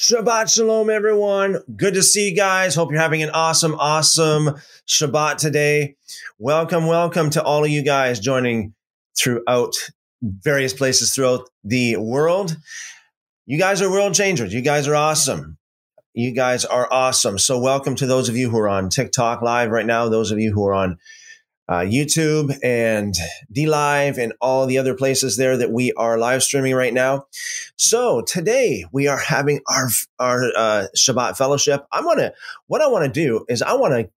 Shabbat Shalom, everyone. Good to see you guys. Hope you're having an awesome, awesome Shabbat today. Welcome, welcome to all of you guys joining throughout various places throughout the world. You guys are world changers. You guys are awesome. You guys are awesome. So, welcome to those of you who are on TikTok live right now, those of you who are on uh, YouTube and DLive and all the other places there that we are live streaming right now. So today we are having our our uh, Shabbat fellowship. I want to what I want to do is I want to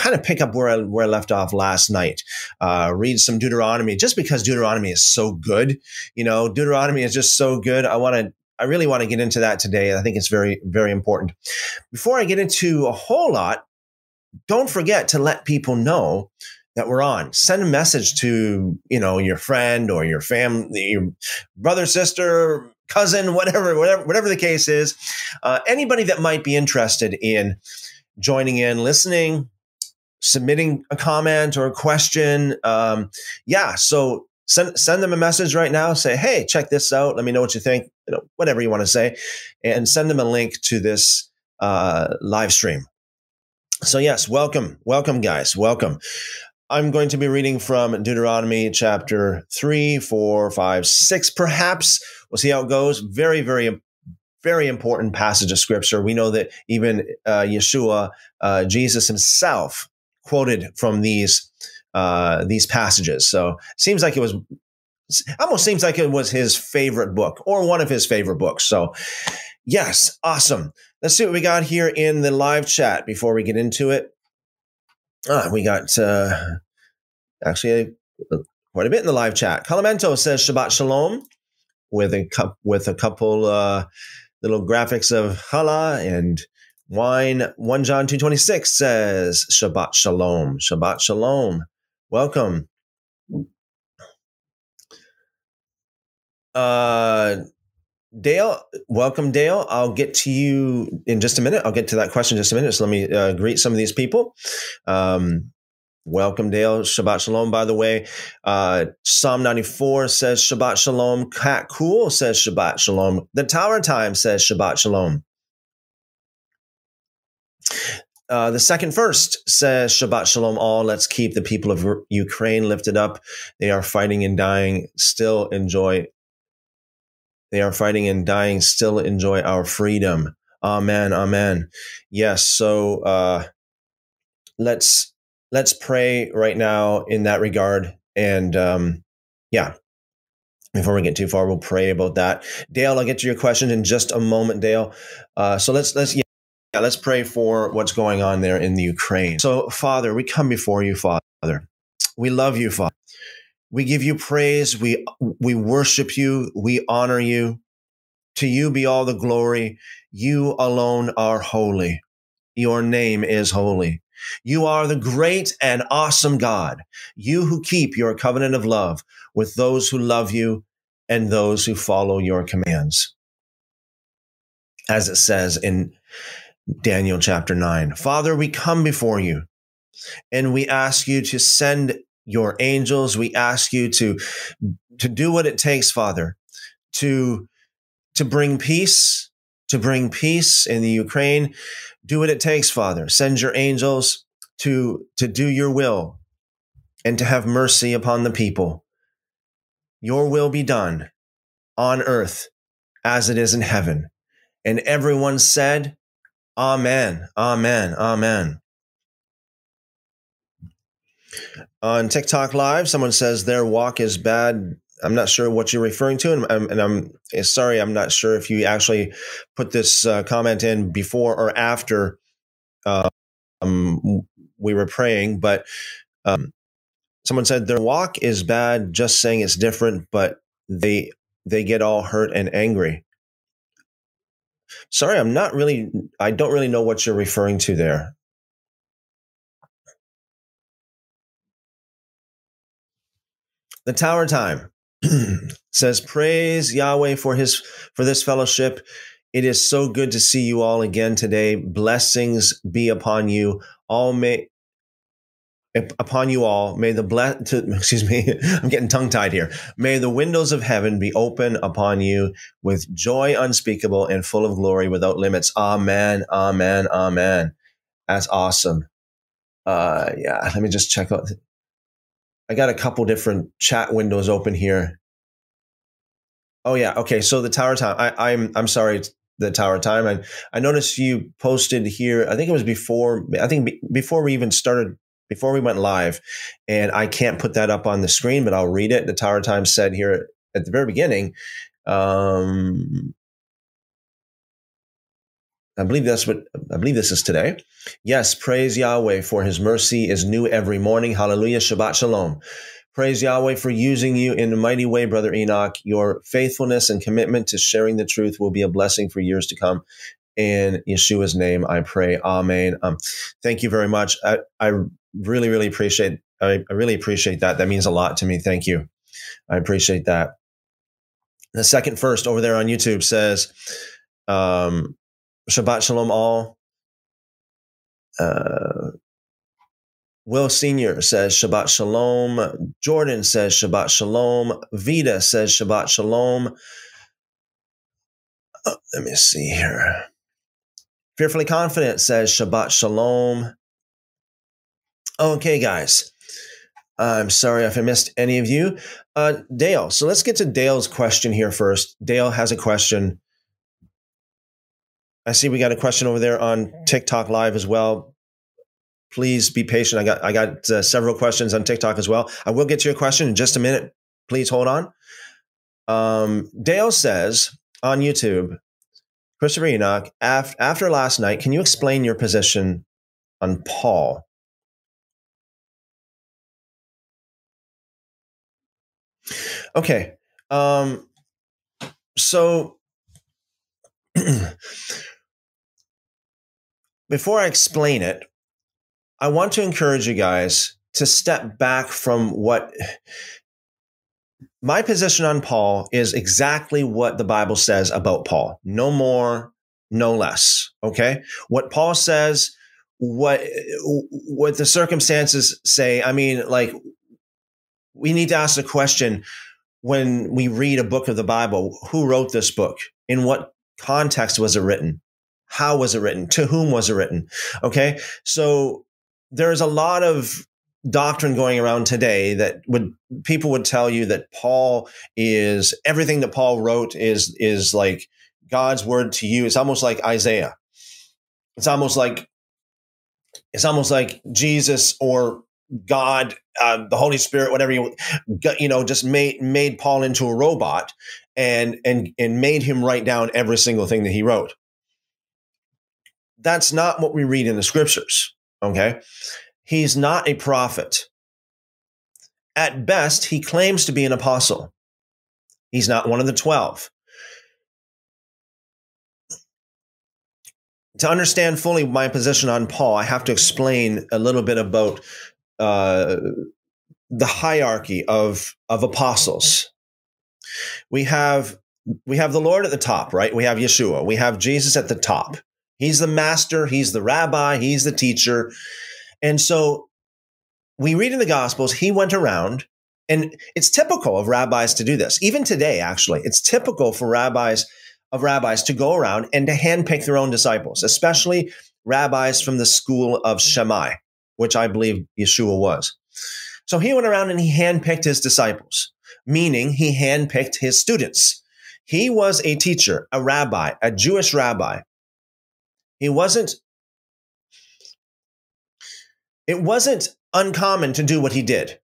kind of pick up where I, where I left off last night. Uh, read some Deuteronomy just because Deuteronomy is so good. You know, Deuteronomy is just so good. I want to I really want to get into that today. I think it's very, very important. Before I get into a whole lot, don't forget to let people know that we're on. Send a message to, you know, your friend or your family, your brother, sister, cousin, whatever, whatever, whatever the case is. Uh, anybody that might be interested in joining in, listening, submitting a comment or a question. Um, yeah. So send, send them a message right now. Say, Hey, check this out. Let me know what you think, you know, whatever you want to say and send them a link to this, uh, live stream. So yes, welcome, welcome guys, welcome. I'm going to be reading from Deuteronomy chapter three, four, five, six, perhaps. We'll see how it goes. Very, very, very important passage of scripture. We know that even uh, Yeshua, uh, Jesus himself, quoted from these uh, these passages. So seems like it was almost seems like it was his favorite book or one of his favorite books. So yes, awesome. Let's see what we got here in the live chat before we get into it. Ah, we got uh, actually uh, quite a bit in the live chat. Calamento says Shabbat Shalom with a cup with a couple uh, little graphics of challah and wine. One John two twenty six says Shabbat Shalom. Shabbat Shalom. Welcome. Uh, Dale, welcome, Dale. I'll get to you in just a minute. I'll get to that question in just a minute. So let me uh, greet some of these people. Um, welcome, Dale. Shabbat Shalom, by the way. Uh, Psalm 94 says Shabbat Shalom. Cat Cool says Shabbat Shalom. The Tower Time says Shabbat Shalom. Uh, the second first says Shabbat Shalom all. Let's keep the people of Ukraine lifted up. They are fighting and dying. Still enjoy they are fighting and dying, still enjoy our freedom. Amen. Amen. Yes. So uh, let's let's pray right now in that regard. And um, yeah, before we get too far, we'll pray about that. Dale, I'll get to your question in just a moment, Dale. Uh, so let's let's yeah, let's pray for what's going on there in the Ukraine. So, Father, we come before you, Father. We love you, Father. We give you praise. We, we worship you. We honor you. To you be all the glory. You alone are holy. Your name is holy. You are the great and awesome God. You who keep your covenant of love with those who love you and those who follow your commands. As it says in Daniel chapter 9. Father, we come before you and we ask you to send your angels. We ask you to, to do what it takes, Father, to, to bring peace, to bring peace in the Ukraine. Do what it takes, Father. Send your angels to, to do your will and to have mercy upon the people. Your will be done on earth as it is in heaven. And everyone said, Amen, Amen, Amen. On TikTok Live, someone says their walk is bad. I'm not sure what you're referring to, and I'm, and I'm eh, sorry, I'm not sure if you actually put this uh, comment in before or after um, we were praying. But um, someone said their walk is bad. Just saying it's different, but they they get all hurt and angry. Sorry, I'm not really. I don't really know what you're referring to there. The Tower Time says, Praise Yahweh for his for this fellowship. It is so good to see you all again today. Blessings be upon you. All may upon you all. May the bless, excuse me, I'm getting tongue tied here. May the windows of heaven be open upon you with joy unspeakable and full of glory without limits. Amen. Amen. Amen. That's awesome. Uh, yeah, let me just check out. I got a couple different chat windows open here. Oh yeah, okay. So the tower time. I, I'm I'm sorry, the tower time. And I noticed you posted here. I think it was before. I think before we even started before we went live, and I can't put that up on the screen, but I'll read it. The Tower time said here at the very beginning. Um, I believe that's what I believe this is today. Yes, praise Yahweh for his mercy is new every morning. Hallelujah. Shabbat Shalom. Praise Yahweh for using you in a mighty way, Brother Enoch. Your faithfulness and commitment to sharing the truth will be a blessing for years to come. In Yeshua's name, I pray. Amen. Um, thank you very much. I, I really, really appreciate. I, I really appreciate that. That means a lot to me. Thank you. I appreciate that. The second first over there on YouTube says, um, Shabbat Shalom all. Uh, Will Senior says Shabbat Shalom. Jordan says Shabbat Shalom. Vita says Shabbat Shalom. Uh, let me see here. Fearfully Confident says Shabbat Shalom. Okay, guys. I'm sorry if I missed any of you. Uh, Dale, so let's get to Dale's question here first. Dale has a question. I see we got a question over there on TikTok Live as well. Please be patient. I got I got uh, several questions on TikTok as well. I will get to your question in just a minute. Please hold on. Um, Dale says on YouTube, Christopher Enoch, af- after last night, can you explain your position on Paul? Okay. Um, so before I explain it, I want to encourage you guys to step back from what my position on Paul is exactly what the Bible says about Paul. No more, no less. Okay. What Paul says, what, what the circumstances say. I mean, like, we need to ask the question when we read a book of the Bible, who wrote this book? In what context was it written? How was it written? To whom was it written? Okay. So there's a lot of doctrine going around today that would people would tell you that Paul is everything that Paul wrote is is like God's word to you. It's almost like Isaiah. It's almost like it's almost like Jesus or God, uh, the Holy Spirit, whatever you, you know, just made made Paul into a robot and and and made him write down every single thing that he wrote. That's not what we read in the scriptures. Okay, he's not a prophet. At best, he claims to be an apostle. He's not one of the twelve. To understand fully my position on Paul, I have to explain a little bit about uh, the hierarchy of of apostles. We have we have the Lord at the top, right? We have Yeshua. We have Jesus at the top. He's the master. He's the rabbi. He's the teacher. And so we read in the Gospels, he went around, and it's typical of rabbis to do this. Even today, actually, it's typical for rabbis of rabbis to go around and to handpick their own disciples, especially rabbis from the school of Shammai which I believe Yeshua was. So he went around and he handpicked his disciples, meaning he handpicked his students. He was a teacher, a rabbi, a Jewish rabbi. He wasn't, it wasn't uncommon to do what he did.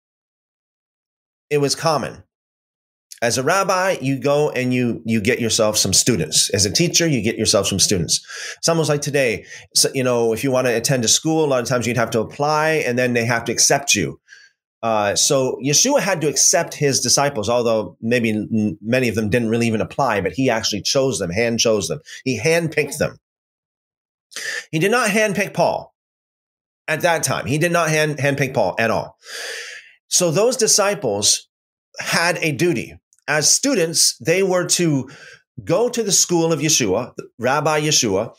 It was common. As a rabbi, you go and you you get yourself some students. As a teacher, you get yourself some students. It's almost like today. So, you know, if you want to attend a school, a lot of times you'd have to apply, and then they have to accept you. Uh, so Yeshua had to accept his disciples, although maybe many of them didn't really even apply, but he actually chose them, hand chose them. He handpicked them. He did not handpick Paul at that time. He did not hand handpick Paul at all. So those disciples had a duty as students, they were to go to the school of Yeshua, Rabbi Yeshua,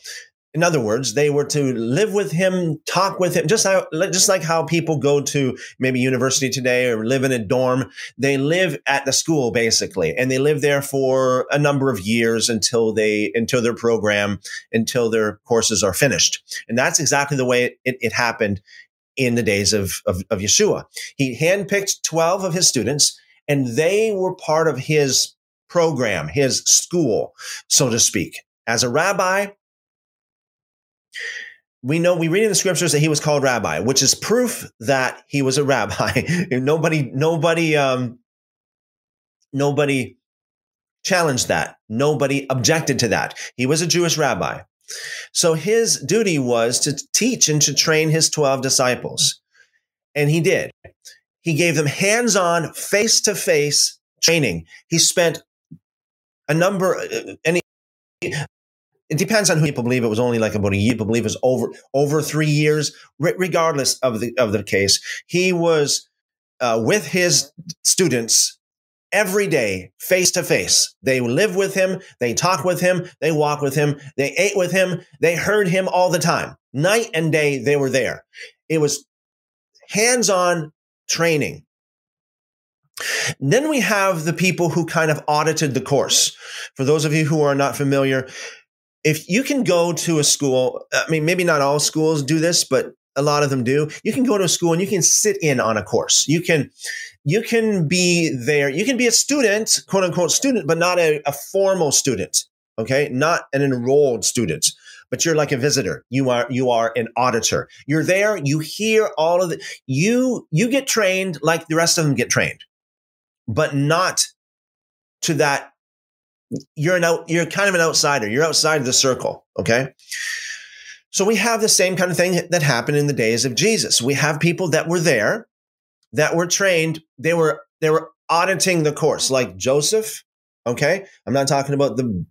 in other words, they were to live with him, talk with him, just just like how people go to maybe university today or live in a dorm. They live at the school basically, and they live there for a number of years until they, until their program, until their courses are finished. And that's exactly the way it, it happened in the days of, of, of Yeshua. He handpicked 12 of his students and they were part of his program, his school, so to speak. As a rabbi, we know we read in the scriptures that he was called rabbi, which is proof that he was a rabbi. nobody, nobody, um, nobody challenged that. Nobody objected to that. He was a Jewish rabbi. So his duty was to teach and to train his 12 disciples. And he did. He gave them hands on, face to face training. He spent a number, uh, any, it depends on who people believe. It was only like about a year. People believe it was over over three years. regardless of the of the case, he was uh, with his students every day, face to face. They live with him. They talk with him. They walk with him. They ate with him. They heard him all the time, night and day. They were there. It was hands on training. Then we have the people who kind of audited the course. For those of you who are not familiar, if you can go to a school, I mean, maybe not all schools do this, but a lot of them do. You can go to a school and you can sit in on a course. You can, you can be there. You can be a student, quote unquote student, but not a, a formal student. Okay. Not an enrolled student, but you're like a visitor. You are, you are an auditor. You're there. You hear all of the, you, you get trained like the rest of them get trained, but not to that you're an out, you're kind of an outsider. You're outside of the circle. Okay. So we have the same kind of thing that happened in the days of Jesus. We have people that were there, that were trained. They were they were auditing the course, like Joseph. Okay, I'm not talking about the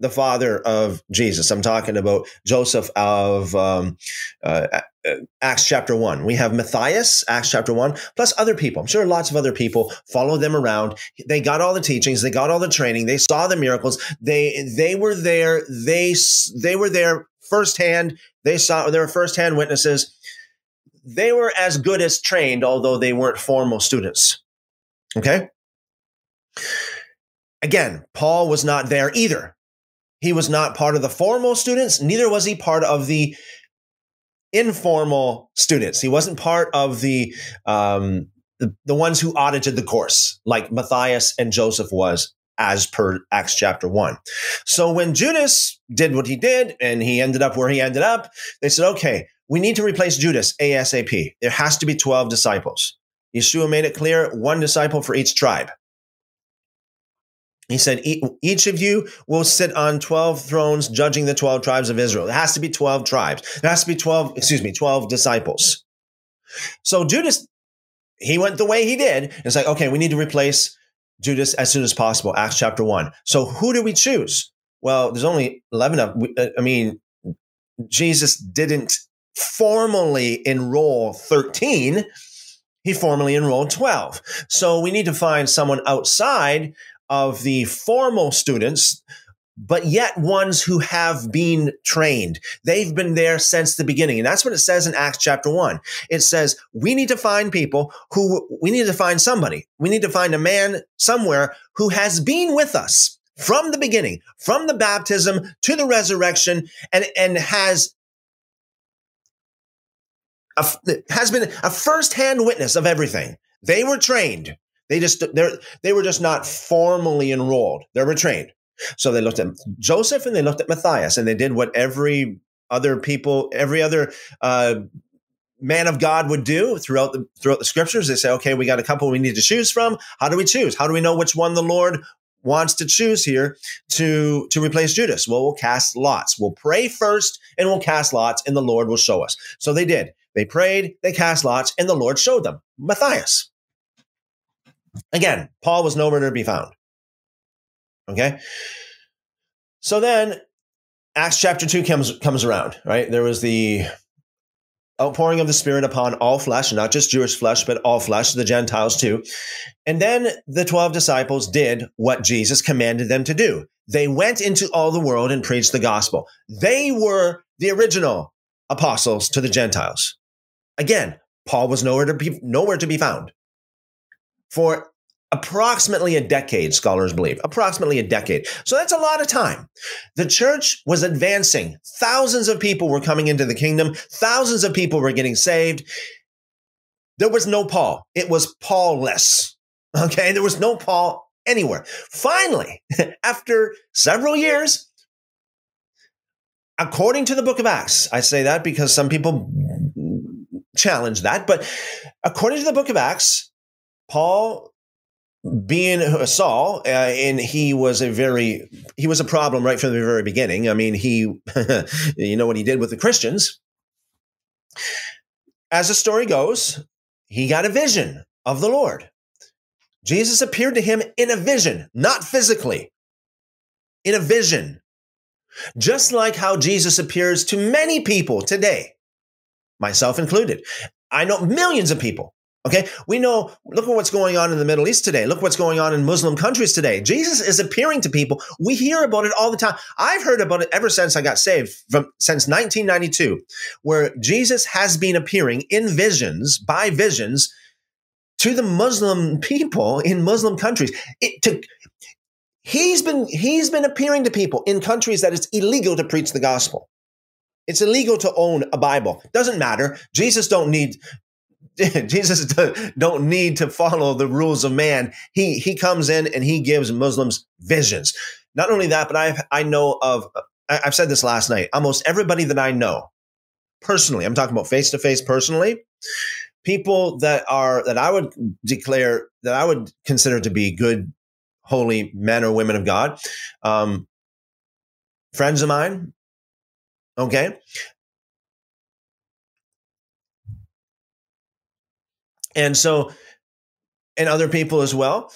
the father of Jesus. I'm talking about Joseph of um, uh, Uh, Acts chapter 1. We have Matthias, Acts chapter 1, plus other people. I'm sure lots of other people follow them around. They got all the teachings, they got all the training, they saw the miracles. They they were there, they they were there firsthand. They saw they were firsthand witnesses. They were as good as trained, although they weren't formal students. Okay? Again, Paul was not there either. He was not part of the formal students, neither was he part of the informal students. He wasn't part of the, um, the, the ones who audited the course, like Matthias and Joseph was as per Acts chapter 1. So when Judas did what he did and he ended up where he ended up, they said, okay, we need to replace Judas ASAP. There has to be 12 disciples. Yeshua made it clear one disciple for each tribe. He said, each of you will sit on 12 thrones judging the 12 tribes of Israel. It has to be 12 tribes. There has to be 12, excuse me, 12 disciples. So Judas, he went the way he did. It's like, okay, we need to replace Judas as soon as possible. Acts chapter one. So who do we choose? Well, there's only 11 of, uh, I mean, Jesus didn't formally enroll 13. He formally enrolled 12. So we need to find someone outside of the formal students, but yet ones who have been trained. They've been there since the beginning. And that's what it says in Acts chapter one. It says, we need to find people who, we need to find somebody. We need to find a man somewhere who has been with us from the beginning, from the baptism to the resurrection, and, and has a, has been a firsthand witness of everything. They were trained. They just they they were just not formally enrolled. They were trained. So they looked at Joseph and they looked at Matthias and they did what every other people, every other uh, man of God would do throughout the throughout the scriptures. They say, okay, we got a couple we need to choose from. How do we choose? How do we know which one the Lord wants to choose here to to replace Judas? Well, we'll cast lots. We'll pray first and we'll cast lots, and the Lord will show us. So they did. They prayed, they cast lots, and the Lord showed them Matthias. Again, Paul was nowhere to be found. Okay. So then Acts chapter 2 comes comes around, right? There was the outpouring of the Spirit upon all flesh, not just Jewish flesh, but all flesh, the Gentiles too. And then the 12 disciples did what Jesus commanded them to do. They went into all the world and preached the gospel. They were the original apostles to the Gentiles. Again, Paul was nowhere to be, nowhere to be found. For approximately a decade, scholars believe, approximately a decade. So that's a lot of time. The church was advancing. Thousands of people were coming into the kingdom, thousands of people were getting saved. There was no Paul. It was Paulless. Okay, there was no Paul anywhere. Finally, after several years, according to the book of Acts, I say that because some people challenge that, but according to the book of Acts, Paul being Saul, uh, and he was a very he was a problem right from the very beginning. I mean, he you know what he did with the Christians. As the story goes, he got a vision of the Lord. Jesus appeared to him in a vision, not physically, in a vision. Just like how Jesus appears to many people today, myself included. I know millions of people Okay. We know, look at what's going on in the Middle East today. Look what's going on in Muslim countries today. Jesus is appearing to people. We hear about it all the time. I've heard about it ever since I got saved from since 1992, where Jesus has been appearing in visions, by visions, to the Muslim people in Muslim countries. It, he's been he's been appearing to people in countries that it's illegal to preach the gospel. It's illegal to own a Bible. Doesn't matter. Jesus don't need Jesus don't need to follow the rules of man. He he comes in and he gives Muslims visions. Not only that, but I I know of I've said this last night. Almost everybody that I know personally, I'm talking about face to face personally, people that are that I would declare that I would consider to be good, holy men or women of God, um, friends of mine. Okay, And so, and other people as well.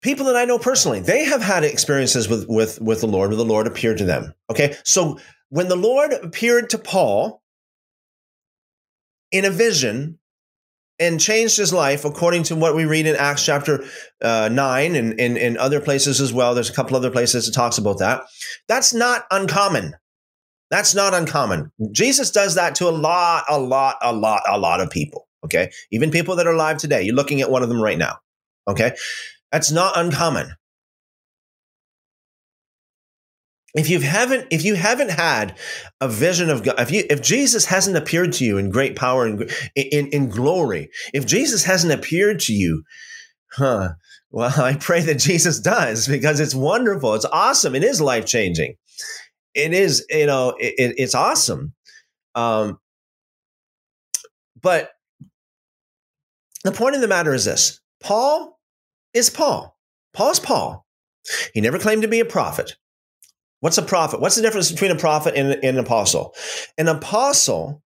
People that I know personally, they have had experiences with with with the Lord, where the Lord appeared to them. Okay, so when the Lord appeared to Paul in a vision and changed his life according to what we read in Acts chapter uh, 9 and in other places as well. There's a couple other places that talks about that. That's not uncommon. That's not uncommon. Jesus does that to a lot, a lot, a lot, a lot of people. Okay. Even people that are alive today, you're looking at one of them right now. Okay. That's not uncommon. If you haven't, if you haven't had a vision of God, if you, if Jesus hasn't appeared to you in great power and in, in, glory, if Jesus hasn't appeared to you, huh? Well, I pray that Jesus does because it's wonderful. It's awesome. It is life changing. It is, you know, it, it's awesome. Um, but the point of the matter is this Paul is Paul. Paul is Paul. He never claimed to be a prophet. What's a prophet? What's the difference between a prophet and, and an apostle? An apostle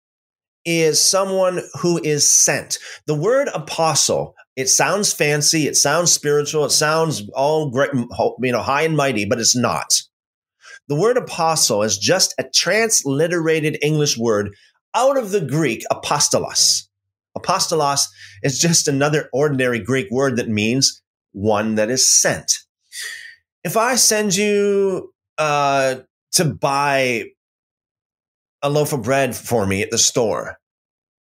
is someone who is sent. The word apostle, it sounds fancy, it sounds spiritual, it sounds all great, you know, high and mighty, but it's not. The word apostle is just a transliterated English word out of the Greek apostolos. Apostolos is just another ordinary Greek word that means one that is sent. If I send you uh, to buy a loaf of bread for me at the store,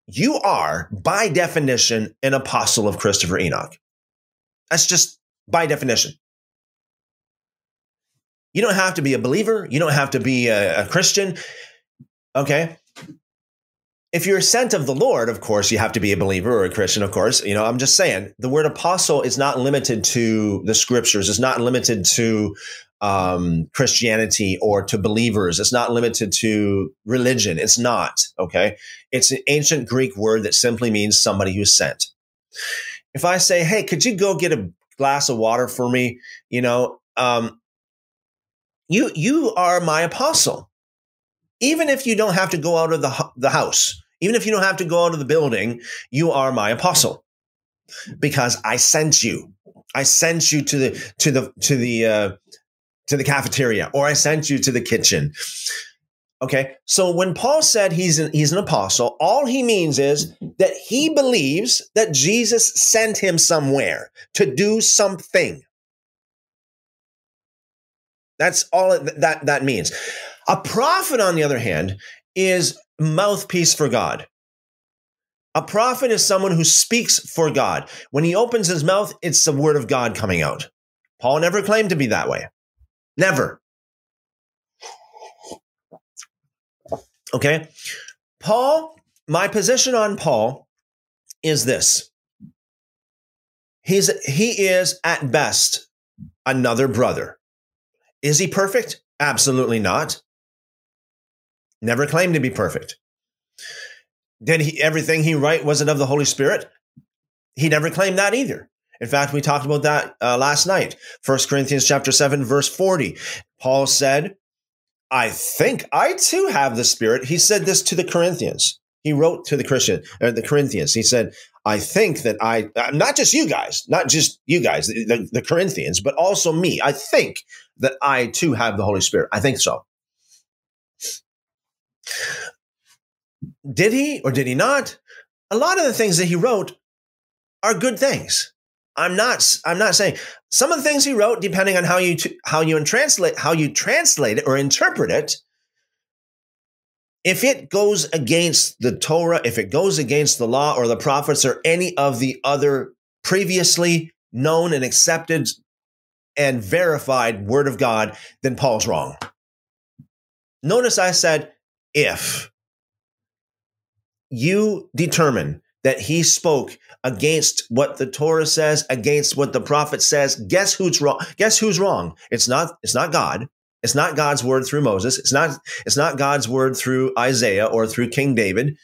you are, by definition, an apostle of Christopher Enoch. That's just by definition. You don't have to be a believer. You don't have to be a, a Christian. Okay if you're sent of the Lord, of course, you have to be a believer or a Christian, of course. You know, I'm just saying the word apostle is not limited to the scriptures, it's not limited to um, Christianity or to believers, it's not limited to religion. It's not, okay? It's an ancient Greek word that simply means somebody who's sent. If I say, hey, could you go get a glass of water for me? You know, um, you you are my apostle even if you don't have to go out of the, the house even if you don't have to go out of the building, you are my apostle because I sent you. I sent you to the to the to the uh, to the cafeteria, or I sent you to the kitchen. Okay, so when Paul said he's an, he's an apostle, all he means is that he believes that Jesus sent him somewhere to do something. That's all that that means. A prophet, on the other hand, is mouthpiece for God. A prophet is someone who speaks for God. When he opens his mouth, it's the word of God coming out. Paul never claimed to be that way. Never. Okay. Paul, my position on Paul is this. He's he is at best another brother. Is he perfect? Absolutely not. Never claimed to be perfect. Did he everything he write was it of the Holy Spirit? He never claimed that either. In fact, we talked about that uh, last night. 1 Corinthians chapter 7 verse 40. Paul said, I think I too have the Spirit. He said this to the Corinthians. He wrote to the Christian, or the Corinthians. He said, I think that I, uh, not just you guys, not just you guys, the, the Corinthians, but also me. I think that I too have the Holy Spirit. I think so. Did he or did he not? A lot of the things that he wrote are good things. I'm not. I'm not saying some of the things he wrote, depending on how you how you translate how you translate it or interpret it. If it goes against the Torah, if it goes against the law or the prophets or any of the other previously known and accepted and verified word of God, then Paul's wrong. Notice I said if you determine that he spoke against what the Torah says, against what the prophet says. Guess who's wrong? Guess who's wrong? It's not, it's not God. It's not God's word through Moses. It's not, it's not God's word through Isaiah or through King David.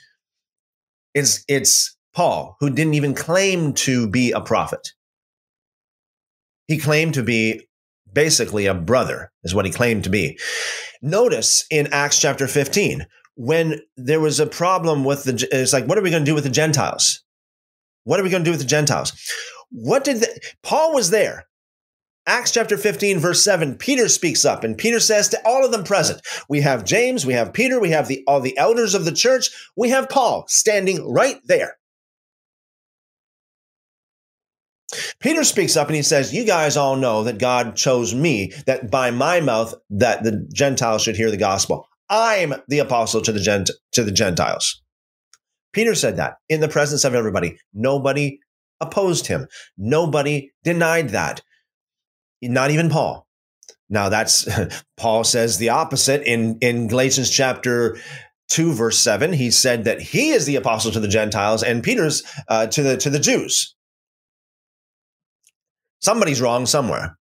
It's, it's Paul, who didn't even claim to be a prophet. He claimed to be basically a brother, is what he claimed to be. Notice in Acts chapter 15, when there was a problem with the, it's like, what are we going to do with the Gentiles? What are we going to do with the Gentiles? What did the, Paul was there? Acts chapter 15, verse 7, Peter speaks up, and Peter says to all of them present, We have James, we have Peter, we have the, all the elders of the church, we have Paul standing right there. Peter speaks up and he says, You guys all know that God chose me, that by my mouth that the Gentiles should hear the gospel. I'm the apostle to the Gent- to the Gentiles. Peter said that in the presence of everybody. Nobody opposed him. Nobody denied that. Not even Paul. Now that's Paul says the opposite in in Galatians chapter 2 verse 7 he said that he is the apostle to the gentiles and peter's uh, to the to the jews somebody's wrong somewhere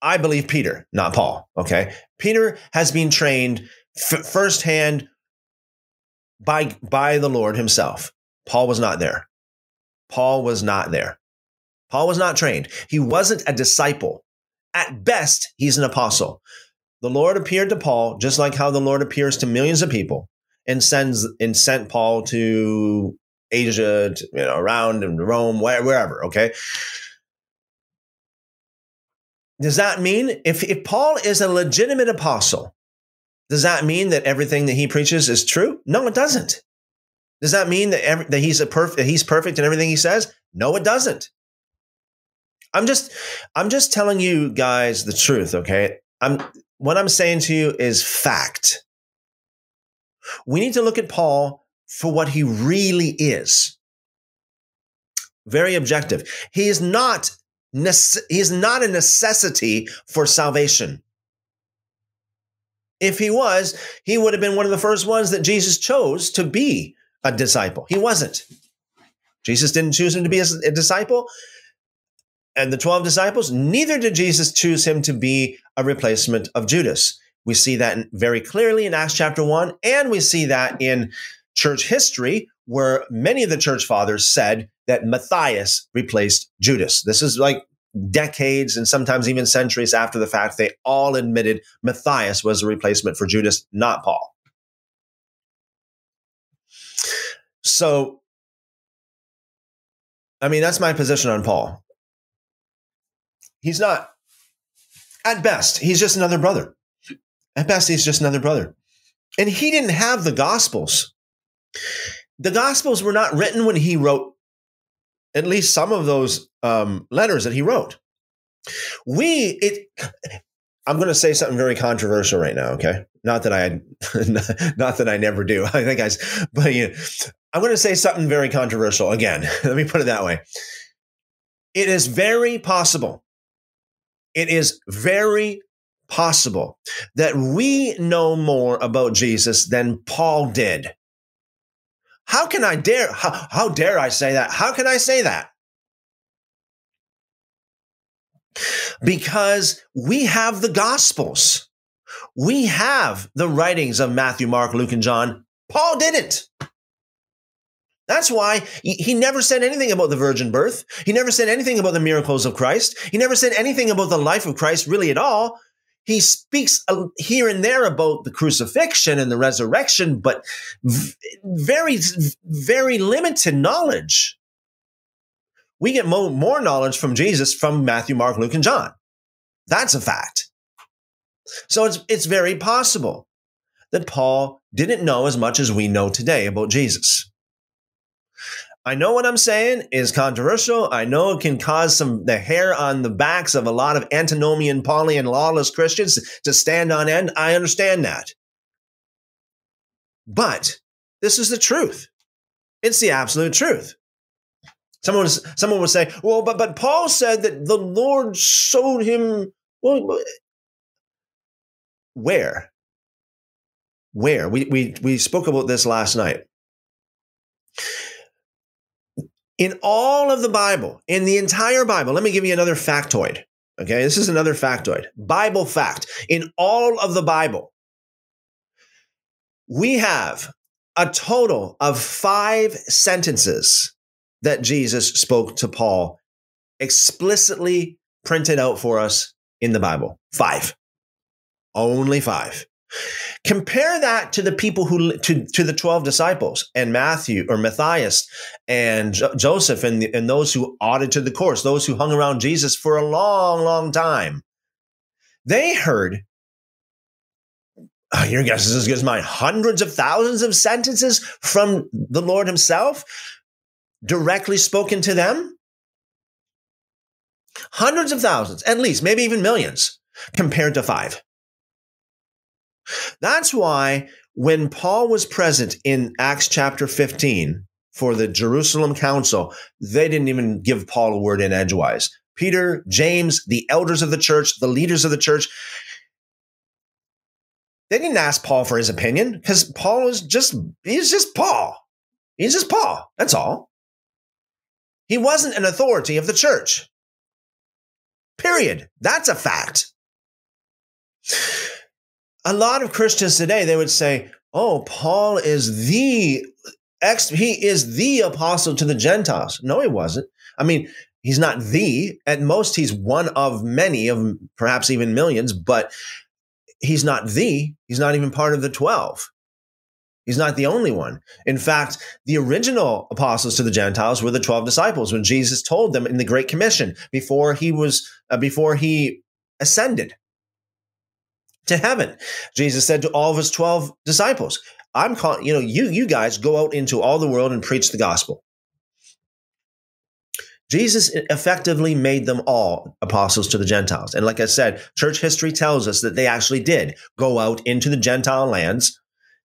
I believe Peter, not Paul. Okay. Peter has been trained f- firsthand by, by the Lord himself. Paul was not there. Paul was not there. Paul was not trained. He wasn't a disciple. At best, he's an apostle. The Lord appeared to Paul just like how the Lord appears to millions of people and sends and sent Paul to Asia, to, you know, around in Rome, wherever. Okay. Does that mean if, if Paul is a legitimate apostle, does that mean that everything that he preaches is true? No, it doesn't. Does that mean that, every, that he's a perfect he's perfect in everything he says? No, it doesn't. I'm just I'm just telling you guys the truth, okay? I'm what I'm saying to you is fact. We need to look at Paul for what he really is. Very objective. He is not He's not a necessity for salvation. If he was, he would have been one of the first ones that Jesus chose to be a disciple. He wasn't. Jesus didn't choose him to be a, disciple. And the 12 disciples, neither did Jesus choose him to be a replacement of Judas. We see that very clearly in Acts chapter 1, and we see that in church history, where many of the church fathers said that Matthias replaced Judas. This is like decades and sometimes even centuries after the fact. They all admitted Matthias was a replacement for Judas, not Paul. So, I mean, that's my position on Paul. He's not, at best, he's just another brother. At best, he's just another brother. And he didn't have the Gospels. The Gospels were not written when he wrote at least some of those um, letters that he wrote. We, it, I'm going to say something very controversial right now. Okay, not that I, not that I never do. I think I, but you know, I'm going to say something very controversial again. Let me put it that way. It is very possible. It is very possible that we know more about Jesus than Paul did. How can I dare, how, how dare I say that? How can I say that? Because we have the Gospels. We have the writings of Matthew, Mark, Luke, and John. Paul didn't. That's why he never said anything about the virgin birth. He never said anything about the miracles of Christ. He never said anything about the life of Christ really at all. He speaks uh, here and there about the crucifixion and the resurrection, but very, very limited knowledge. We get more, more knowledge from Jesus from Matthew, Mark, Luke, and John. That's a fact. So it's, it's very possible that Paul didn't know as much as we know today about Jesus. I know what I'm saying is controversial. I know it can cause some the hair on the backs of a lot of antinomian, poly, and lawless Christians to stand on end. I understand that. But this is the truth. It's the absolute truth. Someone, someone would say, well, but, but Paul said that the Lord showed him. Well, where? Where? We, we, we spoke about this last night. In all of the Bible, in the entire Bible, let me give you another factoid. Okay, this is another factoid. Bible fact. In all of the Bible, we have a total of five sentences that Jesus spoke to Paul explicitly printed out for us in the Bible. Five. Only five. Compare that to the people who to, to the 12 disciples and Matthew or Matthias and jo- Joseph and, and those who audited the course, those who hung around Jesus for a long, long time. They heard, oh, your guess is as good as mine, hundreds of thousands of sentences from the Lord Himself directly spoken to them. Hundreds of thousands, at least, maybe even millions, compared to five. That's why when Paul was present in Acts chapter 15 for the Jerusalem council, they didn't even give Paul a word in edgewise. Peter, James, the elders of the church, the leaders of the church, they didn't ask Paul for his opinion because Paul is just, he's just Paul. He's just Paul. That's all. He wasn't an authority of the church. Period. That's a fact a lot of Christians today, they would say, oh, Paul is the ex, he is the apostle to the Gentiles. No, he wasn't. I mean, he's not the, at most, he's one of many of perhaps even millions, but he's not the, he's not even part of the 12. He's not the only one. In fact, the original apostles to the Gentiles were the 12 disciples when Jesus told them in the Great Commission before he was, uh, before he ascended to heaven. Jesus said to all of his 12 disciples, I'm calling, you know, you, you guys go out into all the world and preach the gospel. Jesus effectively made them all apostles to the Gentiles. And like I said, church history tells us that they actually did go out into the Gentile lands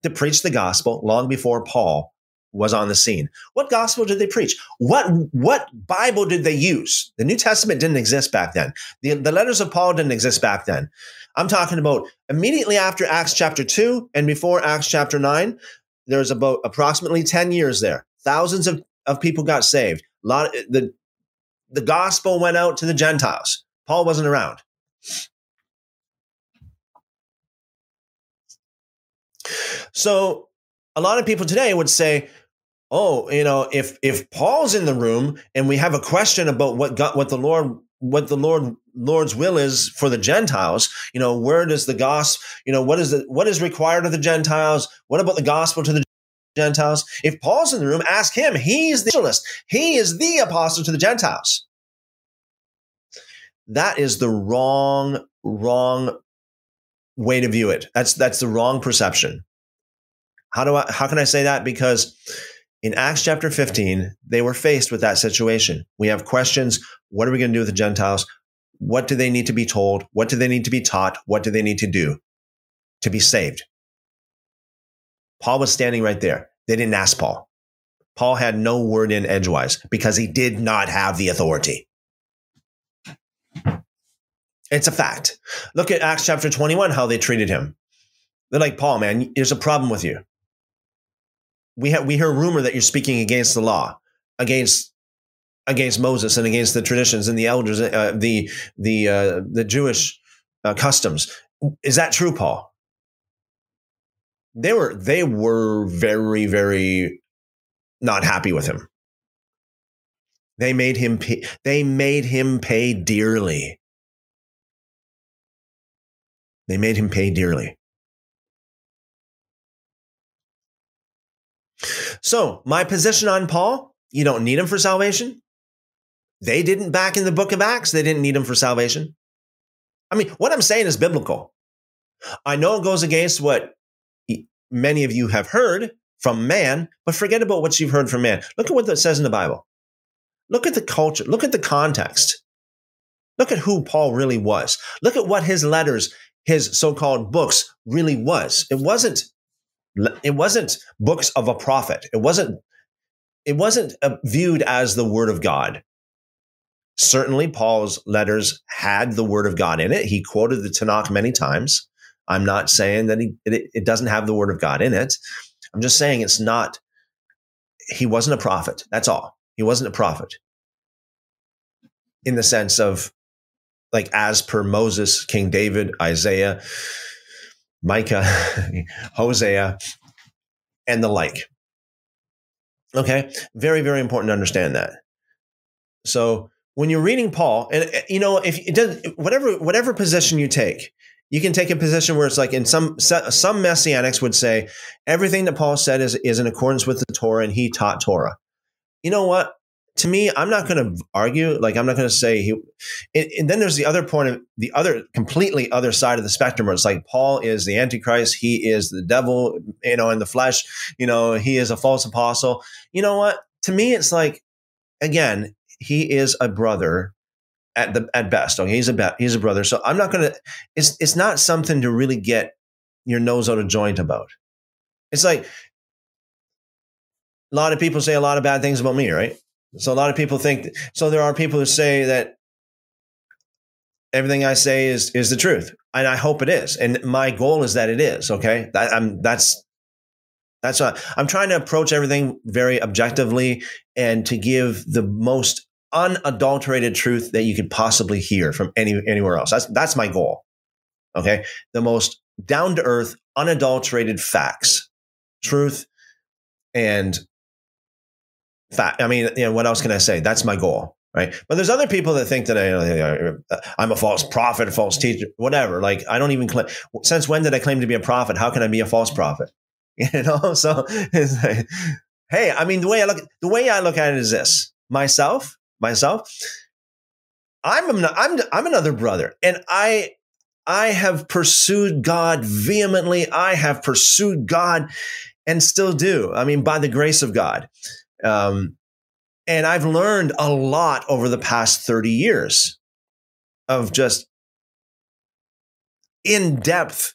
to preach the gospel long before Paul was on the scene. What gospel did they preach? What what Bible did they use? The New Testament didn't exist back then. The, the letters of Paul didn't exist back then. I'm talking about immediately after Acts chapter 2 and before Acts chapter 9, there's about approximately 10 years there. Thousands of, of people got saved. A lot of, the the gospel went out to the Gentiles. Paul wasn't around. So a lot of people today would say, oh, you know, if if Paul's in the room and we have a question about what God, what the Lord what the Lord Lord's will is for the Gentiles, you know, where does the gospel, you know, what is the what is required of the Gentiles? What about the gospel to the Gentiles? If Paul's in the room, ask him. He's the evangelist. He is the apostle to the Gentiles. That is the wrong, wrong way to view it. That's that's the wrong perception. How do I, how can I say that? Because in Acts chapter 15, they were faced with that situation. We have questions. What are we going to do with the Gentiles? What do they need to be told? What do they need to be taught? What do they need to do to be saved? Paul was standing right there. They didn't ask Paul. Paul had no word in edgewise because he did not have the authority. It's a fact. Look at Acts chapter 21, how they treated him. They're like, Paul, man, there's a problem with you. We have we hear rumor that you're speaking against the law, against against Moses and against the traditions and the elders, uh, the the uh, the Jewish uh, customs. Is that true, Paul? They were they were very very not happy with him. They made him pay, they made him pay dearly. They made him pay dearly. So, my position on Paul, you don't need him for salvation. They didn't back in the book of Acts, they didn't need him for salvation. I mean, what I'm saying is biblical. I know it goes against what many of you have heard from man, but forget about what you've heard from man. Look at what it says in the Bible. Look at the culture. Look at the context. Look at who Paul really was. Look at what his letters, his so-called books really was. It wasn't it wasn't books of a prophet. It wasn't it wasn't uh, viewed as the word of God. Certainly Paul's letters had the word of God in it. He quoted the Tanakh many times. I'm not saying that he, it, it doesn't have the word of God in it. I'm just saying it's not he wasn't a prophet. That's all. He wasn't a prophet in the sense of like as per Moses, King David, Isaiah, Micah, Hosea, and the like. Okay, very very important to understand that. So when you're reading Paul, and eh, you know if it does whatever whatever position you take, you can take a position where it's like in some some messianics would say everything that Paul said is is in accordance with the Torah and he taught Torah. You know what? To me, I'm not going to argue. Like, I'm not going to say he. And, and, then there's the other point of the other completely other side of the spectrum where it's like Paul is the Antichrist. He is the devil, you know, in the flesh. You know, he is a false apostle. You know what? To me, it's like, again, he is a brother at the at best. Okay, he's a he's a brother. So I'm not going to. It's it's not something to really get your nose out of joint about. It's like a lot of people say a lot of bad things about me, right? So a lot of people think so there are people who say that everything I say is is the truth. And I hope it is. And my goal is that it is, okay? That, I'm that's that's what I'm trying to approach everything very objectively and to give the most unadulterated truth that you could possibly hear from any anywhere else. That's that's my goal. Okay? The most down to earth, unadulterated facts, truth and I mean, you know, what else can I say? That's my goal, right? But there's other people that think that I, uh, I'm a false prophet, a false teacher, whatever. Like I don't even claim. Since when did I claim to be a prophet? How can I be a false prophet? You know, so like, hey, I mean, the way I look, the way I look at it is this: myself, myself. I'm I'm I'm another brother, and I I have pursued God vehemently. I have pursued God and still do. I mean, by the grace of God. Um, and I've learned a lot over the past 30 years of just in depth,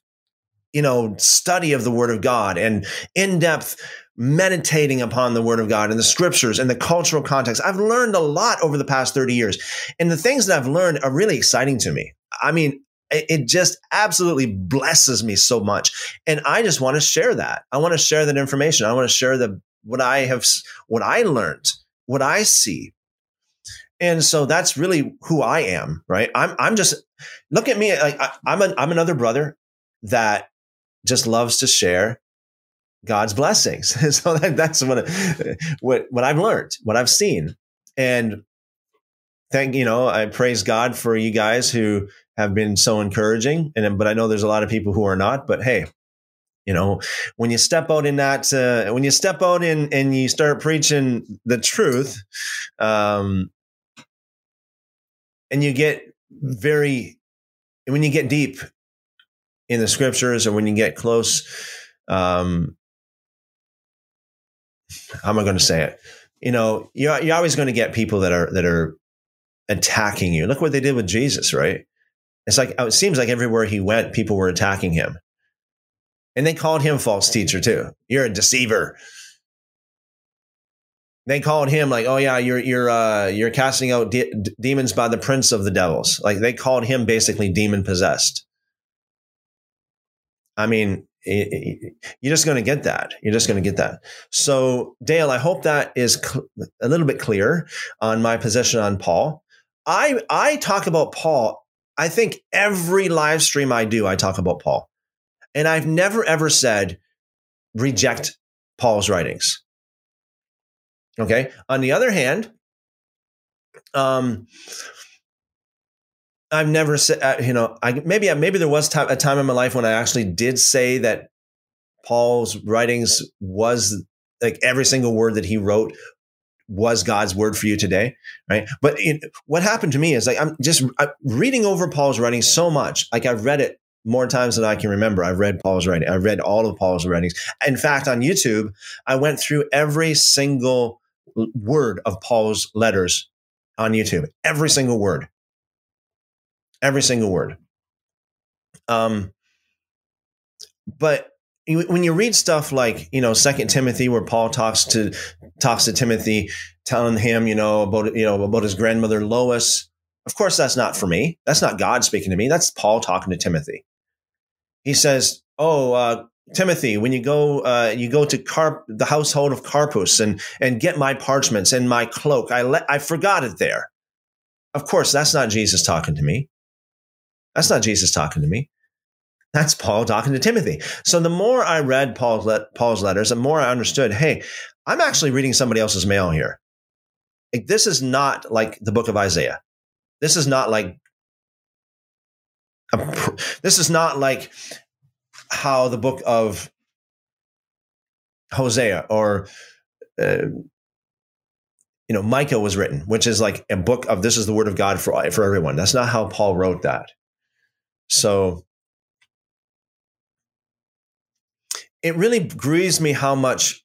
you know, study of the Word of God and in depth meditating upon the Word of God and the scriptures and the cultural context. I've learned a lot over the past 30 years. And the things that I've learned are really exciting to me. I mean, it just absolutely blesses me so much. And I just want to share that. I want to share that information. I want to share the what I have, what I learned, what I see. And so that's really who I am, right? I'm, I'm just, look at me. Like I, I'm an, I'm another brother that just loves to share God's blessings. so that, that's what, what, what I've learned, what I've seen. And thank, you know, I praise God for you guys who have been so encouraging. And, but I know there's a lot of people who are not, but hey, you know when you step out in that uh, when you step out in and you start preaching the truth um and you get very when you get deep in the scriptures or when you get close um how am I going to say it? You know, you're, you're always going to get people that are that are attacking you. Look what they did with Jesus, right? It's like it seems like everywhere he went, people were attacking him, and they called him false teacher too. You're a deceiver. They called him like, oh yeah, you're you're uh, you're casting out de- demons by the prince of the devils. Like they called him basically demon possessed. I mean, you're just going to get that. You're just going to get that. So, Dale, I hope that is cl- a little bit clear on my position on Paul. I I talk about Paul. I think every live stream I do, I talk about Paul, and I've never ever said reject Paul's writings. Okay. On the other hand, um, I've never said, uh, you know, I maybe maybe there was a time in my life when I actually did say that Paul's writings was like every single word that he wrote was God's word for you today, right? But it, what happened to me is like I'm just I'm reading over Paul's writings so much, like I've read it more times than I can remember. I've read Paul's writing. I've read all of Paul's writings. In fact, on YouTube, I went through every single word of Paul's letters on YouTube, every single word every single word. Um, but when you read stuff like you know Second Timothy, where Paul talks to talks to Timothy, telling him you know about you know about his grandmother Lois, of course that's not for me. That's not God speaking to me. That's Paul talking to Timothy. He says, "Oh, uh, Timothy, when you go, uh, you go to Carp, the household of Carpus, and and get my parchments and my cloak. I let I forgot it there. Of course, that's not Jesus talking to me. That's not Jesus talking to me. That's Paul talking to Timothy. So the more I read Paul's, le- Paul's letters, the more I understood, hey, I'm actually reading somebody else's mail here. Like, this is not like the book of Isaiah. This is not like a, this is not like how the book of Hosea or uh, you know Micah was written, which is like a book of this is the word of God for for everyone. That's not how Paul wrote that. So it really grieves me how much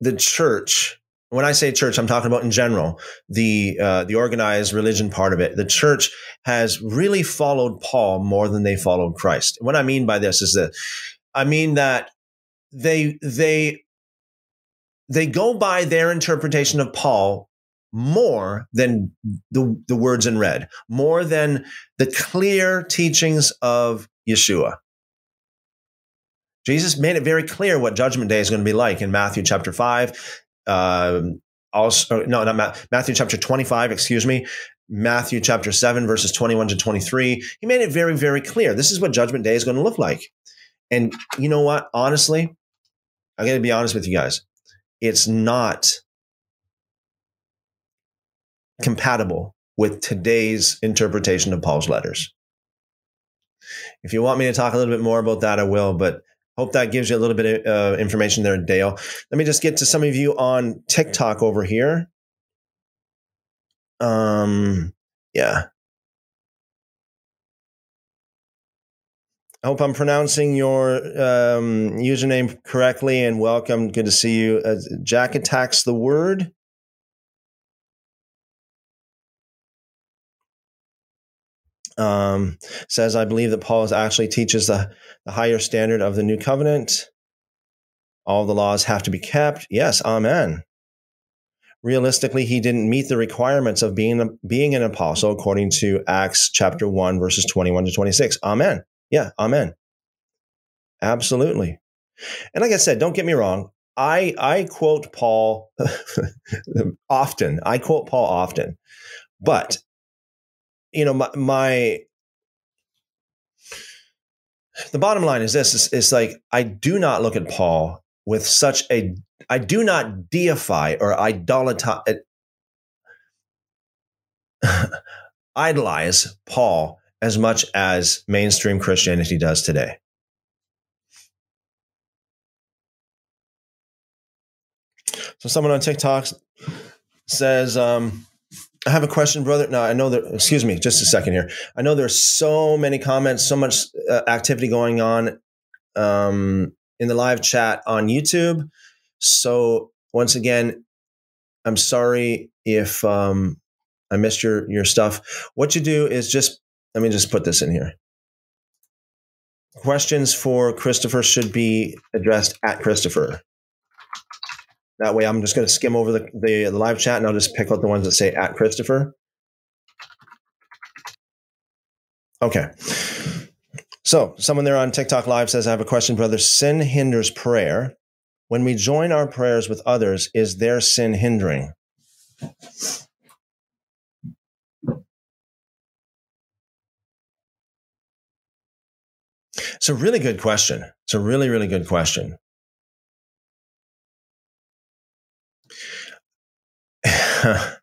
the church when I say church, I'm talking about in general the uh, the organized religion part of it. The church has really followed Paul more than they followed Christ. What I mean by this is that I mean that they they they go by their interpretation of Paul more than the, the words in red, more than the clear teachings of Yeshua. Jesus made it very clear what Judgment Day is going to be like in Matthew chapter 5. Uh, also, no, not Matthew chapter 25, excuse me. Matthew chapter 7, verses 21 to 23. He made it very, very clear. This is what Judgment Day is going to look like. And you know what? Honestly, I'm going to be honest with you guys. It's not compatible with today's interpretation of Paul's letters. If you want me to talk a little bit more about that, I will, but hope that gives you a little bit of uh, information there, Dale. Let me just get to some of you on TikTok over here. Um, yeah. I hope I'm pronouncing your um, username correctly and welcome. Good to see you. Uh, Jack attacks the word. Um, says, I believe that Paul actually teaches the, the higher standard of the new covenant. All the laws have to be kept. Yes, amen. Realistically, he didn't meet the requirements of being, being an apostle according to Acts chapter 1, verses 21 to 26. Amen. Yeah, amen. Absolutely. And like I said, don't get me wrong. I, I quote Paul often. I quote Paul often. But you know, my, my the bottom line is this is, like I do not look at Paul with such a I do not deify or idolatize idolize Paul as much as mainstream Christianity does today. So someone on TikTok says, um, I have a question, brother. No, I know that. Excuse me, just a second here. I know there's so many comments, so much uh, activity going on um, in the live chat on YouTube. So once again, I'm sorry if um, I missed your your stuff. What you do is just let me just put this in here. Questions for Christopher should be addressed at Christopher. That way, I'm just going to skim over the, the, live chat and I'll just pick out the ones that say at Christopher. Okay. So, someone there on TikTok Live says, I have a question, brother. Sin hinders prayer. When we join our prayers with others, is their sin hindering? It's a really good question. It's a really, really good question.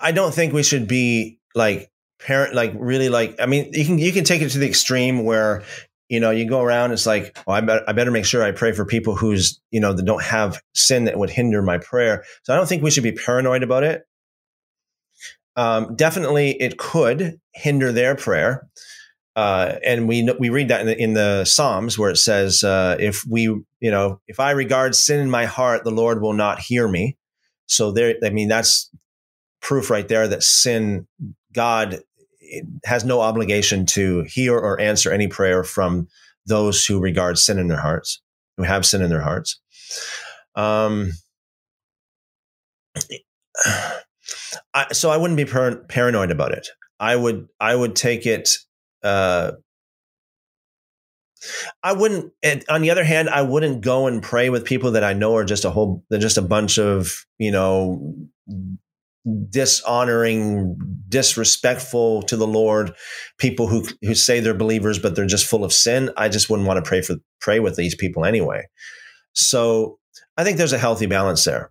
I don't think we should be like parent, like really like. I mean, you can you can take it to the extreme where you know you go around. It's like, I better I better make sure I pray for people who's you know that don't have sin that would hinder my prayer. So I don't think we should be paranoid about it. Um, definitely, it could hinder their prayer. Uh, and we we read that in the, in the Psalms where it says, uh, "If we, you know, if I regard sin in my heart, the Lord will not hear me." So there, I mean, that's proof right there that sin, God has no obligation to hear or answer any prayer from those who regard sin in their hearts, who have sin in their hearts. Um, I, so I wouldn't be par- paranoid about it. I would I would take it. Uh, I wouldn't. On the other hand, I wouldn't go and pray with people that I know are just a whole. They're just a bunch of you know dishonoring, disrespectful to the Lord, people who who say they're believers but they're just full of sin. I just wouldn't want to pray for pray with these people anyway. So I think there's a healthy balance there.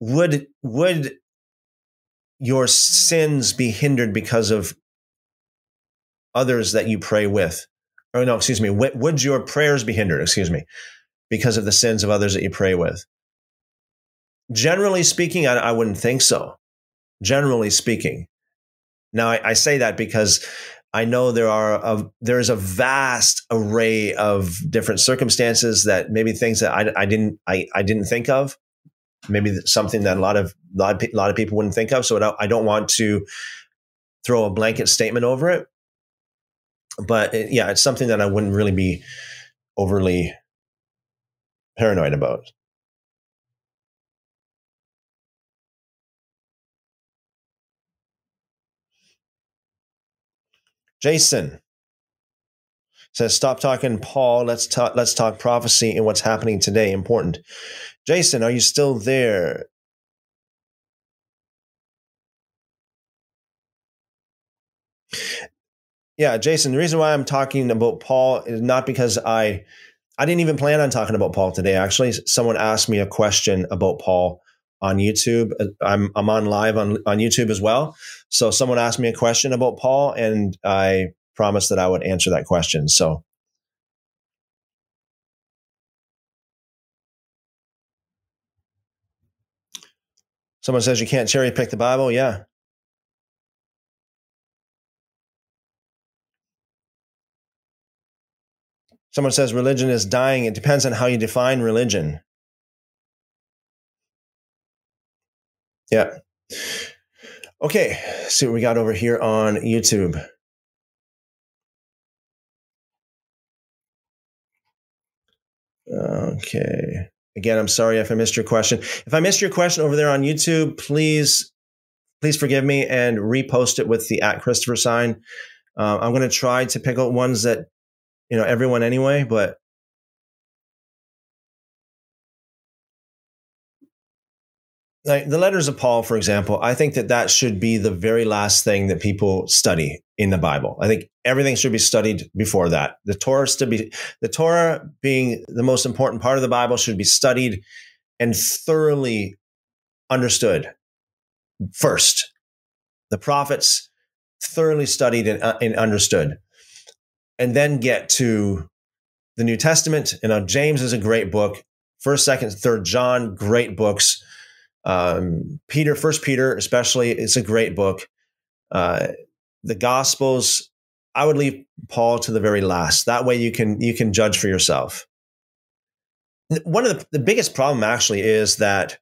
Would would your sins be hindered because of others that you pray with? Or no, excuse me. Would your prayers be hindered? Excuse me, because of the sins of others that you pray with? Generally speaking, I, I wouldn't think so. Generally speaking. Now, I, I say that because I know there are a, there is a vast array of different circumstances that maybe things that I, I didn't I, I didn't think of, maybe something that a lot of lot of, a lot of people wouldn't think of. So I don't want to throw a blanket statement over it, but it, yeah, it's something that I wouldn't really be overly paranoid about. Jason says, "Stop talking Paul. Let's talk. Let's talk prophecy and what's happening today. Important." Jason, are you still there? Yeah, Jason. The reason why I'm talking about Paul is not because I, I didn't even plan on talking about Paul today. Actually, someone asked me a question about Paul on YouTube. Uh, I'm I'm on live on on YouTube as well. So someone asked me a question about Paul, and I promised that I would answer that question. So. Someone says you can't cherry pick the Bible. Yeah. Someone says religion is dying. It depends on how you define religion. Yeah. Okay, see what we got over here on YouTube. Okay. Again, I'm sorry if I missed your question. If I missed your question over there on YouTube, please, please forgive me and repost it with the at Christopher sign. Uh, I'm going to try to pick out ones that, you know, everyone anyway, but like the letters of Paul, for example, I think that that should be the very last thing that people study in the Bible. I think everything should be studied before that. The Torah to be the Torah being the most important part of the Bible should be studied and thoroughly understood first. The prophets thoroughly studied and, uh, and understood, and then get to the New Testament. You know, James is a great book. First, second, third John, great books um, Peter, First Peter, especially, it's a great book. Uh, the Gospels, I would leave Paul to the very last. That way, you can you can judge for yourself. one of the, the biggest problem actually is that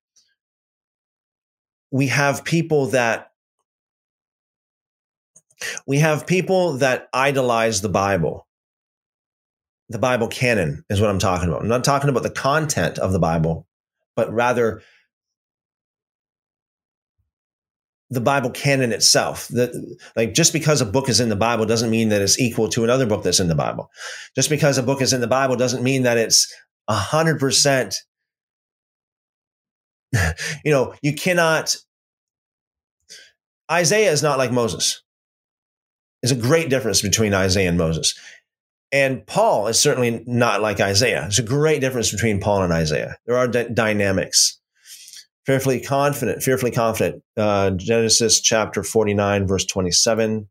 we have people that we have people that idolize the Bible. The Bible canon is what I'm talking about. I'm not talking about the content of the Bible, but rather the Bible canon itself. That like just because a book is in the Bible doesn't mean that it's equal to another book that's in the Bible. Just because a book is in the Bible doesn't mean that it's a hundred percent. You know, you cannot. Isaiah is not like Moses. There's a great difference between Isaiah and Moses. And Paul is certainly not like Isaiah. There's a great difference between Paul and Isaiah. There are d- dynamics. Fearfully confident, fearfully confident. Uh, Genesis chapter 49, verse 27.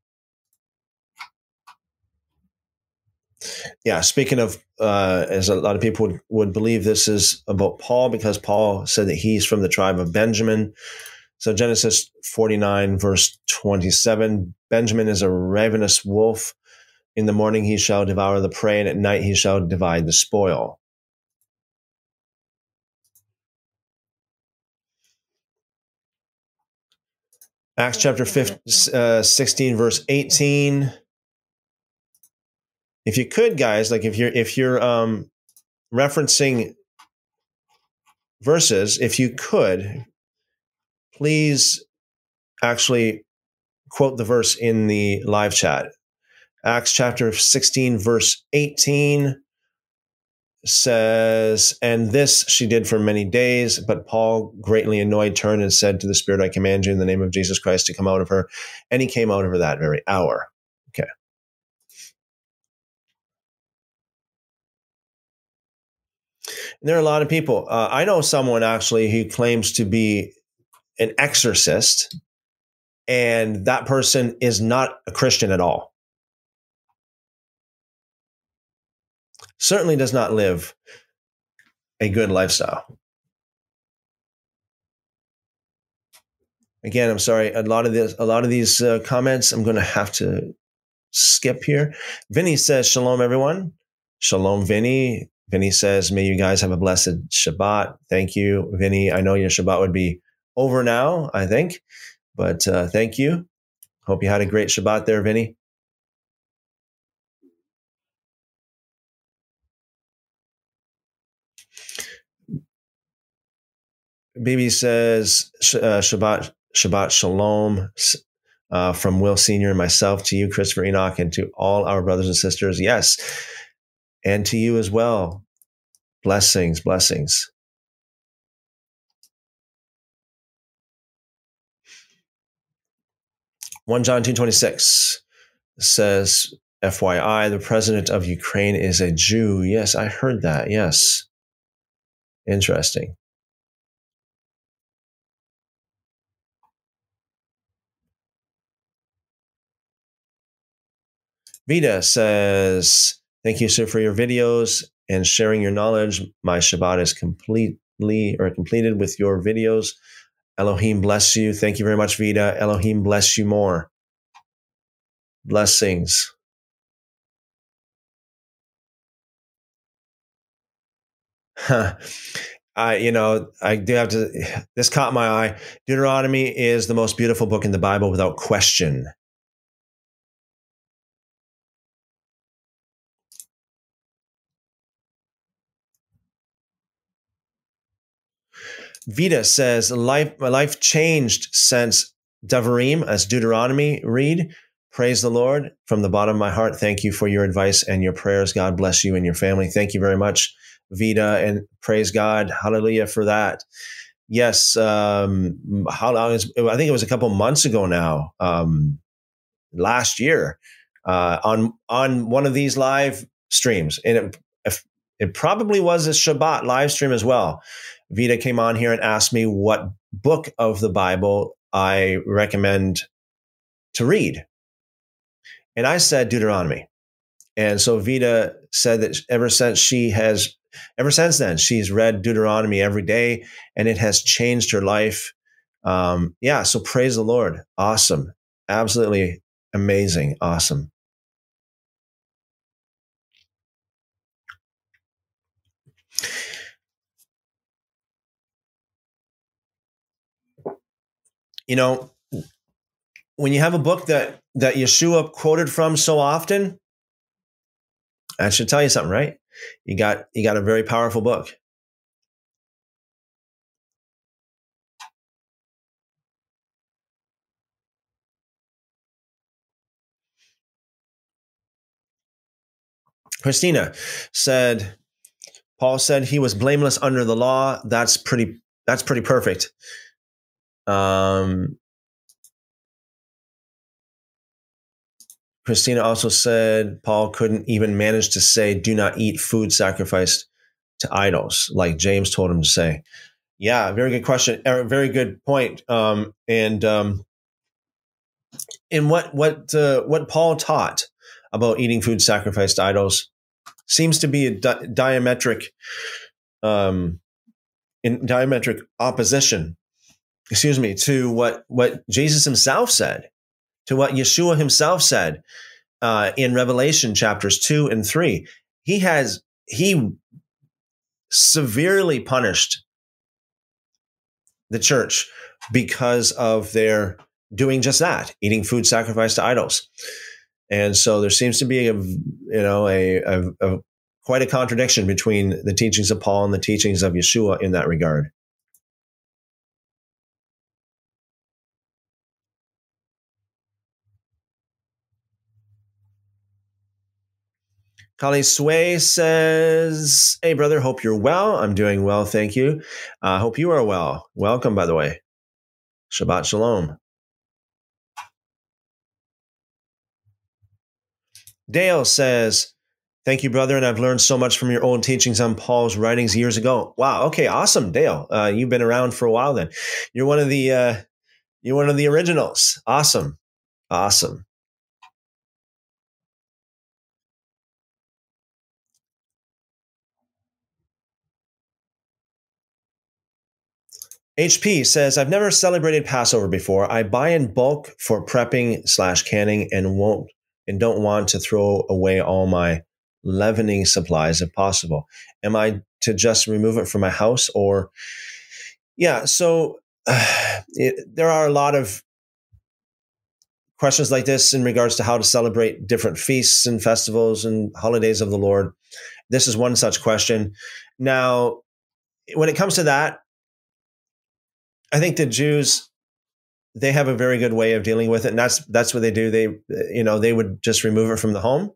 Yeah, speaking of, uh, as a lot of people would, would believe this is about Paul because Paul said that he's from the tribe of Benjamin. So Genesis 49, verse 27 Benjamin is a ravenous wolf. In the morning he shall devour the prey, and at night he shall divide the spoil. Acts chapter 15, uh, 16, verse 18. If you could, guys, like if you're if you're um, referencing verses, if you could, please actually quote the verse in the live chat. Acts chapter 16, verse 18 says, And this she did for many days, but Paul, greatly annoyed, turned and said to the Spirit, I command you in the name of Jesus Christ to come out of her. And he came out of her that very hour. Okay. And there are a lot of people. Uh, I know someone actually who claims to be an exorcist, and that person is not a Christian at all. Certainly does not live a good lifestyle. Again, I'm sorry. A lot of this, a lot of these uh, comments, I'm going to have to skip here. Vinny says, "Shalom, everyone." Shalom, Vinny. Vinny says, "May you guys have a blessed Shabbat." Thank you, Vinny. I know your Shabbat would be over now, I think. But uh, thank you. Hope you had a great Shabbat there, Vinny. Bibi says uh, Shabbat Shabbat Shalom uh, from Will Senior and myself to you, Christopher Enoch, and to all our brothers and sisters. Yes, and to you as well. Blessings, blessings. 1 John 2.26 says, FYI, the president of Ukraine is a Jew. Yes, I heard that. Yes. Interesting. Vita says, Thank you, sir, for your videos and sharing your knowledge. My Shabbat is completely or completed with your videos. Elohim bless you. Thank you very much, Vita. Elohim bless you more. Blessings. I, you know, I do have to. This caught my eye. Deuteronomy is the most beautiful book in the Bible without question. Vita says, life, my life changed since Devarim, as Deuteronomy read. Praise the Lord from the bottom of my heart. Thank you for your advice and your prayers. God bless you and your family. Thank you very much, Vita, and praise God. Hallelujah for that. Yes, um, how long is? I think it was a couple months ago now. Um, last year, uh, on on one of these live streams, and it, it probably was a Shabbat live stream as well. Vita came on here and asked me what book of the Bible I recommend to read. And I said Deuteronomy. And so Vita said that ever since she has, ever since then, she's read Deuteronomy every day and it has changed her life. Um, yeah, so praise the Lord. Awesome. Absolutely amazing. Awesome. You know, when you have a book that that Yeshua quoted from so often, I should tell you something, right? You got you got a very powerful book. Christina said, Paul said he was blameless under the law. That's pretty. That's pretty perfect. Um, Christina also said Paul couldn't even manage to say, "Do not eat food sacrificed to idols," like James told him to say. Yeah, very good question. Er, very good point. Um, and um, in what what uh, what Paul taught about eating food sacrificed to idols seems to be a di- diametric um, in diametric opposition excuse me to what what jesus himself said to what yeshua himself said uh, in revelation chapters 2 and 3 he has he severely punished the church because of their doing just that eating food sacrificed to idols and so there seems to be a you know a, a, a, quite a contradiction between the teachings of Paul and the teachings of Yeshua in that regard. Kali Sway says, Hey, brother, hope you're well. I'm doing well, thank you. I uh, hope you are well. Welcome, by the way. Shabbat Shalom. Dale says, Thank you, brother. And I've learned so much from your own teachings on Paul's writings years ago. Wow. Okay. Awesome, Dale. Uh, you've been around for a while then. You're one of the uh, you're one of the originals. Awesome. Awesome. HP says, I've never celebrated Passover before. I buy in bulk for prepping slash canning and won't and don't want to throw away all my leavening supplies if possible. Am I to just remove it from my house or? Yeah, so uh, it, there are a lot of questions like this in regards to how to celebrate different feasts and festivals and holidays of the Lord. This is one such question. Now, when it comes to that, I think the Jews they have a very good way of dealing with it, and that's that's what they do. They you know they would just remove it from the home,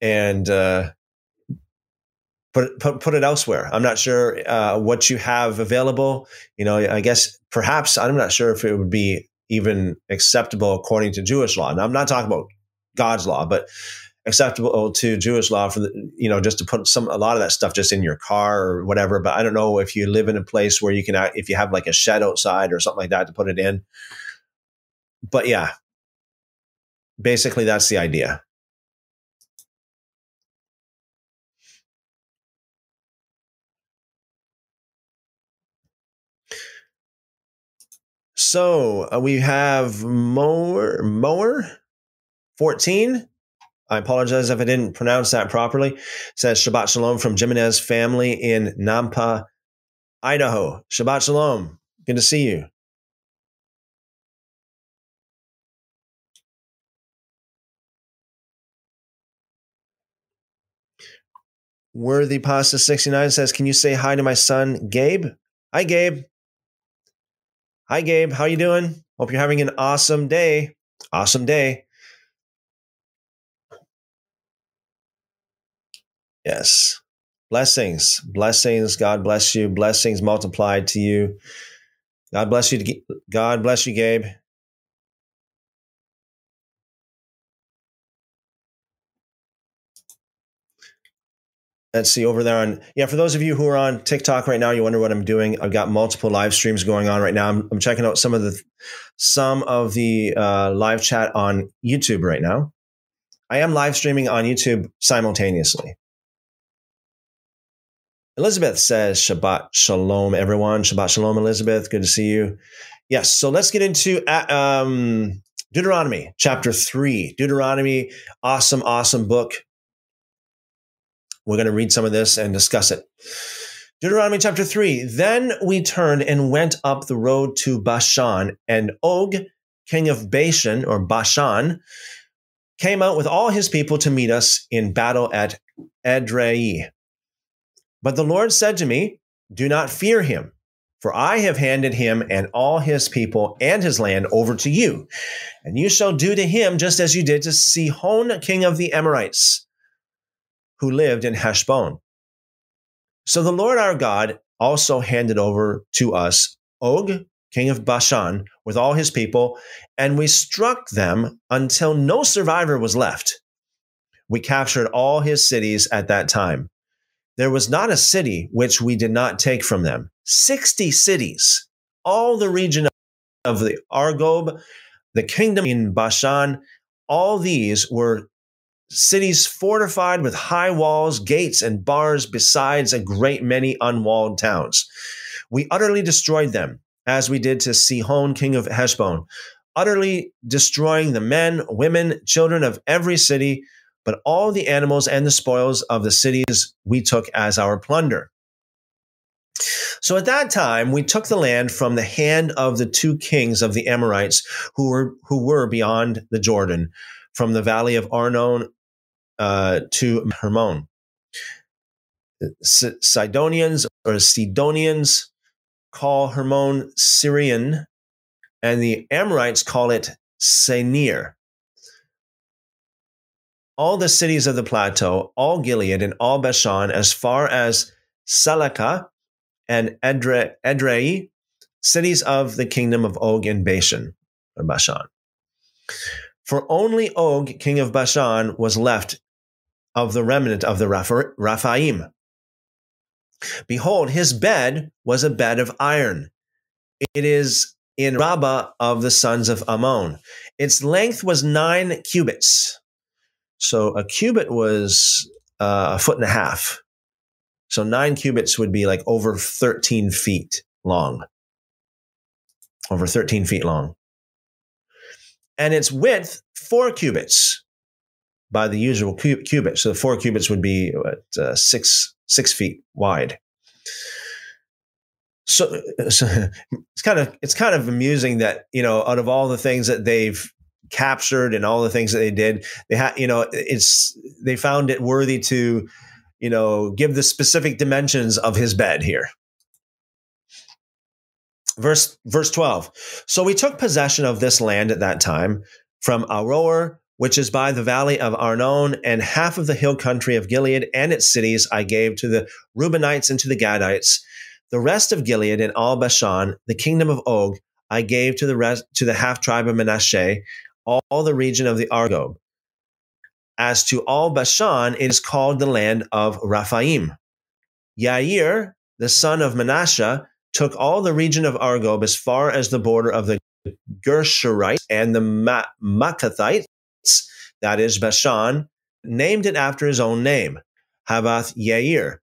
and uh, put, put put it elsewhere. I'm not sure uh, what you have available. You know, I guess perhaps I'm not sure if it would be even acceptable according to Jewish law. And I'm not talking about God's law, but acceptable to Jewish law for the, you know, just to put some, a lot of that stuff just in your car or whatever. But I don't know if you live in a place where you can, if you have like a shed outside or something like that to put it in. But yeah, basically that's the idea. So uh, we have mower mower 14. I apologize if I didn't pronounce that properly. It says Shabbat Shalom from Jimenez family in Nampa, Idaho. Shabbat Shalom. Good to see you. Worthy Pasta 69 says, Can you say hi to my son, Gabe? Hi, Gabe. Hi, Gabe. How you doing? Hope you're having an awesome day. Awesome day. Yes. Blessings. Blessings. God bless you. Blessings multiplied to you. God bless you. God bless you, Gabe. let's see over there on yeah for those of you who are on tiktok right now you wonder what i'm doing i've got multiple live streams going on right now i'm, I'm checking out some of the some of the uh, live chat on youtube right now i am live streaming on youtube simultaneously elizabeth says shabbat shalom everyone shabbat shalom elizabeth good to see you yes so let's get into uh, um, deuteronomy chapter 3 deuteronomy awesome awesome book we're going to read some of this and discuss it. Deuteronomy chapter 3. Then we turned and went up the road to Bashan, and Og, king of Bashan or Bashan, came out with all his people to meet us in battle at Edrei. But the Lord said to me, Do not fear him, for I have handed him and all his people and his land over to you. And you shall do to him just as you did to Sihon, king of the Amorites, who lived in Heshbon. So the Lord our God also handed over to us Og, king of Bashan, with all his people, and we struck them until no survivor was left. We captured all his cities at that time. There was not a city which we did not take from them. 60 cities, all the region of the Argob, the kingdom in Bashan, all these were cities fortified with high walls, gates, and bars, besides a great many unwalled towns. We utterly destroyed them, as we did to Sihon, king of Heshbon, utterly destroying the men, women, children of every city, but all the animals and the spoils of the cities we took as our plunder. So at that time, we took the land from the hand of the two kings of the Amorites who were, who were beyond the Jordan, from the valley of Arnon uh, to Hermon. Sidonians or Sidonians call Hermon Sirion, and the Amorites call it Senir. All the cities of the plateau, all Gilead and all Bashan, as far as Salecah and Edre, Edrei, cities of the kingdom of Og and Bashan, or Bashan. For only Og, king of Bashan, was left of the remnant of the Raphaim. Behold, his bed was a bed of iron. It is in Rabbah of the sons of Ammon. Its length was nine cubits. So a cubit was uh, a foot and a half. So nine cubits would be like over 13 feet long. Over 13 feet long. And its width, four cubits by the usual cubit. So the four cubits would be what, uh, six six feet wide. So, so it's kind of it's kind of amusing that you know out of all the things that they've captured and all the things that they did, they had you know it's they found it worthy to you know give the specific dimensions of his bed here. Verse verse 12 so we took possession of this land at that time from Aroer which is by the valley of Arnon, and half of the hill country of Gilead and its cities I gave to the Reubenites and to the Gadites. The rest of Gilead and all Bashan, the kingdom of Og, I gave to the rest to the half tribe of Manasseh, all, the region of the Argob. As to all Bashan, it is called the land of Raphaim. Yair, the son of Manasseh, took all the region of Argob as far as the border of the Gershurites and the Ma- that is Bashan, named it after his own name, Havath Yair,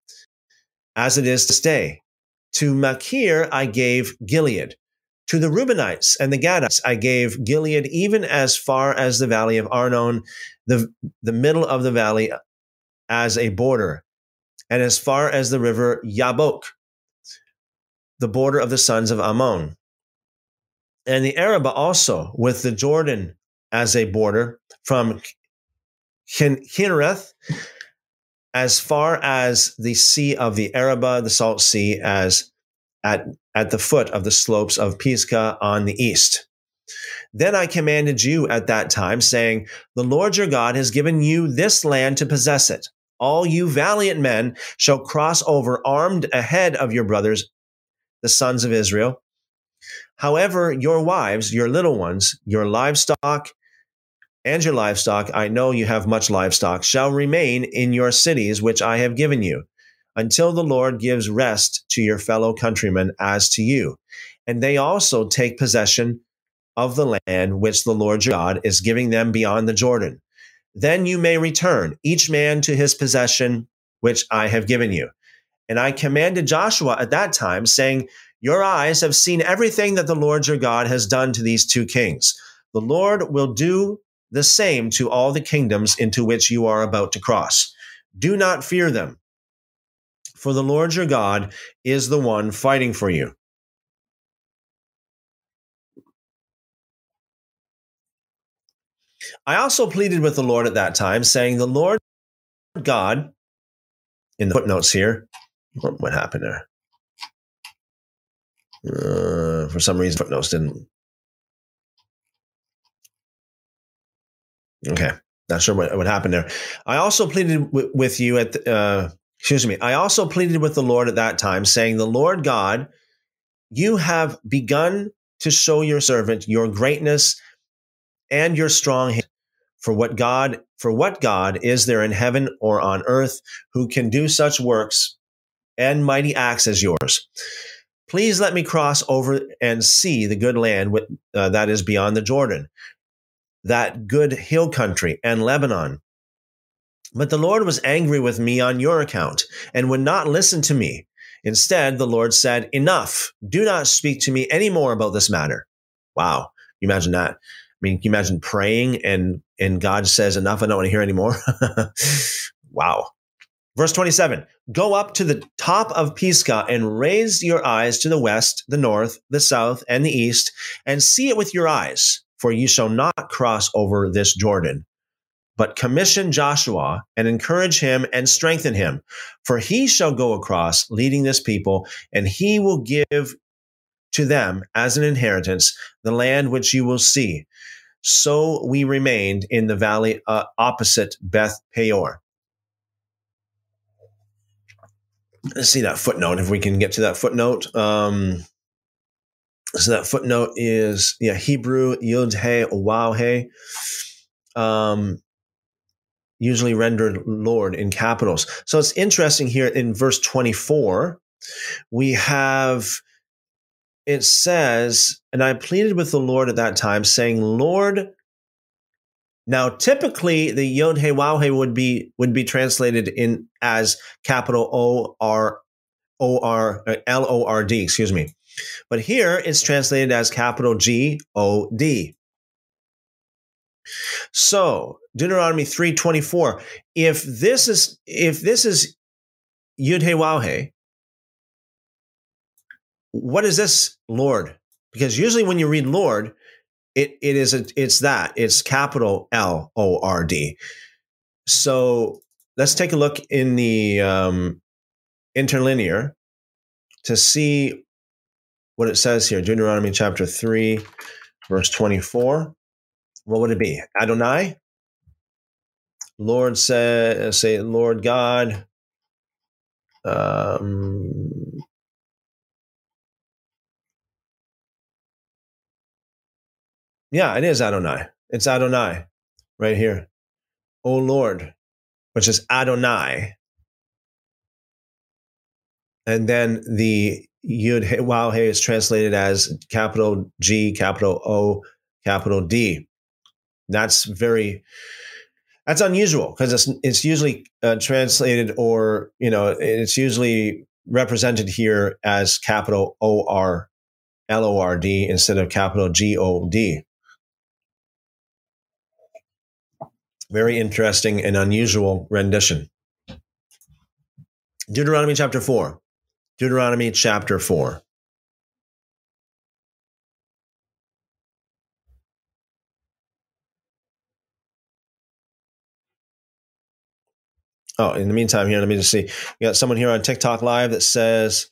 as it is to day. To Machir I gave Gilead. To the Reubenites and the Gadites I gave Gilead even as far as the valley of Arnon, the, the middle of the valley as a border, and as far as the river Yabok, the border of the sons of Ammon. And the Arabah also, with the Jordan as a border from Kinnereth as far as the Sea of the Arabah, the Salt Sea, as at, at the foot of the slopes of Pisgah on the east. Then I commanded you at that time, saying, The Lord your God has given you this land to possess it. All you valiant men shall cross over armed ahead of your brothers, the sons of Israel. However, your wives, your little ones, your livestock, and your livestock, I know you have much livestock, shall remain in your cities which I have given you, until the Lord gives rest to your fellow countrymen as to you. And they also take possession of the land which the Lord your God is giving them beyond the Jordan. Then you may return, each man to his possession which I have given you. And I commanded Joshua at that time, saying, Your eyes have seen everything that the Lord your God has done to these two kings. The Lord will do the same to all the kingdoms into which you are about to cross. Do not fear them. For the Lord your God is the one fighting for you. I also pleaded with the Lord at that time, saying, The Lord God, in the footnotes here, what happened there? Uh, for some reason, footnotes didn't. Okay, not sure what, what happened there. I also pleaded w- with you at, the, uh, excuse me, I also pleaded with the Lord at that time, saying, The Lord God, you have begun to show your servant your greatness and your strong hand. For what God, for what God is there in heaven or on earth who can do such works and mighty acts as yours? Please let me cross over and see the good land with, uh, that is beyond the Jordan, that good hill country and Lebanon. But the Lord was angry with me on your account and would not listen to me. Instead, the Lord said, Enough, do not speak to me any more about this matter. Wow. You imagine that. I mean, can you imagine praying and and God says, Enough, I don't want to hear anymore? wow. Verse 27 Go up to the top of Pisgah and raise your eyes to the west, the north, the south, and the east, and see it with your eyes, for you shall not cross over this Jordan. But commission Joshua and encourage him and strengthen him, for he shall go across, leading this people, and he will give to them as an inheritance the land which you will see. So we remained in the valley uh, opposite Beth Peor. Let's see that footnote if we can get to that footnote. Um, so that footnote is yeah Hebrew Yud He Waw He, um, usually rendered Lord in capitals. So it's interesting here in verse twenty four, we have it says, and I pleaded with the Lord at that time, saying, Lord. Now, typically, the Yod He Waw He would be would be translated in as capital O R O R L O R D. Excuse me, but here it's translated as capital G O D. So Deuteronomy three twenty four. If this is if this is Yud He Waw He, what is this Lord? Because usually when you read Lord, it, it is a, it's that it's capital L O R D. So let's take a look in the um, interlinear to see what it says here. Deuteronomy chapter three, verse twenty-four. What would it be? Adonai. Lord say say Lord God. Um, Yeah, it is Adonai. It's Adonai right here. O Lord, which is Adonai. And then the Yud He Waw He is translated as capital G, capital O, capital D. That's very that's unusual because it's it's usually uh, translated or you know it's usually represented here as capital O R L O R D instead of capital G O D. Very interesting and unusual rendition. Deuteronomy chapter 4. Deuteronomy chapter 4. Oh, in the meantime, here, let me just see. We got someone here on TikTok Live that says,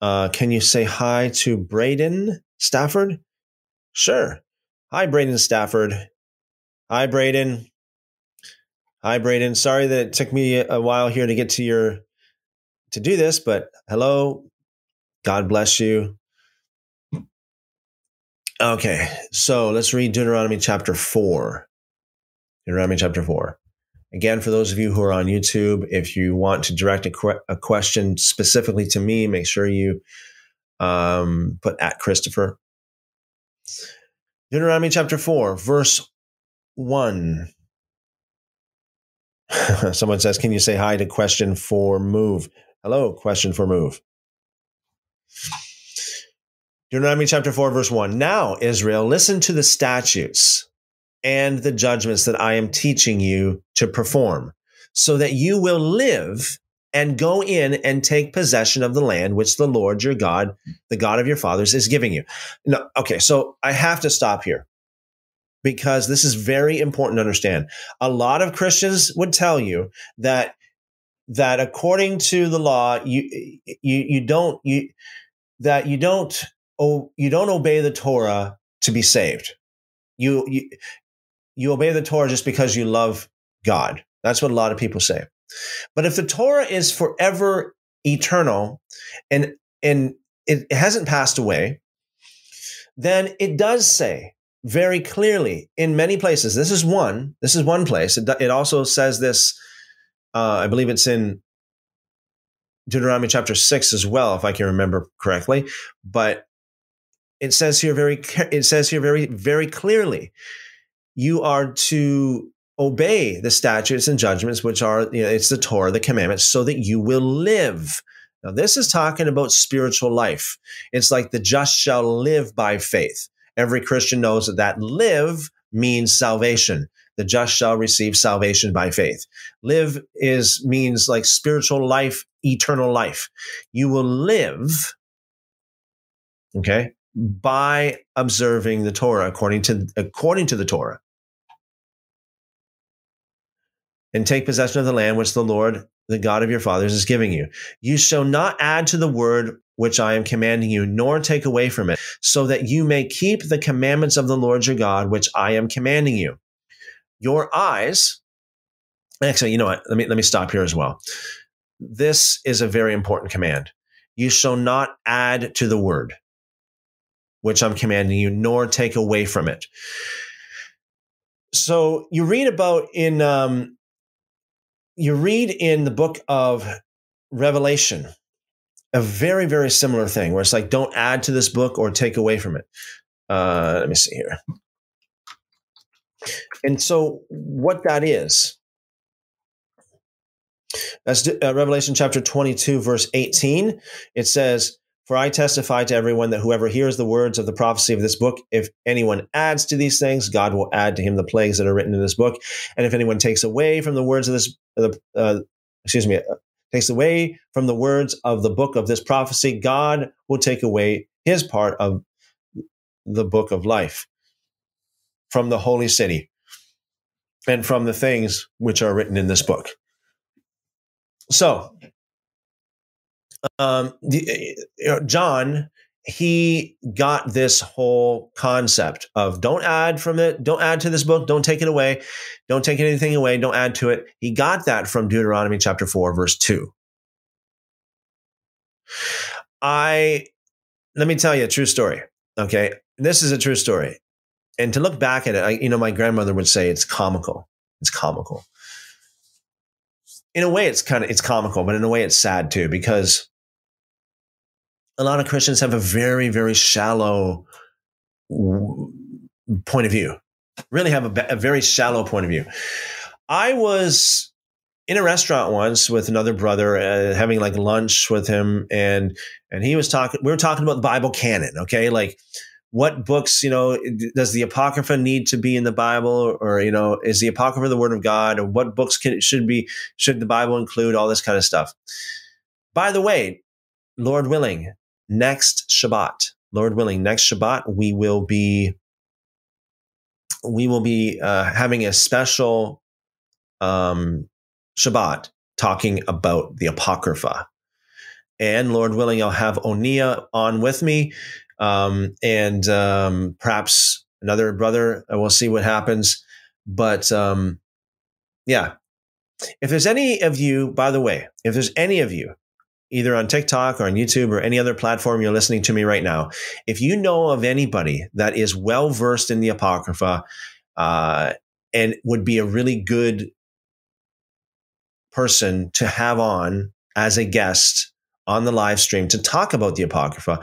uh, Can you say hi to Braden Stafford? Sure. Hi, Braden Stafford. Hi, Braden. Hi, Braden. Sorry that it took me a while here to get to your to do this, but hello. God bless you. Okay, so let's read Deuteronomy chapter 4. Deuteronomy chapter 4. Again, for those of you who are on YouTube, if you want to direct a, que- a question specifically to me, make sure you um, put at Christopher. Deuteronomy chapter 4, verse 1. Someone says, Can you say hi to question for move? Hello, question for move. Deuteronomy chapter 4, verse 1. Now, Israel, listen to the statutes and the judgments that I am teaching you to perform, so that you will live and go in and take possession of the land which the Lord your God, the God of your fathers, is giving you. No, okay, so I have to stop here because this is very important to understand. A lot of Christians would tell you that that according to the law, you you you don't you that you don't oh you don't obey the Torah to be saved. You you you obey the Torah just because you love God. That's what a lot of people say. But if the Torah is forever eternal and and it hasn't passed away, then it does say very clearly in many places. This is one. This is one place. It, it also says this. Uh, I believe it's in Deuteronomy chapter six as well, if I can remember correctly. But it says here very. It says here very very clearly. You are to obey the statutes and judgments, which are, you know, it's the Torah, the commandments, so that you will live. Now, this is talking about spiritual life. It's like the just shall live by faith. Every Christian knows that that live means salvation. The just shall receive salvation by faith. Live is means like spiritual life, eternal life. You will live, okay, by observing the Torah according to according to the Torah. And take possession of the land which the Lord, the God of your fathers, is giving you. You shall not add to the word which I am commanding you, nor take away from it, so that you may keep the commandments of the Lord your God, which I am commanding you. Your eyes, actually, you know what? Let me let me stop here as well. This is a very important command. You shall not add to the word which I'm commanding you, nor take away from it. So you read about in um, you read in the book of Revelation a very, very similar thing where it's like, don't add to this book or take away from it. Uh, let me see here. And so, what that is, that's uh, Revelation chapter 22, verse 18. It says, for I testify to everyone that whoever hears the words of the prophecy of this book, if anyone adds to these things, God will add to him the plagues that are written in this book. And if anyone takes away from the words of this, uh, excuse me, takes away from the words of the book of this prophecy, God will take away his part of the book of life from the holy city and from the things which are written in this book. So, um, you know, John, he got this whole concept of don't add from it, don't add to this book, don't take it away, don't take anything away, don't add to it. He got that from Deuteronomy chapter 4, verse 2. I, let me tell you a true story. Okay. This is a true story. And to look back at it, I, you know, my grandmother would say it's comical. It's comical. In a way, it's kind of, it's comical, but in a way, it's sad too, because a lot of Christians have a very, very shallow point of view, really have a, a very shallow point of view. I was in a restaurant once with another brother, uh, having like lunch with him, and and he was talking. We were talking about the Bible canon, okay, like what books, you know, does the Apocrypha need to be in the Bible, or you know, is the Apocrypha the Word of God, or what books can should be should the Bible include? All this kind of stuff. By the way, Lord willing, next Shabbat, Lord willing, next Shabbat, we will be we will be uh, having a special um, Shabbat talking about the Apocrypha. And Lord willing, I'll have Onia on with me, um, and um, perhaps another brother. We'll see what happens. But um, yeah, if there's any of you, by the way, if there's any of you either on TikTok or on YouTube or any other platform you're listening to me right now, if you know of anybody that is well versed in the Apocrypha uh, and would be a really good person to have on as a guest on the live stream to talk about the Apocrypha,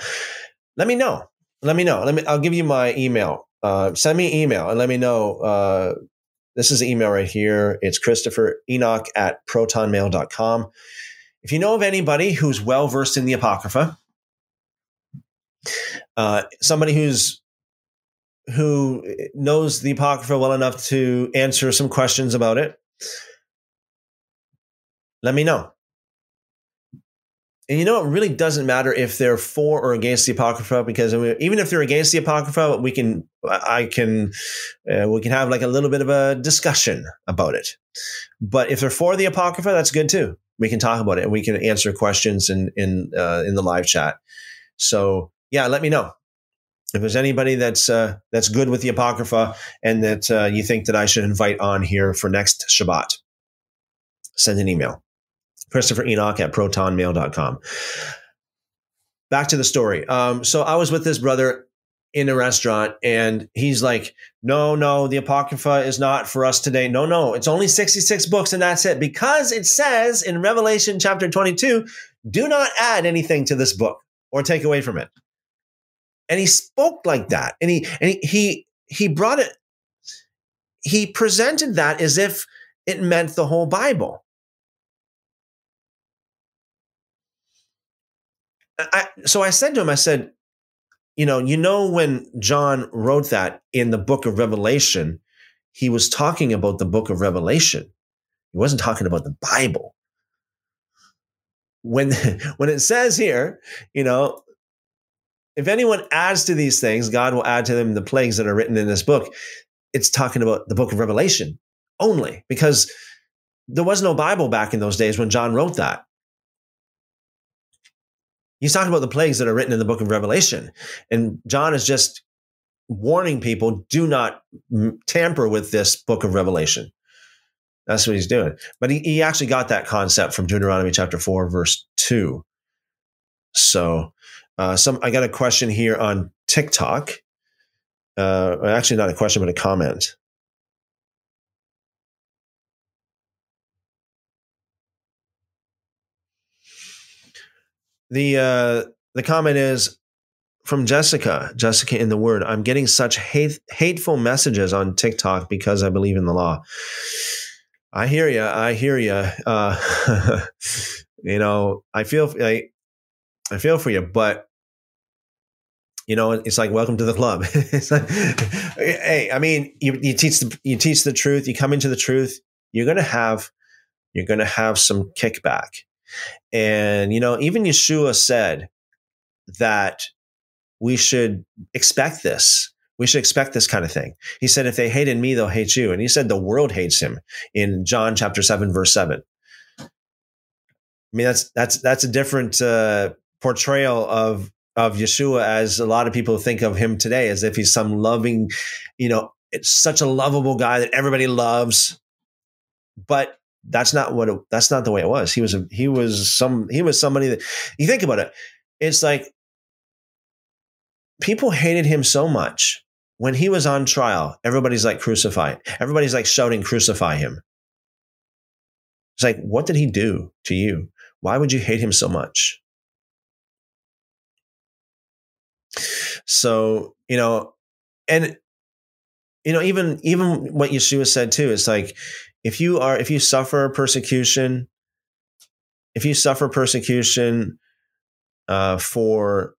let me know. Let me know. Let me. I'll give you my email. Uh, send me an email and let me know. Uh, this is the email right here. It's Christopher Enoch at protonmail.com. If you know of anybody who's well versed in the Apocrypha, uh, somebody who's who knows the Apocrypha well enough to answer some questions about it, let me know. and you know, it really doesn't matter if they're for or against the apocrypha because even if they're against the apocrypha, we can, I can, uh, we can have like a little bit of a discussion about it. But if they're for the apocrypha, that's good too. We can talk about it and we can answer questions in in uh, in the live chat. So yeah, let me know if there's anybody that's uh, that's good with the apocrypha and that uh, you think that I should invite on here for next Shabbat. Send an email. Christopher Enoch at protonmail.com. Back to the story. Um, so I was with this brother in a restaurant and he's like, no, no, the Apocrypha is not for us today. No, no, it's only 66 books and that's it. Because it says in Revelation chapter 22, do not add anything to this book or take away from it. And he spoke like that. And he, and he, he, he brought it, he presented that as if it meant the whole Bible. I, so I said to him, I said, you know, you know, when John wrote that in the book of Revelation, he was talking about the book of Revelation. He wasn't talking about the Bible. When, when it says here, you know, if anyone adds to these things, God will add to them the plagues that are written in this book. It's talking about the book of Revelation only because there was no Bible back in those days when John wrote that. He's talking about the plagues that are written in the book of Revelation. And John is just warning people do not tamper with this book of Revelation. That's what he's doing. But he, he actually got that concept from Deuteronomy chapter 4, verse 2. So, uh, some I got a question here on TikTok. Uh, actually, not a question, but a comment. The uh, the comment is from Jessica. Jessica in the word. I'm getting such hate, hateful messages on TikTok because I believe in the law. I hear you. I hear you. Uh, you know, I feel I, I feel for you, but you know, it's like welcome to the club. It's like, hey, I mean, you, you teach the you teach the truth. You come into the truth. You're gonna have you're gonna have some kickback, and, you know, even Yeshua said that we should expect this. We should expect this kind of thing. He said, if they hated me, they'll hate you. And he said the world hates him in John chapter 7, verse 7. I mean, that's that's that's a different uh, portrayal of of Yeshua as a lot of people think of him today, as if he's some loving, you know, it's such a lovable guy that everybody loves. But that's not what it, that's not the way it was. He was a, he was some he was somebody that you think about it. It's like people hated him so much when he was on trial. Everybody's like crucify. Everybody's like shouting crucify him. It's like what did he do to you? Why would you hate him so much? So, you know, and you know even even what Yeshua said too is like if you are if you suffer persecution if you suffer persecution uh, for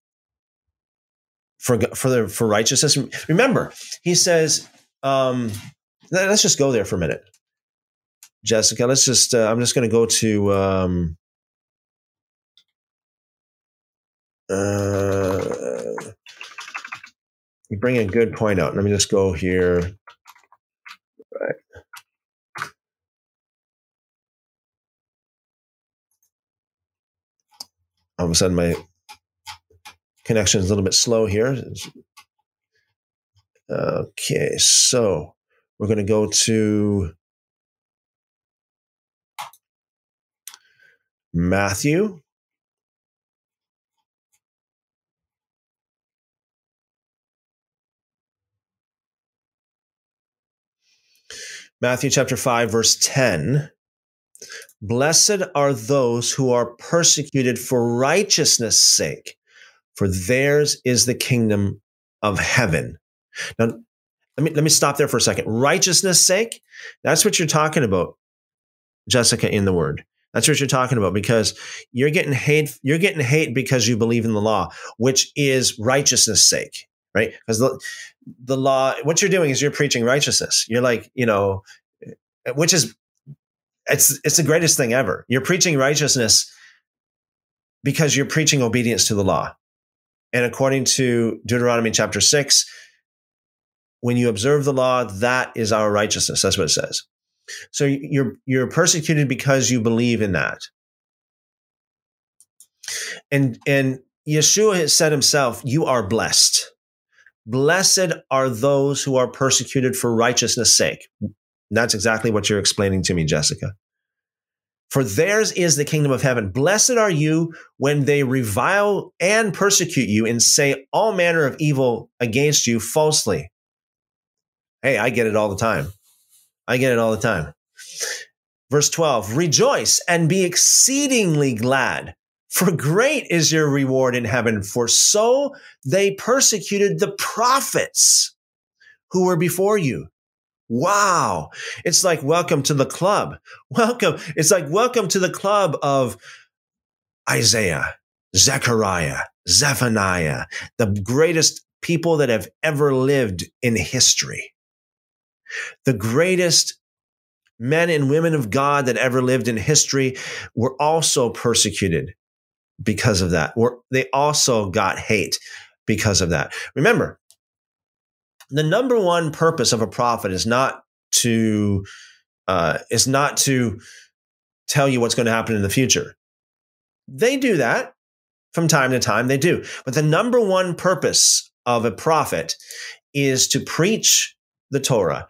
for for the for righteousness remember he says um, let's just go there for a minute. Jessica let's just uh, i'm just going to go to um, uh, you bring a good point out. Let me just go here all of a sudden my connection is a little bit slow here. Okay, so we're going to go to Matthew. Matthew chapter 5, verse 10. Blessed are those who are persecuted for righteousness' sake, for theirs is the kingdom of heaven. Now, let me, let me stop there for a second. Righteousness' sake, that's what you're talking about, Jessica, in the word. That's what you're talking about because you're getting hate. You're getting hate because you believe in the law, which is righteousness' sake, right? Because the the law, what you're doing is you're preaching righteousness. You're like, you know, which is it's it's the greatest thing ever. You're preaching righteousness because you're preaching obedience to the law. And according to Deuteronomy chapter 6, when you observe the law, that is our righteousness. That's what it says. So you're you're persecuted because you believe in that. And and Yeshua has said himself, you are blessed. Blessed are those who are persecuted for righteousness' sake. That's exactly what you're explaining to me, Jessica. For theirs is the kingdom of heaven. Blessed are you when they revile and persecute you and say all manner of evil against you falsely. Hey, I get it all the time. I get it all the time. Verse 12 Rejoice and be exceedingly glad, for great is your reward in heaven, for so they persecuted the prophets who were before you. Wow. It's like welcome to the club. Welcome. It's like welcome to the club of Isaiah, Zechariah, Zephaniah, the greatest people that have ever lived in history. The greatest men and women of God that ever lived in history were also persecuted because of that. Were They also got hate because of that. Remember, the number one purpose of a prophet is not to uh, is not to tell you what's going to happen in the future. They do that from time to time. They do, but the number one purpose of a prophet is to preach the Torah,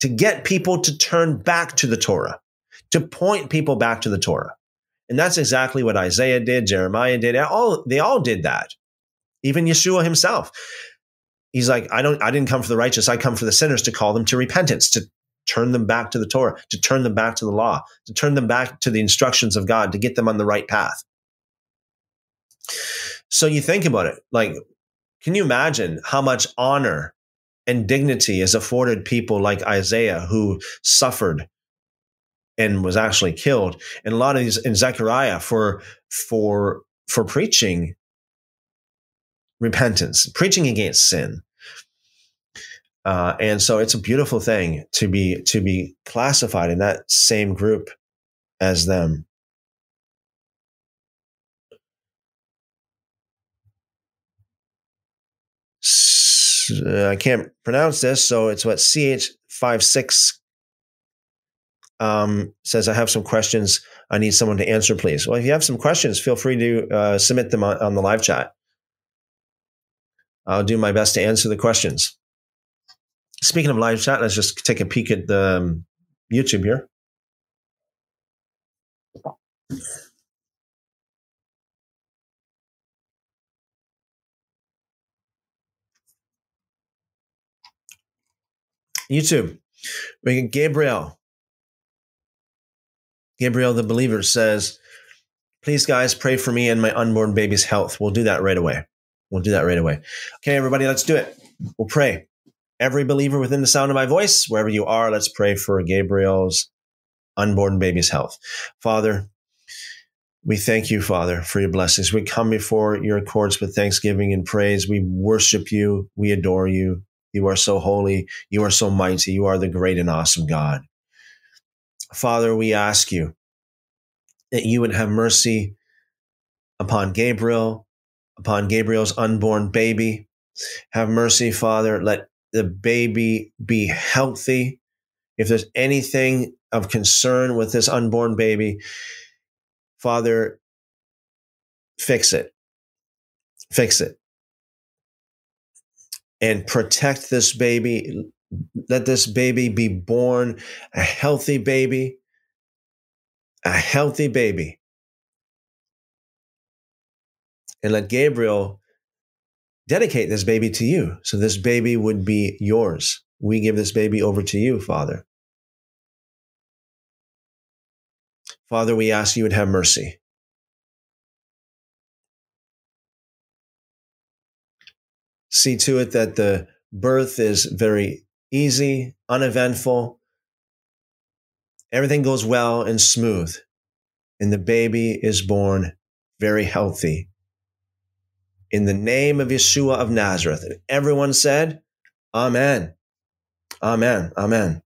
to get people to turn back to the Torah, to point people back to the Torah. And that's exactly what Isaiah did, Jeremiah did. All they all did that. Even Yeshua himself he's like, I don't, I didn't come for the righteous. I come for the sinners to call them to repentance, to turn them back to the Torah, to turn them back to the law, to turn them back to the instructions of God, to get them on the right path. So you think about it, like, can you imagine how much honor and dignity is afforded people like Isaiah who suffered and was actually killed, and a lot of these in Zechariah for for for preaching repentance, preaching against sin. Uh, and so it's a beautiful thing to be to be classified in that same group as them. I can't pronounce this, so it's what CH56 um, says. I have some questions. I need someone to answer, please. Well, if you have some questions, feel free to uh, submit them on, on the live chat. I'll do my best to answer the questions. Speaking of live chat, let's just take a peek at the um, YouTube here. YouTube. We Gabriel. Gabriel the believer says, Please, guys, pray for me and my unborn baby's health. We'll do that right away. We'll do that right away. Okay, everybody, let's do it. We'll pray. Every believer within the sound of my voice, wherever you are, let's pray for Gabriel's unborn baby's health. Father, we thank you, Father, for your blessings. We come before your courts with thanksgiving and praise. We worship you. We adore you. You are so holy. You are so mighty. You are the great and awesome God. Father, we ask you that you would have mercy upon Gabriel, upon Gabriel's unborn baby. Have mercy, Father. Let the baby be healthy. If there's anything of concern with this unborn baby, Father, fix it. Fix it. And protect this baby. Let this baby be born a healthy baby, a healthy baby and let Gabriel dedicate this baby to you. So this baby would be yours. We give this baby over to you, Father. Father, we ask you would have mercy. See to it that the birth is very easy, uneventful. Everything goes well and smooth. And the baby is born very healthy in the name of Yeshua of Nazareth. And everyone said, Amen. Amen. Amen.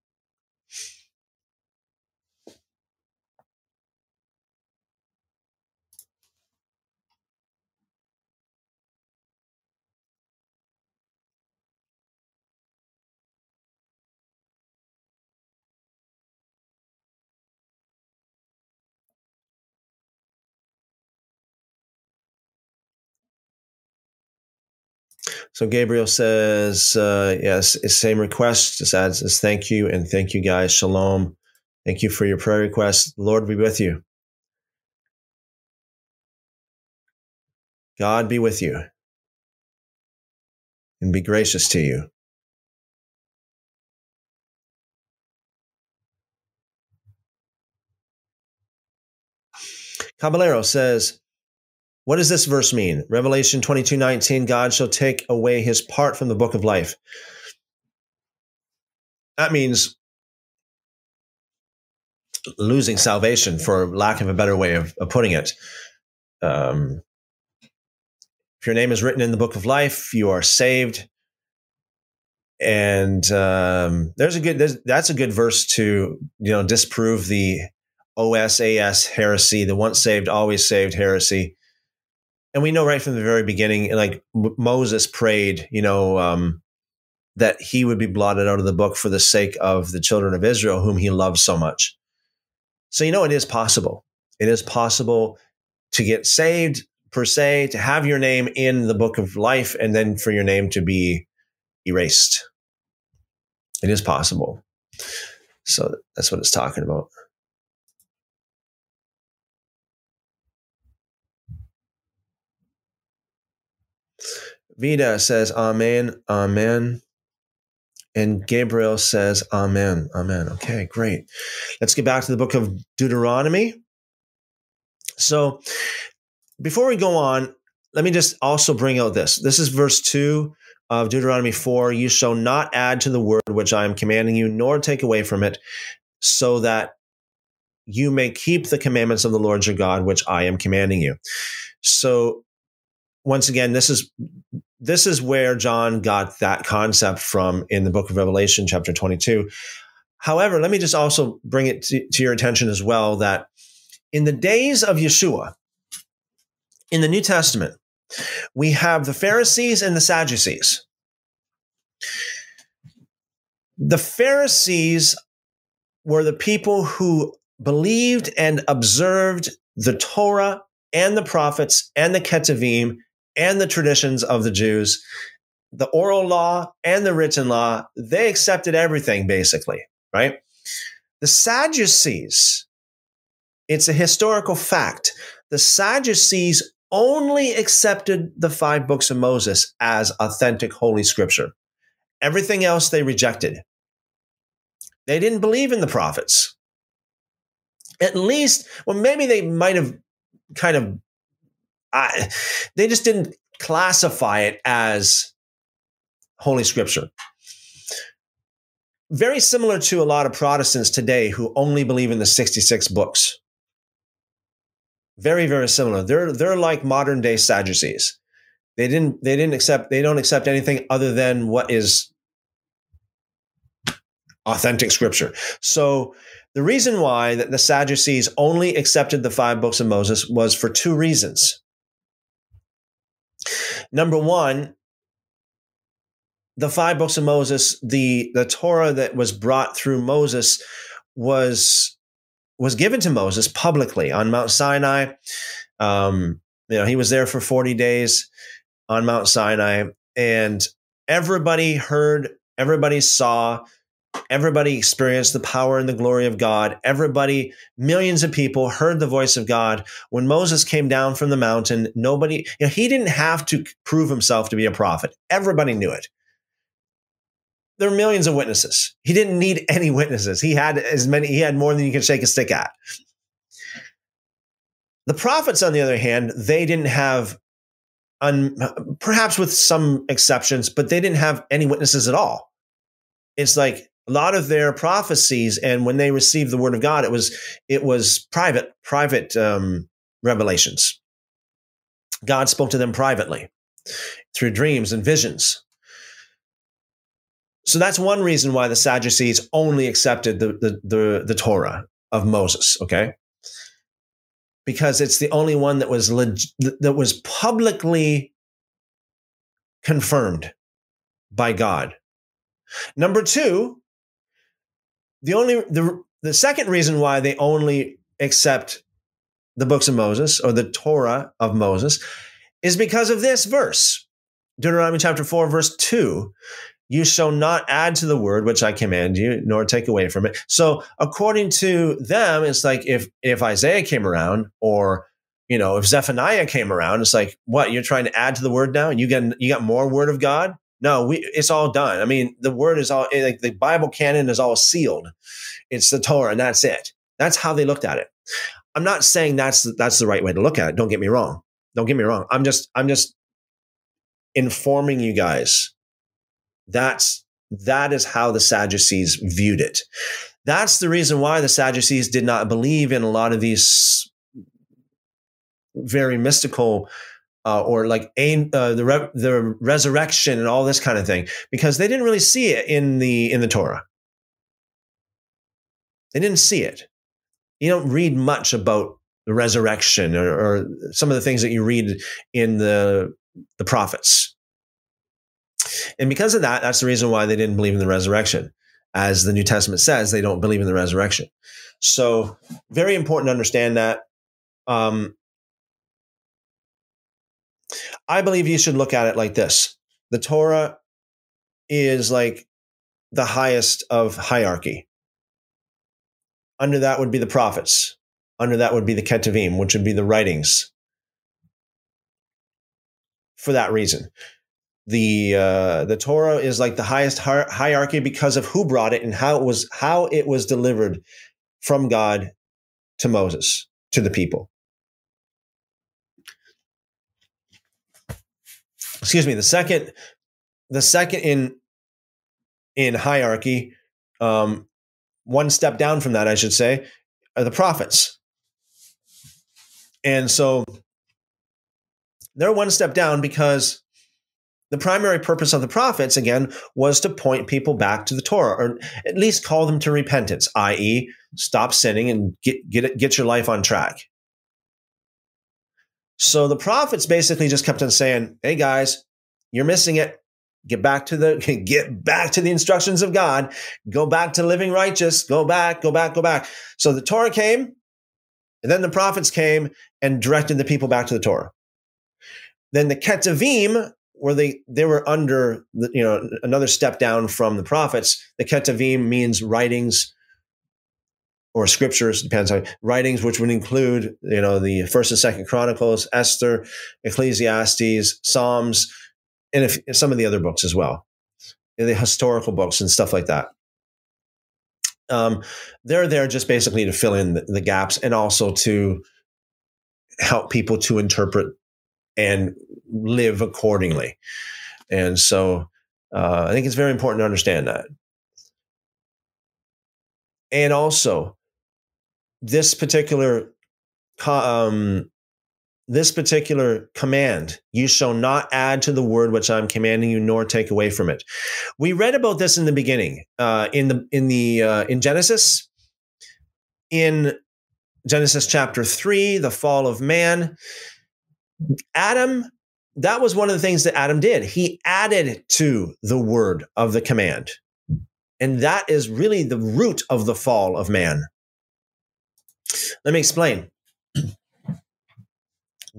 So Gabriel says, uh, yes, same request. Just adds says, thank you and thank you guys. Shalom. Thank you for your prayer request. Lord be with you. God be with you and be gracious to you. Caballero says, what does this verse mean? Revelation 22 19, God shall take away his part from the book of life. That means losing salvation, for lack of a better way of, of putting it. Um, if your name is written in the book of life, you are saved. And um, there's a good that's a good verse to you know disprove the OSAS heresy, the once saved always saved heresy and we know right from the very beginning, like Moses prayed, you know, um, that he would be blotted out of the book for the sake of the children of Israel, whom he loves so much. So, you know, it is possible. It is possible to get saved per se, to have your name in the book of life, and then for your name to be erased. It is possible. So that's what it's talking about. Vita says, Amen, Amen. And Gabriel says, Amen, Amen. Okay, great. Let's get back to the book of Deuteronomy. So before we go on, let me just also bring out this. This is verse 2 of Deuteronomy 4 You shall not add to the word which I am commanding you, nor take away from it, so that you may keep the commandments of the Lord your God, which I am commanding you. So once again, this is this is where John got that concept from in the book of Revelation, chapter 22. However, let me just also bring it to, to your attention as well that in the days of Yeshua, in the New Testament, we have the Pharisees and the Sadducees. The Pharisees were the people who believed and observed the Torah and the prophets and the Ketuvim and the traditions of the Jews, the oral law and the written law, they accepted everything basically, right? The Sadducees, it's a historical fact. The Sadducees only accepted the five books of Moses as authentic holy scripture. Everything else they rejected. They didn't believe in the prophets. At least, well, maybe they might have kind of I, they just didn't classify it as Holy Scripture. Very similar to a lot of Protestants today who only believe in the 66 books. Very, very similar. They're they're like modern day Sadducees. They didn't they didn't accept they don't accept anything other than what is authentic scripture. So the reason why that the Sadducees only accepted the five books of Moses was for two reasons. Number one, the five books of Moses, the the Torah that was brought through Moses was was given to Moses publicly on Mount Sinai. Um, you know, he was there for 40 days on Mount Sinai, and everybody heard, everybody saw Everybody experienced the power and the glory of God. Everybody, millions of people heard the voice of God. When Moses came down from the mountain, nobody, you know, he didn't have to prove himself to be a prophet. Everybody knew it. There were millions of witnesses. He didn't need any witnesses. He had as many, he had more than you can shake a stick at. The prophets, on the other hand, they didn't have, un, perhaps with some exceptions, but they didn't have any witnesses at all. It's like a lot of their prophecies and when they received the word of god it was it was private private um, revelations. God spoke to them privately through dreams and visions. So that's one reason why the sadducees only accepted the, the, the, the torah of moses okay? Because it's the only one that was leg- that was publicly confirmed by god. Number two the only the the second reason why they only accept the books of Moses or the Torah of Moses is because of this verse. Deuteronomy chapter 4, verse 2, you shall not add to the word which I command you, nor take away from it. So according to them, it's like if if Isaiah came around or you know, if Zephaniah came around, it's like, what, you're trying to add to the word now? And you get you got more word of God? No, we it's all done. I mean, the word is all like the Bible canon is all sealed. It's the Torah, and that's it. That's how they looked at it. I'm not saying that's that's the right way to look at it. Don't get me wrong. Don't get me wrong. I'm just I'm just informing you guys. That's that is how the Sadducees viewed it. That's the reason why the Sadducees did not believe in a lot of these very mystical uh, or like uh, the re- the resurrection and all this kind of thing because they didn't really see it in the in the Torah. They didn't see it. You don't read much about the resurrection or, or some of the things that you read in the the prophets. And because of that, that's the reason why they didn't believe in the resurrection. As the New Testament says, they don't believe in the resurrection. So, very important to understand that. Um, I believe you should look at it like this the Torah is like the highest of hierarchy. Under that would be the prophets. Under that would be the Ketuvim, which would be the writings. For that reason, the uh, the Torah is like the highest hierarchy because of who brought it and how it was how it was delivered from God to Moses to the people. Excuse me, the second, the second in in hierarchy, um, one step down from that, I should say, are the prophets. And so they're one step down because the primary purpose of the prophets, again, was to point people back to the Torah, or at least call them to repentance, i.e., stop sinning and get get get your life on track. So the prophets basically just kept on saying, "Hey guys, you're missing it. Get back to the get back to the instructions of God. Go back to living righteous. Go back, go back, go back." So the Torah came, and then the prophets came and directed the people back to the Torah. Then the Ketuvim, where they they were under the, you know another step down from the prophets. The Ketuvim means writings or scriptures depends on writings which would include you know the first and second chronicles esther ecclesiastes psalms and if, some of the other books as well the historical books and stuff like that. Um, they're there just basically to fill in the, the gaps and also to help people to interpret and live accordingly. And so uh, i think it's very important to understand that. And also this particular um, this particular command you shall not add to the word which i'm commanding you nor take away from it. We read about this in the beginning uh, in the in the uh, in genesis. In genesis chapter 3 the fall of man adam that was one of the things that adam did. He added to the word of the command. And that is really the root of the fall of man let me explain.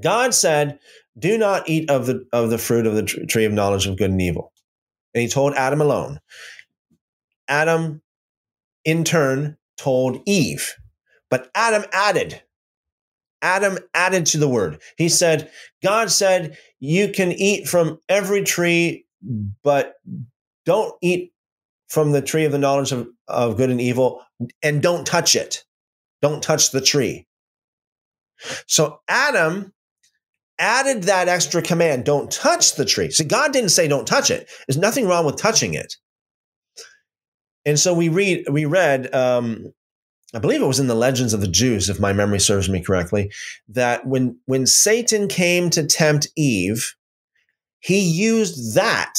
God said, "Do not eat of the of the fruit of the tree of knowledge of good and evil," and He told Adam alone. Adam, in turn, told Eve, but Adam added. Adam added to the word. He said, "God said you can eat from every tree, but don't eat from the tree of the knowledge of, of good and evil, and don't touch it." Don't touch the tree. So Adam added that extra command don't touch the tree. See, God didn't say don't touch it. There's nothing wrong with touching it. And so we read, we read, um, I believe it was in the Legends of the Jews, if my memory serves me correctly, that when when Satan came to tempt Eve, he used that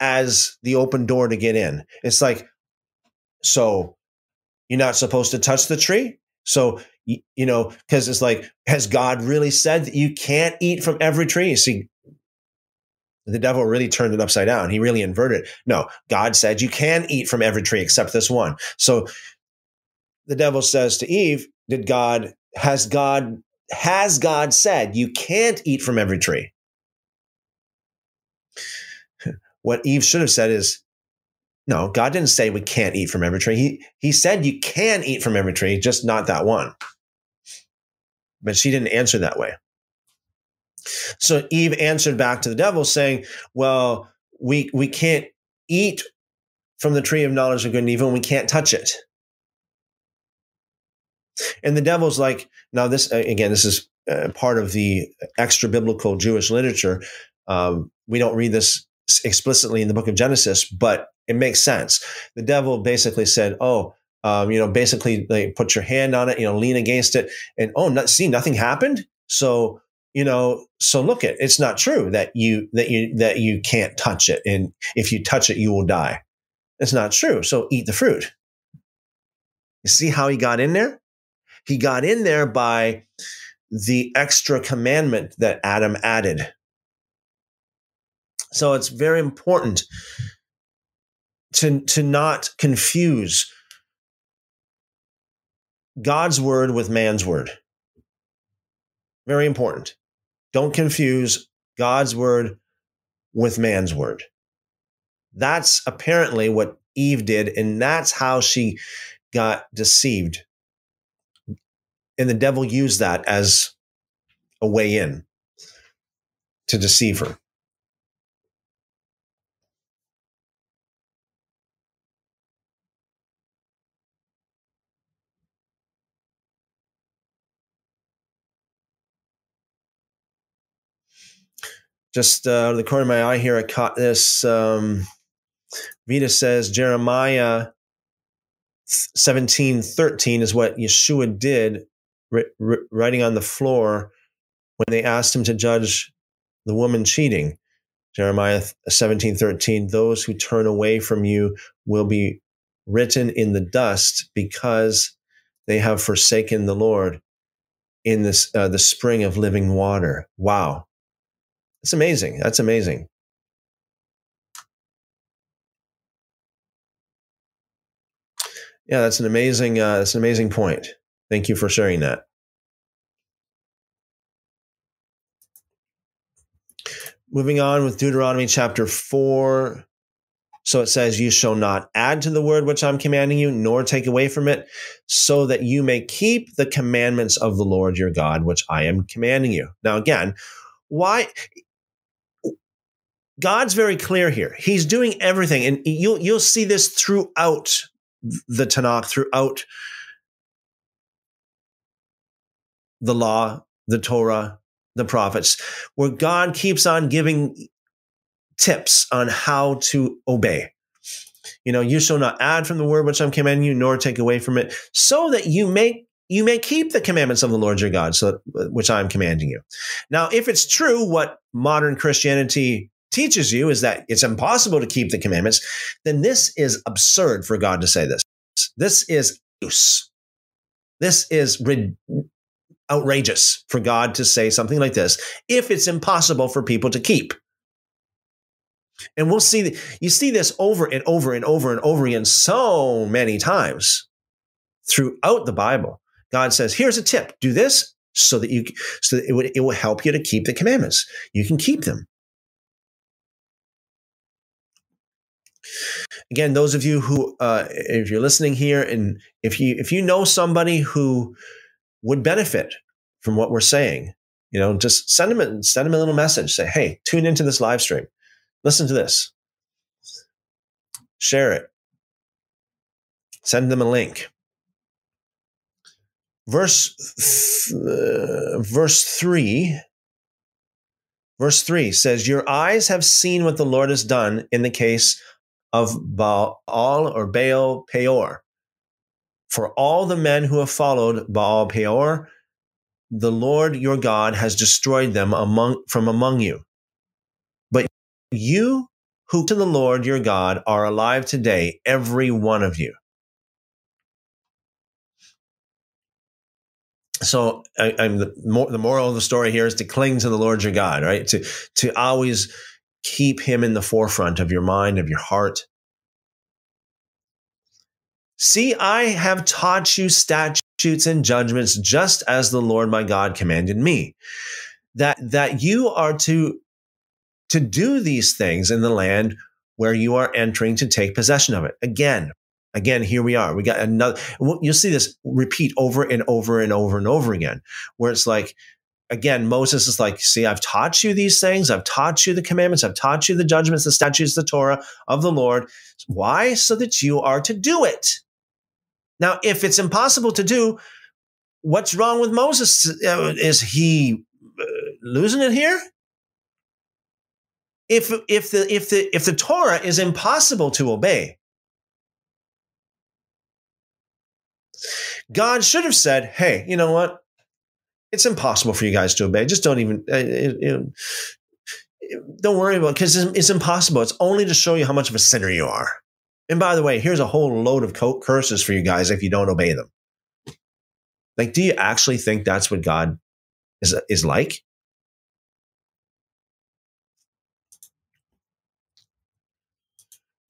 as the open door to get in. It's like, so you're not supposed to touch the tree. So, you know, because it's like, has God really said that you can't eat from every tree? You see, the devil really turned it upside down. He really inverted. No, God said you can eat from every tree except this one. So the devil says to Eve, Did God, has God, has God said you can't eat from every tree? what Eve should have said is, no, God didn't say we can't eat from every tree. He, he said you can eat from every tree, just not that one. But she didn't answer that way. So Eve answered back to the devil saying, well, we, we can't eat from the tree of knowledge of good and evil and we can't touch it. And the devil's like, now this, again, this is uh, part of the extra biblical Jewish literature. Um, we don't read this explicitly in the book of Genesis, but it makes sense. The devil basically said, "Oh, um, you know, basically, like, put your hand on it, you know, lean against it, and oh, not, see, nothing happened. So, you know, so look it. it's not true that you that you that you can't touch it, and if you touch it, you will die. It's not true. So eat the fruit. You see how he got in there? He got in there by the extra commandment that Adam added. So it's very important to, to not confuse God's word with man's word. Very important. Don't confuse God's word with man's word. That's apparently what Eve did, and that's how she got deceived. And the devil used that as a way in to deceive her. Just uh, out of the corner of my eye here, I caught this. Um, Vita says Jeremiah 17 13 is what Yeshua did, writing on the floor when they asked him to judge the woman cheating. Jeremiah 17 13, those who turn away from you will be written in the dust because they have forsaken the Lord in this uh, the spring of living water. Wow. It's amazing. That's amazing. Yeah, that's an amazing. Uh, that's an amazing point. Thank you for sharing that. Moving on with Deuteronomy chapter four. So it says, You shall not add to the word which I'm commanding you, nor take away from it, so that you may keep the commandments of the Lord your God, which I am commanding you. Now, again, why God's very clear here. He's doing everything, and you'll you'll see this throughout the Tanakh, throughout the law, the Torah, the prophets, where God keeps on giving tips on how to obey. You know, you shall not add from the word which I'm commanding you, nor take away from it, so that you may you may keep the commandments of the Lord your God, so which I am commanding you. Now, if it's true what modern Christianity teaches you is that it's impossible to keep the commandments, then this is absurd for God to say this. This is use. This is rid- outrageous for God to say something like this if it's impossible for people to keep. And we'll see, you see this over and over and over and over again so many times throughout the Bible. God says, here's a tip do this so that you, so that it, would, it will help you to keep the commandments. You can keep them. Again, those of you who, uh, if you're listening here, and if you if you know somebody who would benefit from what we're saying, you know, just send them a, send them a little message. Say, hey, tune into this live stream, listen to this, share it, send them a link. Verse th- uh, verse three. Verse 3 says, Your eyes have seen what the Lord has done in the case of Baal or Baal Peor. For all the men who have followed Baal Peor, the Lord your God has destroyed them among, from among you. But you who to the Lord your God are alive today, every one of you. So I, am the, the moral of the story here is to cling to the Lord your God, right? To to always keep him in the forefront of your mind, of your heart. See, I have taught you statutes and judgments just as the Lord my God commanded me. That, that you are to, to do these things in the land where you are entering to take possession of it. Again, again, here we are. We got another, you'll see this repeat over and over and over and over again, where it's like, again, Moses is like, see, I've taught you these things. I've taught you the commandments. I've taught you the judgments, the statutes, the Torah of the Lord. Why? So that you are to do it. Now, if it's impossible to do, what's wrong with Moses? Uh, is he uh, losing it here? If, if the if the if the Torah is impossible to obey, God should have said, "Hey, you know what? It's impossible for you guys to obey. Just don't even uh, don't worry about because it, it's, it's impossible. It's only to show you how much of a sinner you are." And by the way, here's a whole load of curses for you guys if you don't obey them. Like, do you actually think that's what God is, is like?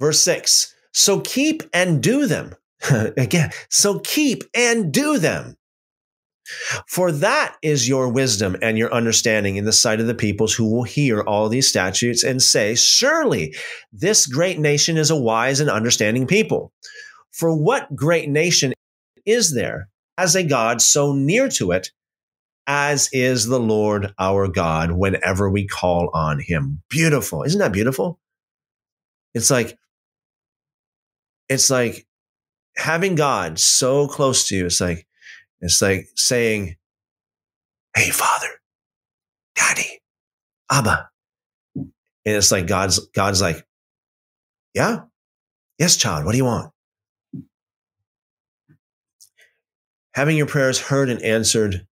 Verse 6 So keep and do them. Again, so keep and do them. For that is your wisdom and your understanding in the sight of the peoples who will hear all these statutes and say, Surely this great nation is a wise and understanding people. For what great nation is there as a God so near to it as is the Lord our God whenever we call on him? Beautiful. Isn't that beautiful? It's like, it's like having God so close to you. It's like, it's like saying, Hey, Father, Daddy, Abba. And it's like God's God's like, Yeah, yes, child, what do you want? Having your prayers heard and answered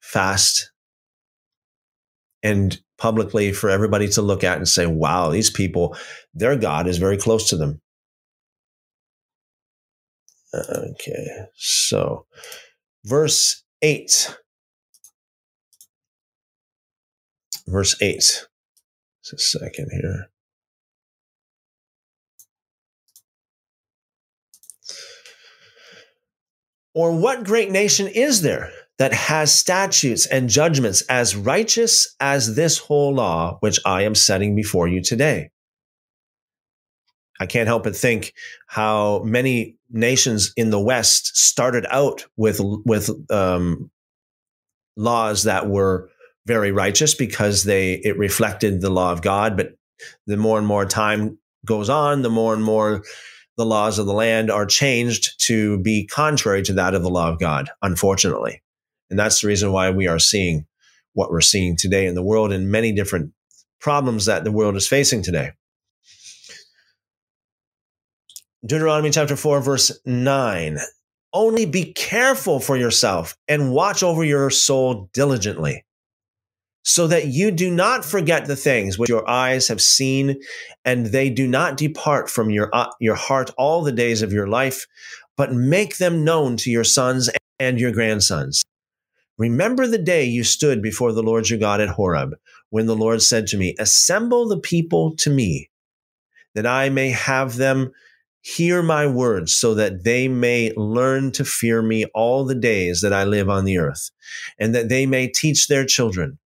fast and publicly for everybody to look at and say, wow, these people, their God is very close to them. Okay, so verse 8. Verse 8. Just a second here. Or what great nation is there that has statutes and judgments as righteous as this whole law which I am setting before you today? I can't help but think how many nations in the West started out with with um, laws that were very righteous because they it reflected the law of God. But the more and more time goes on, the more and more the laws of the land are changed to be contrary to that of the law of God. Unfortunately, and that's the reason why we are seeing what we're seeing today in the world and many different problems that the world is facing today. Deuteronomy chapter 4, verse 9. Only be careful for yourself and watch over your soul diligently, so that you do not forget the things which your eyes have seen, and they do not depart from your, uh, your heart all the days of your life, but make them known to your sons and your grandsons. Remember the day you stood before the Lord your God at Horeb, when the Lord said to me, Assemble the people to me, that I may have them hear my words so that they may learn to fear me all the days that I live on the earth, and that they may teach their children.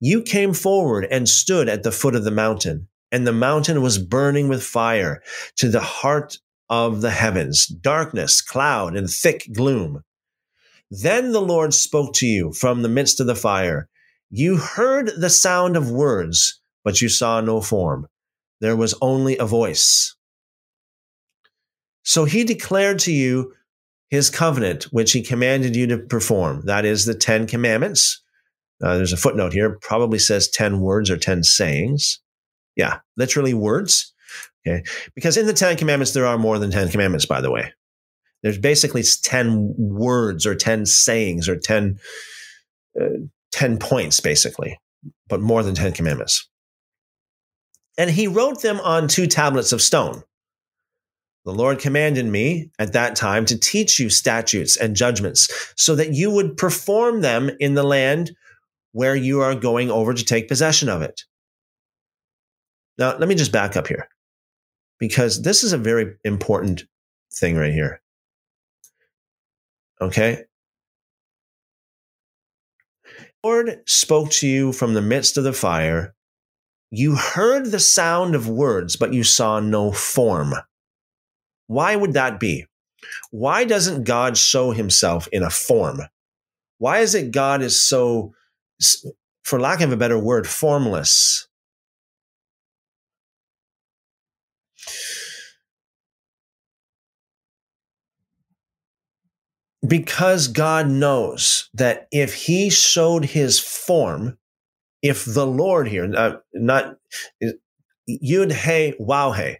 You came forward and stood at the foot of the mountain, and the mountain was burning with fire to the heart of the heavens, darkness, cloud, and thick gloom. Then the Lord spoke to you from the midst of the fire. You heard the sound of words, but you saw no form there was only a voice. So he declared to you his covenant, which he commanded you to perform. That is the Ten Commandments. Uh, there's a footnote here, probably says 10 words or 10 sayings. Yeah, literally words. Okay. Because in the Ten Commandments, there are more than 10 commandments, by the way. There's basically 10 words or 10 sayings or 10, uh, 10 points, basically, but more than 10 commandments. And he wrote them on two tablets of stone. The Lord commanded me at that time to teach you statutes and judgments so that you would perform them in the land where you are going over to take possession of it. Now, let me just back up here because this is a very important thing right here. Okay? The Lord spoke to you from the midst of the fire You heard the sound of words, but you saw no form. Why would that be? Why doesn't God show himself in a form? Why is it God is so, for lack of a better word, formless? Because God knows that if he showed his form, if the Lord here, uh, not Yud He Waw He,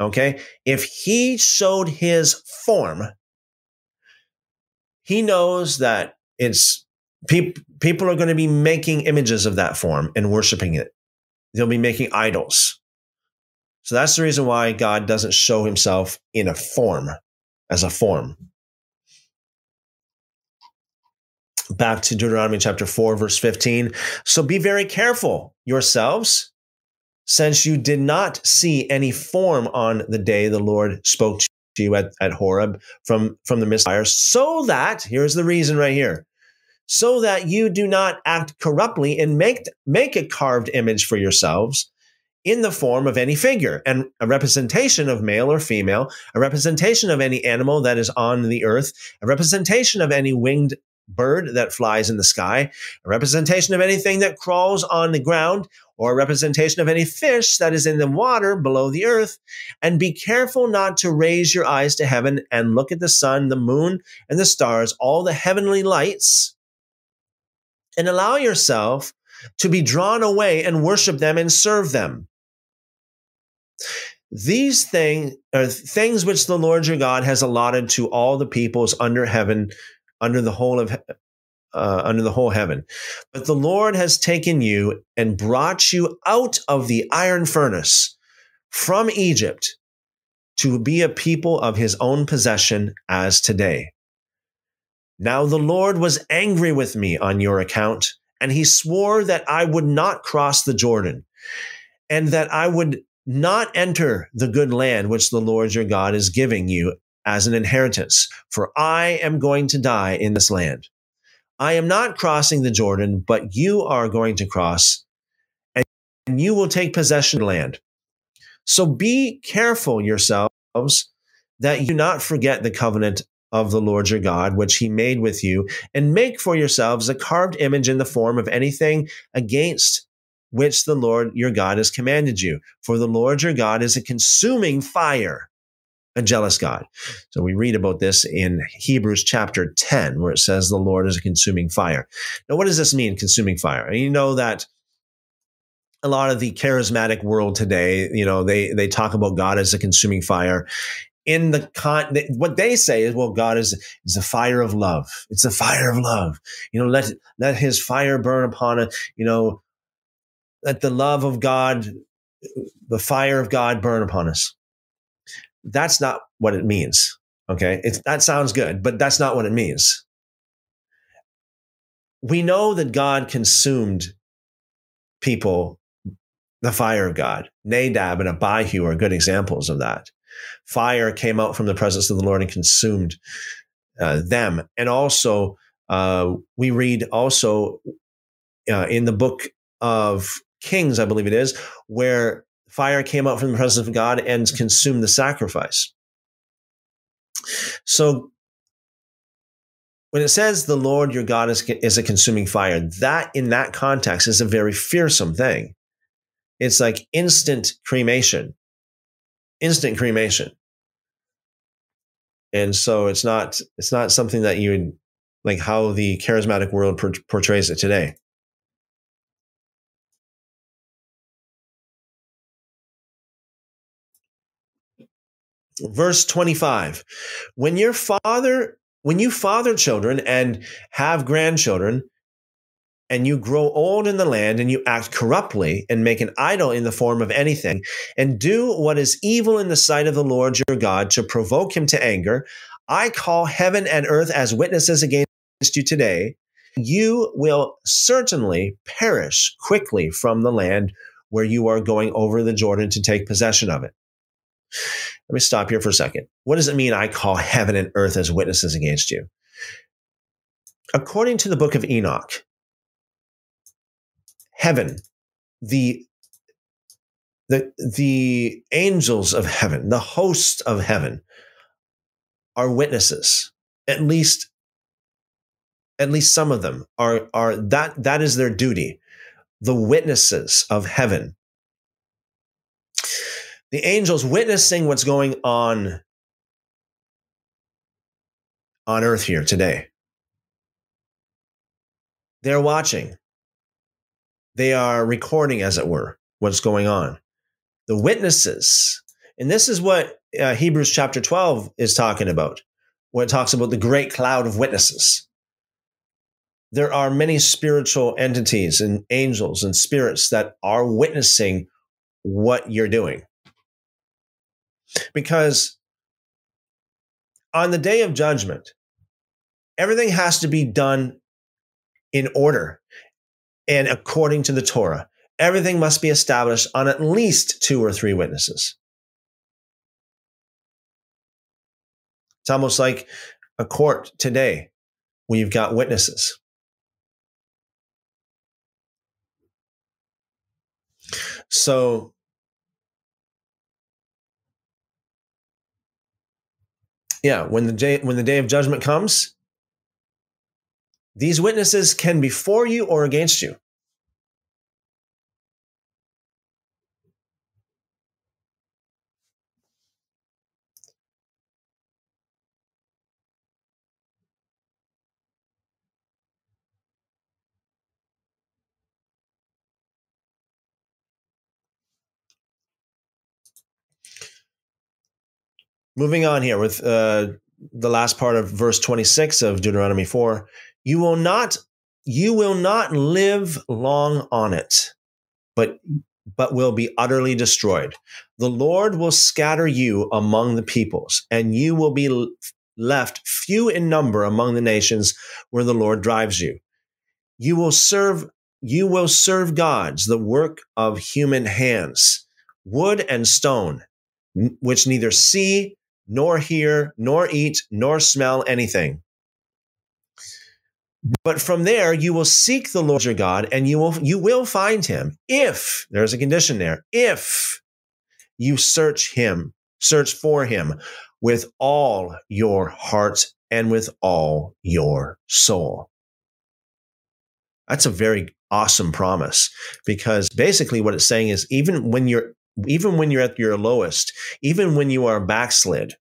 okay, if he showed his form, he knows that it's people people are going to be making images of that form and worshiping it. They'll be making idols. So that's the reason why God doesn't show himself in a form, as a form. Back to Deuteronomy chapter 4, verse 15. So be very careful yourselves, since you did not see any form on the day the Lord spoke to you at, at Horeb from, from the mist fire, so that, here's the reason right here, so that you do not act corruptly and make, make a carved image for yourselves in the form of any figure and a representation of male or female, a representation of any animal that is on the earth, a representation of any winged bird that flies in the sky, a representation of anything that crawls on the ground, or a representation of any fish that is in the water below the earth. And be careful not to raise your eyes to heaven and look at the sun, the moon, and the stars, all the heavenly lights, and allow yourself to be drawn away and worship them and serve them. These things are things which the Lord your God has allotted to all the peoples under heaven under the whole of uh, under the whole heaven. But the Lord has taken you and brought you out of the iron furnace from Egypt to be a people of his own possession as today. Now the Lord was angry with me on your account, and he swore that I would not cross the Jordan, and that I would not enter the good land which the Lord your God is giving you as an inheritance, for I am going to die in this land. I am not crossing the Jordan, but you are going to cross, and you will take possession of the land. So be careful yourselves that you do not forget the covenant of the Lord your God, which he made with you, and make for yourselves a carved image in the form of anything against which the Lord your God has commanded you. For the Lord your God is a consuming fire a jealous God. So we read about this in Hebrews chapter 10, where it says the Lord is a consuming fire. Now, what does this mean, consuming fire? And you know that a lot of the charismatic world today, you know, they they talk about God as a consuming fire. In the con, what they say is, well, God is is a fire of love. It's a fire of love. You know, let let His fire burn upon it. You know, let the love of God, the fire of God, burn upon us. That's not what it means. Okay. It's, that sounds good, but that's not what it means. We know that God consumed people, the fire of God. Nadab and Abihu are good examples of that. Fire came out from the presence of the Lord and consumed uh, them. And also, uh, we read also uh, in the book of Kings, I believe it is, where fire came out from the presence of God and mm. consumed the sacrifice. So when it says the Lord your God is, is a consuming fire, that in that context is a very fearsome thing. It's like instant cremation, instant cremation. And so it's not it's not something that you would like how the charismatic world portrays it today. Verse 25 when your father when you father children and have grandchildren and you grow old in the land and you act corruptly and make an idol in the form of anything and do what is evil in the sight of the Lord your God to provoke him to anger I call heaven and earth as witnesses against you today. You will certainly perish quickly from the land where you are going over the Jordan to take possession of it let me stop here for a second. What does it mean I call heaven and earth as witnesses against you? According to the book of Enoch, heaven, the the, the angels of heaven, the hosts of heaven are witnesses. At least, at least some of them are, are that, that is their duty. The witnesses of heaven. The angels witnessing what's going on on earth here today. They're watching. They are recording, as it were, what's going on the witnesses. And this is what uh, Hebrews chapter 12 is talking about, when it talks about the great cloud of witnesses. There are many spiritual entities and angels and spirits that are witnessing what you're doing. Because on the day of judgment, everything has to be done in order and according to the Torah everything must be established on at least two or three witnesses. It's almost like a court today where you've got witnesses. So, yeah, when the day when the day of judgment comes, these witnesses can be for you or against you. Moving on here with uh, the last part of verse 26 of Deuteronomy 4 you will not you will not live long on it but but will be utterly destroyed. The lord will scatter you among the peoples and you will be left few in number among the nations where the lord drives you. You will serve you will serve gods the work of human hands wood and stone which neither see nor hear, nor eat, nor smell anything. But from there you will seek the Lord your God and you will you will find him if there's a condition there if you search him search for him with all your heart and with all your soul. That's a very awesome promise because basically what it's saying is even when you're even when you're at your lowest, even when you are backslid,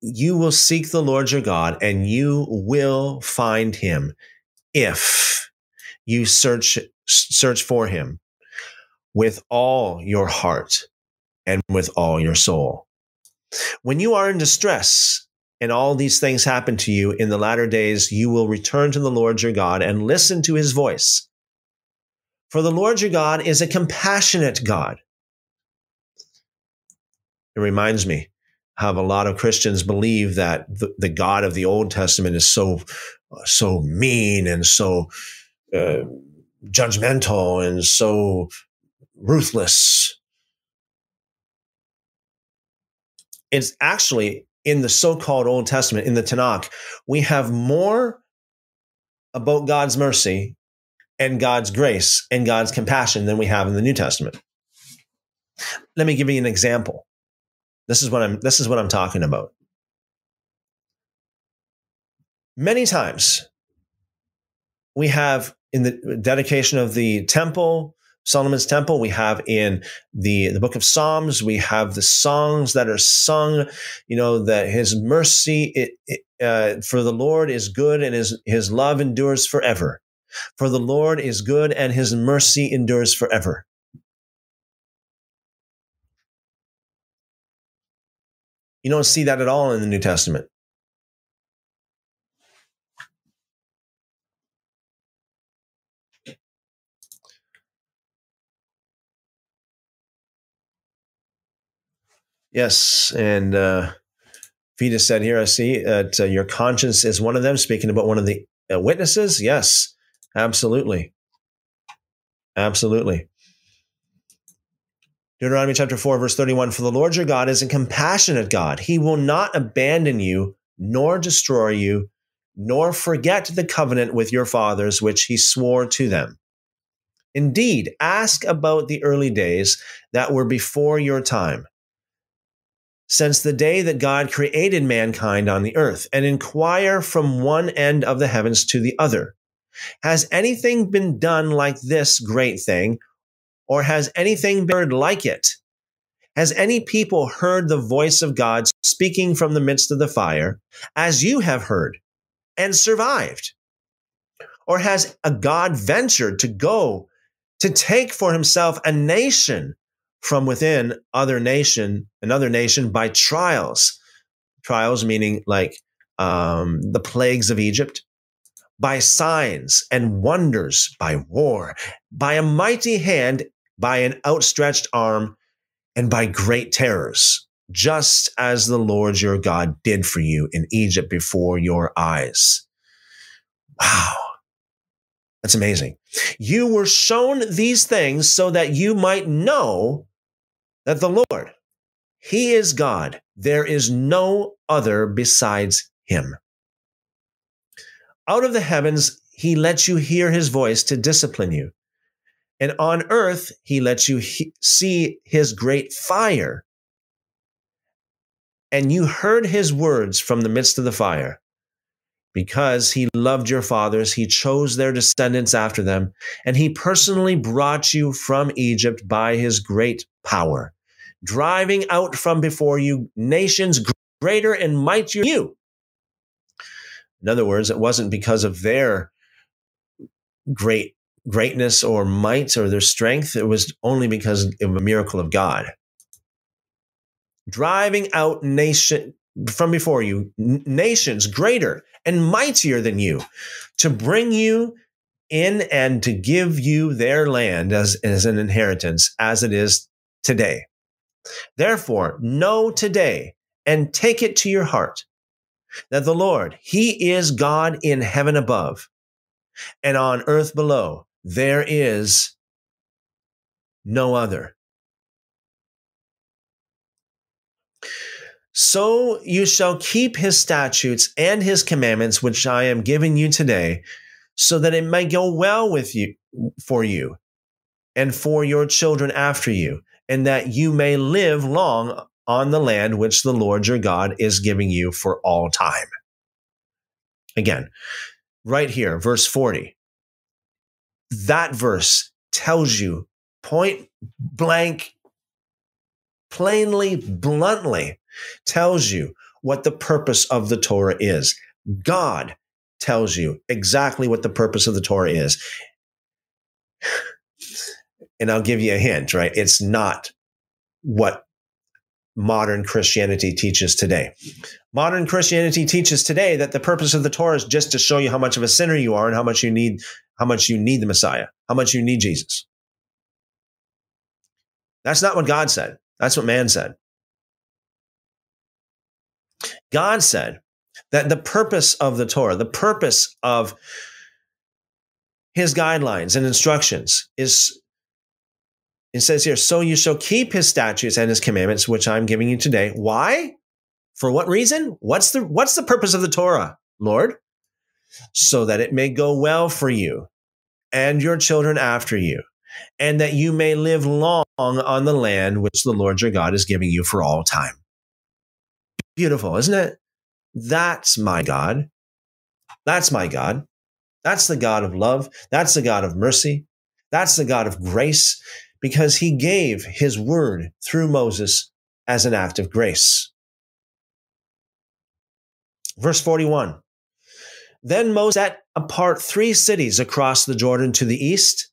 you will seek the Lord your God and you will find him if you search search for him with all your heart and with all your soul. When you are in distress and all these things happen to you in the latter days, you will return to the Lord your God and listen to his voice for the Lord your God is a compassionate God. It reminds me how a lot of Christians believe that the, the God of the Old Testament is so, so mean and so uh, judgmental and so ruthless. It's actually in the so called Old Testament, in the Tanakh, we have more about God's mercy and God's grace and God's compassion than we have in the New Testament. Let me give you an example. This is what I'm this is what I'm talking about. Many times we have in the dedication of the temple, Solomon's temple, we have in the, the book of Psalms, we have the songs that are sung, you know, that his mercy it, it, uh, for the Lord is good and his, his love endures forever. For the Lord is good and his mercy endures forever. You don't see that at all in the New Testament. Yes, and uh, said here, I see that uh, your conscience is one of them, speaking about one of the uh, witnesses. Yes, Absolutely. Absolutely. Deuteronomy chapter 4, verse 31 For the Lord your God is a compassionate God. He will not abandon you, nor destroy you, nor forget the covenant with your fathers, which he swore to them. Indeed, ask about the early days that were before your time, since the day that God created mankind on the earth, and inquire from one end of the heavens to the other. Has anything been done like this great thing, or has anything been heard like it? Has any people heard the voice of God speaking from the midst of the fire, as you have heard, and survived? Or has a God ventured to go to take for himself a nation from within other nation, another nation by trials? Trials meaning like um, the plagues of Egypt, by signs and wonders, by war, by a mighty hand, by an outstretched arm, and by great terrors, just as the Lord your God did for you in Egypt before your eyes. Wow. That's amazing. You were shown these things so that you might know that the Lord, He is God. There is no other besides Him. Out of the heavens, He lets you hear His voice to discipline you. And on earth, He lets you he- see His great fire. And you heard His words from the midst of the fire. Because he loved your fathers, he chose their descendants after them, and he personally brought you from Egypt by his great power, driving out from before you nations greater and mightier than you. In other words, it wasn't because of their great greatness or might or their strength, it was only because of a miracle of God. Driving out nation from before you nations greater and mightier than you to bring you in and to give you their land as, as an inheritance as it is today. Therefore, know today and take it to your heart that the Lord, He is God in heaven above and on earth below. There is no other. So you shall keep his statutes and his commandments, which I am giving you today, so that it may go well with you, for you, and for your children after you, and that you may live long on the land which the Lord your God is giving you for all time. Again, right here, verse 40. That verse tells you point blank, plainly, bluntly, tells you what the purpose of the Torah is. God tells you exactly what the purpose of the Torah is. And I'll give you a hint, right? It's not what modern Christianity teaches today. Modern Christianity teaches today that the purpose of the Torah is just to show you how much of a sinner you are and how much you need how much you need the Messiah, how much you need Jesus. That's not what God said. That's what man said. God said that the purpose of the Torah, the purpose of his guidelines and instructions is, it says here, so you shall keep his statutes and his commandments, which I'm giving you today. Why? For what reason? What's the, what's the purpose of the Torah, Lord? So that it may go well for you and your children after you, and that you may live long on the land which the Lord your God is giving you for all time. Beautiful, isn't it? That's my God. That's my God. That's the God of love. That's the God of mercy. That's the God of grace because he gave his word through Moses as an act of grace. Verse 41. Then Moses set apart three cities across the Jordan to the east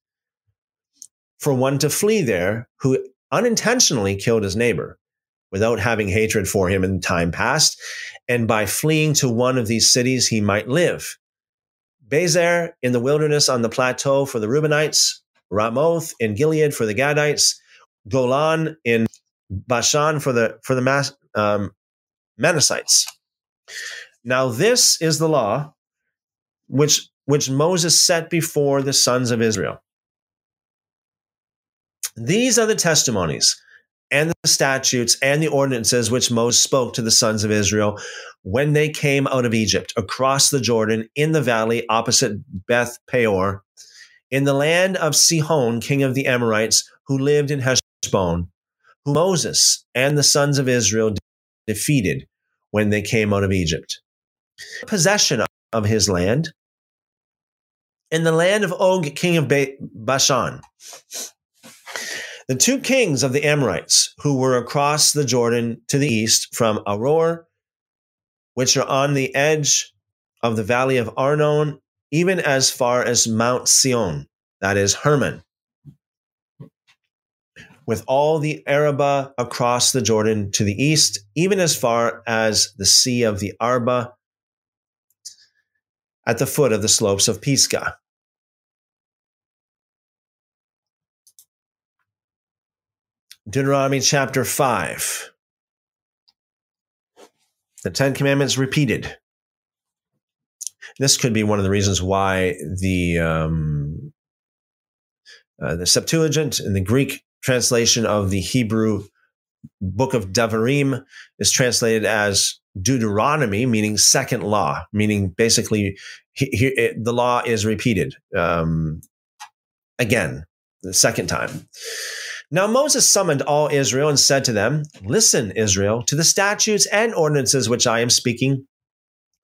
for one to flee there who unintentionally killed his neighbor without having hatred for him in time past. And by fleeing to one of these cities, he might live. Bezer in the wilderness on the plateau for the Reubenites, Ramoth in Gilead for the Gadites, Golan in Bashan for the for the Mas, um, Manassites. Now this is the law which which Moses set before the sons of Israel. These are the testimonies and the statutes and the ordinances which Moses spoke to the sons of Israel when they came out of Egypt across the Jordan in the valley opposite Beth Peor in the land of Sihon, king of the Amorites, who lived in Heshbon, who Moses and the sons of Israel defeated when they came out of Egypt. Possession of his land in the land of Og, king of Bashan. The two kings of the Amorites who were across the Jordan to the east from Aroer, which are on the edge of the valley of Arnon, even as far as Mount Sion, that is Hermon, with all the Arabah across the Jordan to the east, even as far as the Sea of the Arabah at the foot of the slopes of Pisgah. Deuteronomy chapter 5. The Ten Commandments repeated. This could be one of the reasons why the um, uh, the Septuagint and the Greek translation of the Hebrew book of Devarim is translated as Deuteronomy, meaning second law, meaning basically he, he, it, the law is repeated um, again, the second time. Now Moses summoned all Israel and said to them, Listen, Israel, to the statutes and ordinances which I am speaking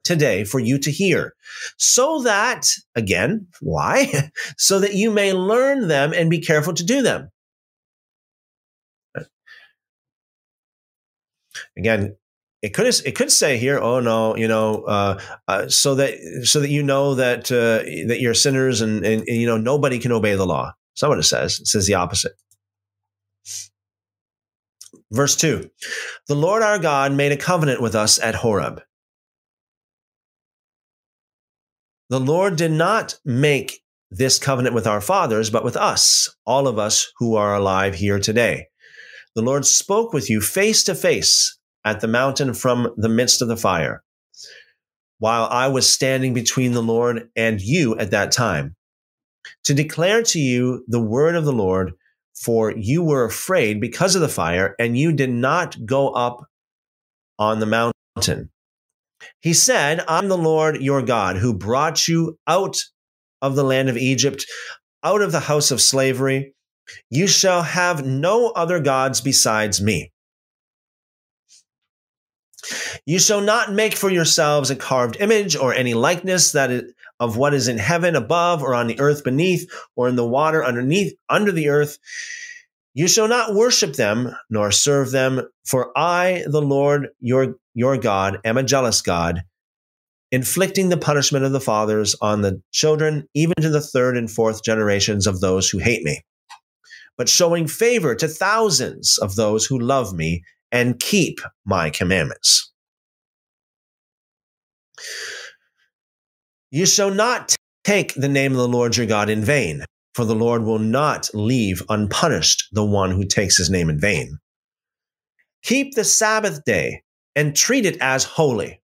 today for you to hear, so that, again, why? so that you may learn them and be careful to do them. Again, it could it could say here, oh no, you know, uh, uh, so that so that you know that uh, that you're sinners and, and, and you know nobody can obey the law. That's not what it says. It says the opposite. Verse 2 The Lord our God made a covenant with us at Horeb. The Lord did not make this covenant with our fathers, but with us, all of us who are alive here today. The Lord spoke with you face to face at the mountain from the midst of the fire, while I was standing between the Lord and you at that time, to declare to you the word of the Lord for you were afraid because of the fire, and you did not go up on the mountain. He said, I'm the Lord your God who brought you out of the land of Egypt, out of the house of slavery. You shall have no other gods besides me. You shall not make for yourselves a carved image or any likeness that is of what is in heaven above or on the earth beneath or in the water underneath under the earth. You shall not worship them nor serve them, for I, the Lord your, your God, am a jealous God, inflicting the punishment of the fathers on the children, even to the third and fourth generations of those who hate me, but showing favor to thousands of those who love me and keep my commandments. You shall not take the name of the Lord your God in vain, for the Lord will not leave unpunished the one who takes his name in vain. Keep the Sabbath day and treat it as holy.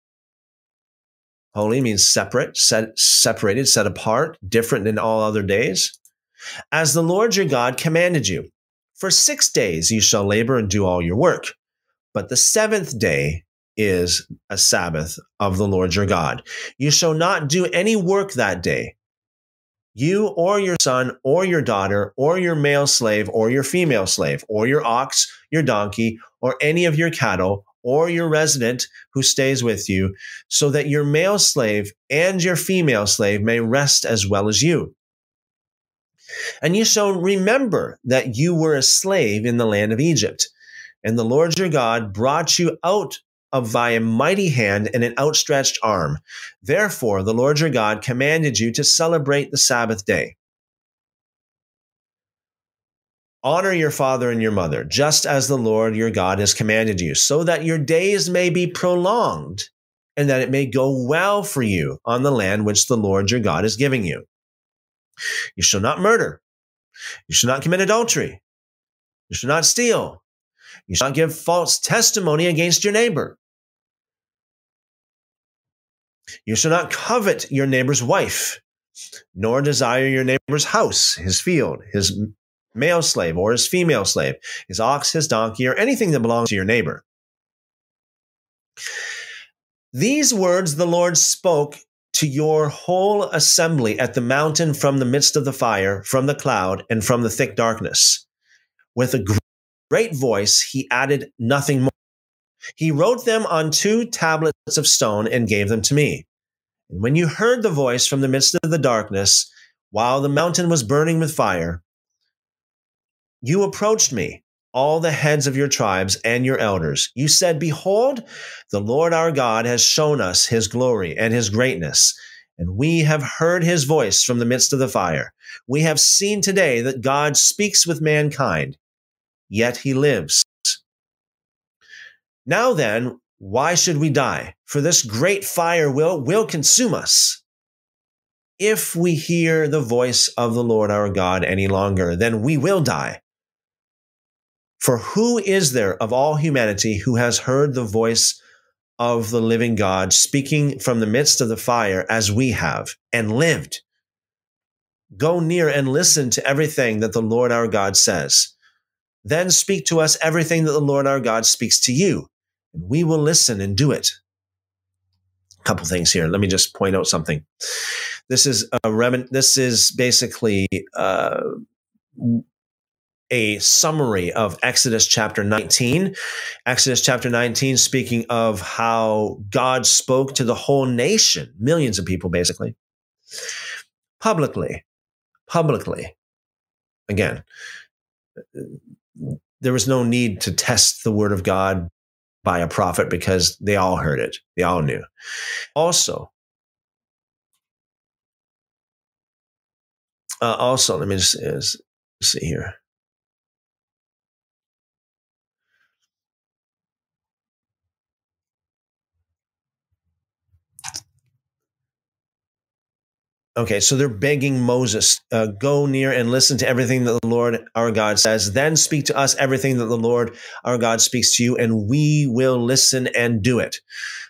Holy means separate, set, separated, set apart, different than all other days. As the Lord your God commanded you, for six days you shall labor and do all your work. But the seventh day is a Sabbath of the Lord your God. You shall not do any work that day. You or your son or your daughter or your male slave or your female slave or your ox, your donkey, or any of your cattle or your resident who stays with you, so that your male slave and your female slave may rest as well as you. And you shall remember that you were a slave in the land of Egypt and the Lord your God brought you out of a mighty hand and an outstretched arm. Therefore, the Lord your God commanded you to celebrate the Sabbath day. Honor your father and your mother, just as the Lord your God has commanded you, so that your days may be prolonged and that it may go well for you on the land which the Lord your God is giving you. You shall not murder. You shall not commit adultery. You shall not steal. You shall not give false testimony against your neighbor. You shall not covet your neighbor's wife, nor desire your neighbor's house, his field, his male slave or his female slave, his ox, his donkey, or anything that belongs to your neighbor. These words the Lord spoke to your whole assembly at the mountain from the midst of the fire, from the cloud, and from the thick darkness. With a great voice, he added nothing more. He wrote them on two tablets of stone and gave them to me. And when you heard the voice from the midst of the darkness, while the mountain was burning with fire, you approached me, all the heads of your tribes and your elders. You said, Behold, the Lord our God has shown us his glory and his greatness, and we have heard his voice from the midst of the fire. We have seen today that God speaks with mankind, yet he lives. Now then, why should we die? For this great fire will, will consume us. If we hear the voice of the Lord our God any longer, then we will die. For who is there of all humanity who has heard the voice of the living God speaking from the midst of the fire as we have and lived? Go near and listen to everything that the Lord our God says. Then speak to us everything that the Lord our God speaks to you, and we will listen and do it. A couple things here. Let me just point out something. This is a remin- This is basically uh, a summary of Exodus chapter 19. Exodus chapter 19, speaking of how God spoke to the whole nation, millions of people basically, publicly, publicly. Again, there was no need to test the word of God by a prophet because they all heard it, they all knew. Also, uh, also, let me just uh, see here. Okay, so they're begging Moses, uh, go near and listen to everything that the Lord our God says. Then speak to us everything that the Lord our God speaks to you, and we will listen and do it.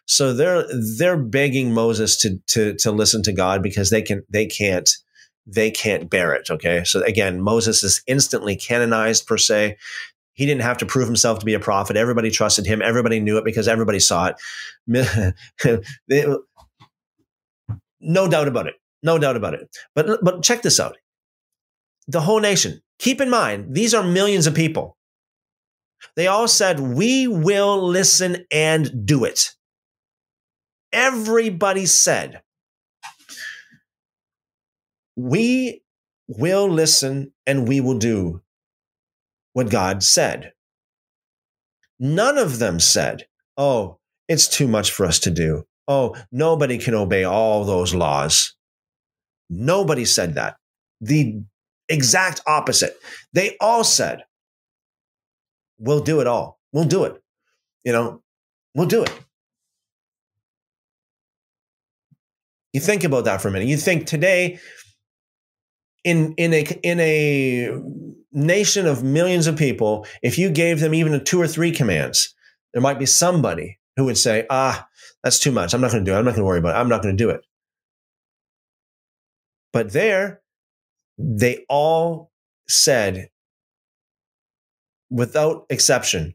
So they're they're begging Moses to to to listen to God because they can they can't they can't bear it. Okay, so again, Moses is instantly canonized per se. He didn't have to prove himself to be a prophet. Everybody trusted him. Everybody knew it because everybody saw it. no doubt about it no doubt about it. But but check this out. The whole nation. Keep in mind, these are millions of people. They all said, "We will listen and do it." Everybody said, "We will listen and we will do what God said." None of them said, "Oh, it's too much for us to do." Oh, nobody can obey all those laws. Nobody said that. The exact opposite. They all said, we'll do it all. We'll do it. You know, we'll do it. You think about that for a minute. You think today, in in a in a nation of millions of people, if you gave them even two or three commands, there might be somebody who would say, "Ah, that's too much. I'm not going to do it. I'm not going to worry about it. I'm not going to do it." But there, they all said, without exception,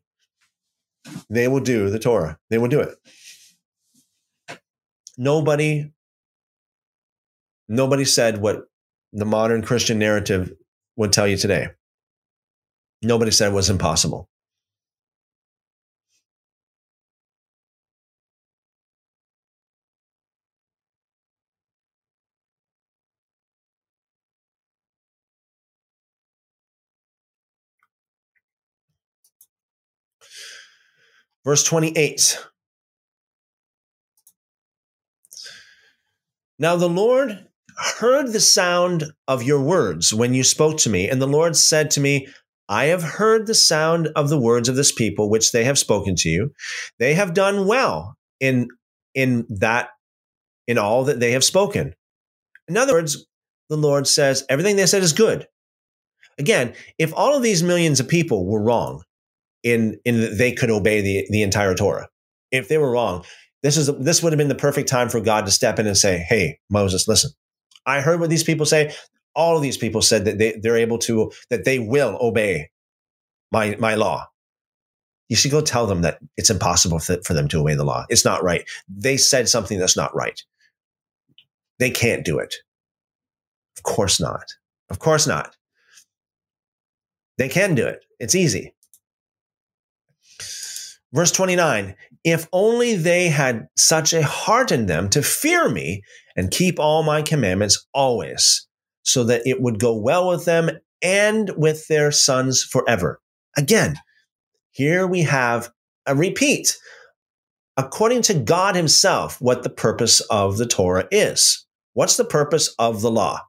they will do the Torah. They will do it. Nobody, nobody said what the modern Christian narrative would tell you today. Nobody said it was impossible. Verse 28. Now the Lord heard the sound of your words when you spoke to me, and the Lord said to me, I have heard the sound of the words of this people which they have spoken to you. They have done well in in that in all that they have spoken. In other words, the Lord says everything they said is good. Again, if all of these millions of people were wrong, in in that they could obey the the entire Torah. If they were wrong, this is this would have been the perfect time for God to step in and say, "Hey, Moses, listen. I heard what these people say. All of these people said that they they're able to that they will obey my my law. You should go tell them that it's impossible for, for them to obey the law. It's not right. They said something that's not right. They can't do it. Of course not. Of course not. They can do it. It's easy. Verse 29 If only they had such a heart in them to fear me and keep all my commandments always, so that it would go well with them and with their sons forever. Again, here we have a repeat. According to God Himself, what the purpose of the Torah is. What's the purpose of the law?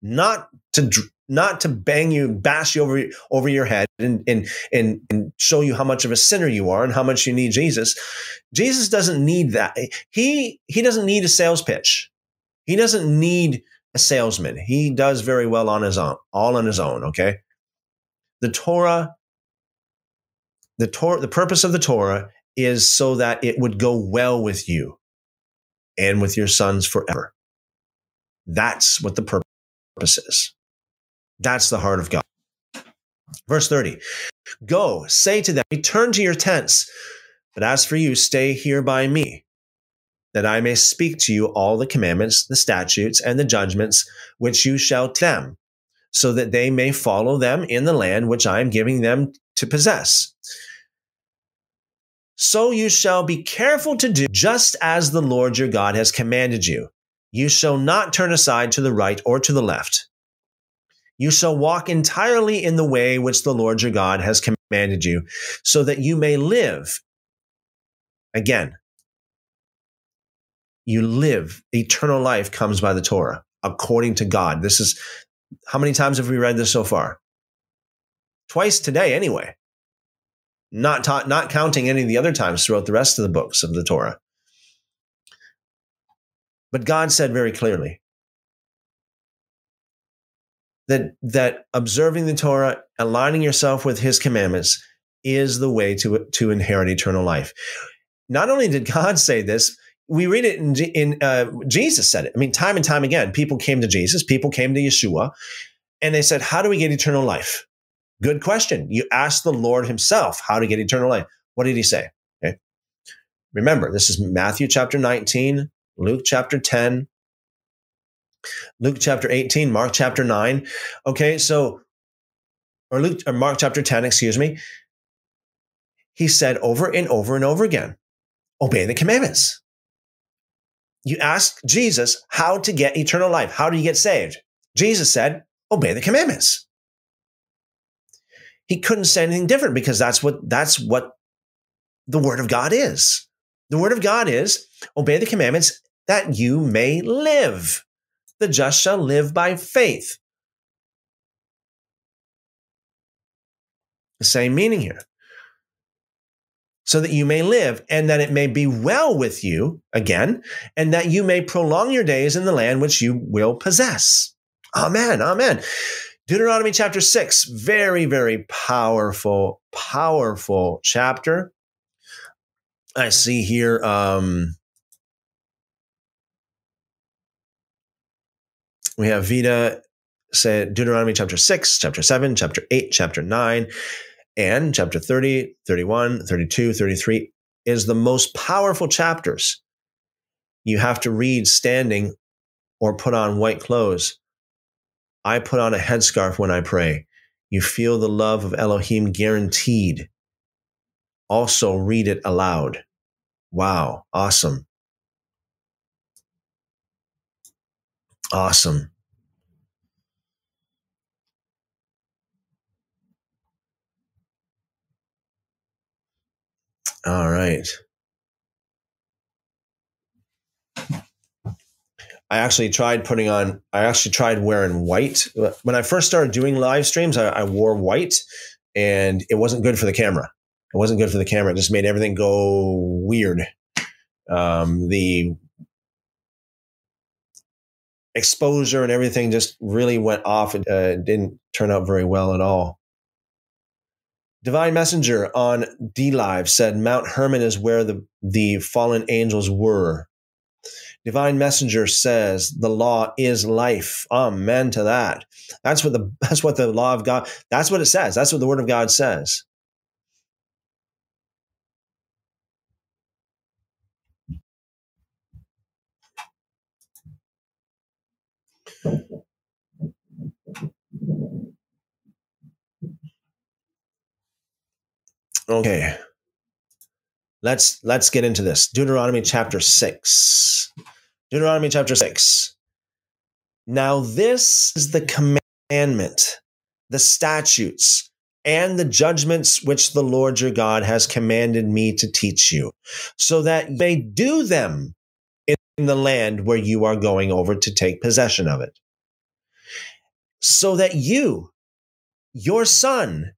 Not to not to bang you, bash you over over your head, and and and and show you how much of a sinner you are and how much you need Jesus. Jesus doesn't need that. He he doesn't need a sales pitch. He doesn't need a salesman. He does very well on his own, all on his own. Okay, the Torah, the Torah, the purpose of the Torah is so that it would go well with you and with your sons forever. That's what the purpose is. That's the heart of God. Verse 30 Go, say to them, return to your tents. But as for you, stay here by me, that I may speak to you all the commandments, the statutes, and the judgments which you shall tell them, so that they may follow them in the land which I am giving them to possess. So you shall be careful to do just as the Lord your God has commanded you. You shall not turn aside to the right or to the left you shall walk entirely in the way which the Lord your God has commanded you, so that you may live. Again, you live. Eternal life comes by the Torah, according to God. This is how many times have we read this so far? Twice today, anyway. Not, ta- not counting any of the other times throughout the rest of the books of the Torah. But God said very clearly, that that observing the Torah, aligning yourself with His commandments, is the way to to inherit eternal life. Not only did God say this, we read it in, in uh, Jesus said it. I mean, time and time again, people came to Jesus, people came to Yeshua, and they said, "How do we get eternal life?" Good question. You ask the Lord Himself how to get eternal life. What did He say? Okay. Remember, this is Matthew chapter 19, Luke chapter 10, Luke chapter 18, Mark chapter 9. Okay, so, or Luke, or Mark chapter 10, excuse me. He said over and over and over again, obey the commandments. You ask Jesus how to get eternal life. How do you get saved? Jesus said, obey the commandments. He couldn't say anything different because that's what, that's what the word of God is. The word of God is obey the commandments that you may live the just shall live by faith. The same meaning here. So that you may live and that it may be well with you, again, and that you may prolong your days in the land which you will possess. Amen. Amen. Deuteronomy chapter 6, very, very powerful, powerful chapter. I see here um, we have Vita said Deuteronomy chapter 6, chapter 7, chapter 8, chapter 9, and chapter 30, 31, 32, 33 is the most powerful chapters. You have to read standing or put on white clothes. I put on a headscarf when I pray. You feel the love of Elohim guaranteed. Also, read it aloud. Wow, awesome. Awesome. All right. I actually tried putting on, I actually tried wearing white. When I first started doing live streams, I, I wore white and it wasn't good for the camera. It wasn't good for the camera. It just made everything go weird. Um, the exposure and everything just really went off. It uh, didn't turn out very well at all. Divine Messenger on DLive said Mount Hermon is where the, the fallen angels were. Divine Messenger says the law is life. Amen to that. That's what the that's what the law of God, that's what it says. That's what the word of God says. Okay. Let's let's get into this. Deuteronomy chapter 6. Deuteronomy chapter 6. Now this is the commandment, the statutes, and the judgments which the Lord your God has commanded me to teach you, so that may do them in the land where you are going over to take possession of it. So that you, your son,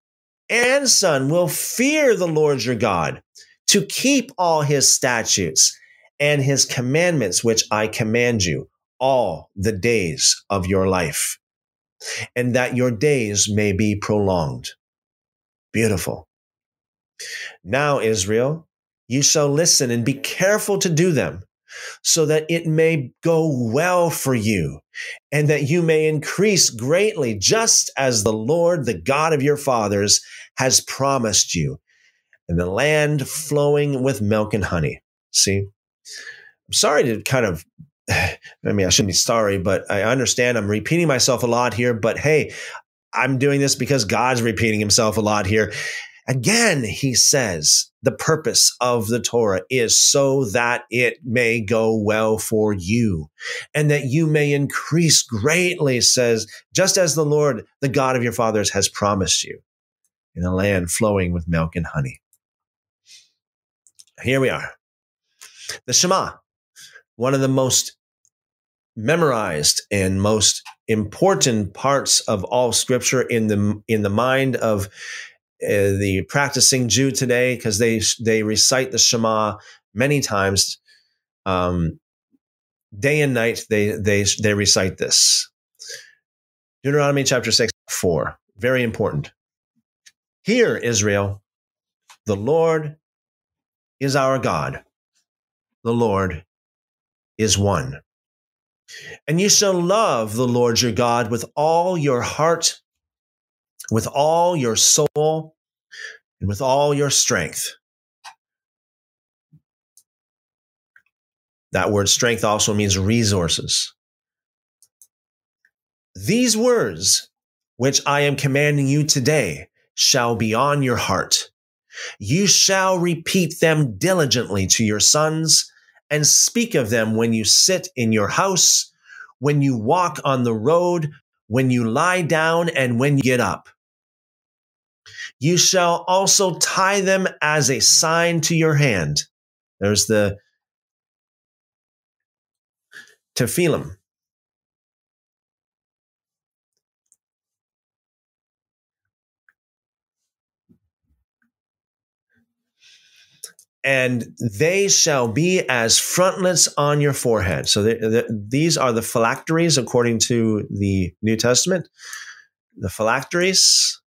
and son will fear the Lord your God to keep all his statutes and his commandments, which I command you all the days of your life, and that your days may be prolonged. Beautiful. Now, Israel, you shall listen and be careful to do them, so that it may go well for you, and that you may increase greatly, just as the Lord, the God of your fathers, has promised you, in the land flowing with milk and honey. See, I'm sorry to kind of I mean, I shouldn't be sorry, but I understand I'm repeating myself a lot here. But hey, I'm doing this because God's repeating himself a lot here. Again, he says the purpose of the Torah is so that it may go well for you and that you may increase greatly, says, just as the Lord, the God of your fathers, has promised you in a land flowing with milk and honey. Here we are. The Shema, one of the most memorized and most important parts of all scripture in the in the mind of uh, the practicing Jew today because they they recite the Shema many times. Um, day and night they they they recite this. Deuteronomy chapter 6 4 very important. Hear Israel the Lord is our God. The Lord is one. And you shall love the Lord your God with all your heart, with all your soul, and with all your strength. That word strength also means resources. These words, which I am commanding you today, shall be on your heart. You shall repeat them diligently to your sons and speak of them when you sit in your house, when you walk on the road, when you lie down, and when you get up. You shall also tie them as a sign to your hand. There's the tefillin. and they shall be as frontlets on your forehead. So these are the phylacteries according to the New Testament. The phylacteries,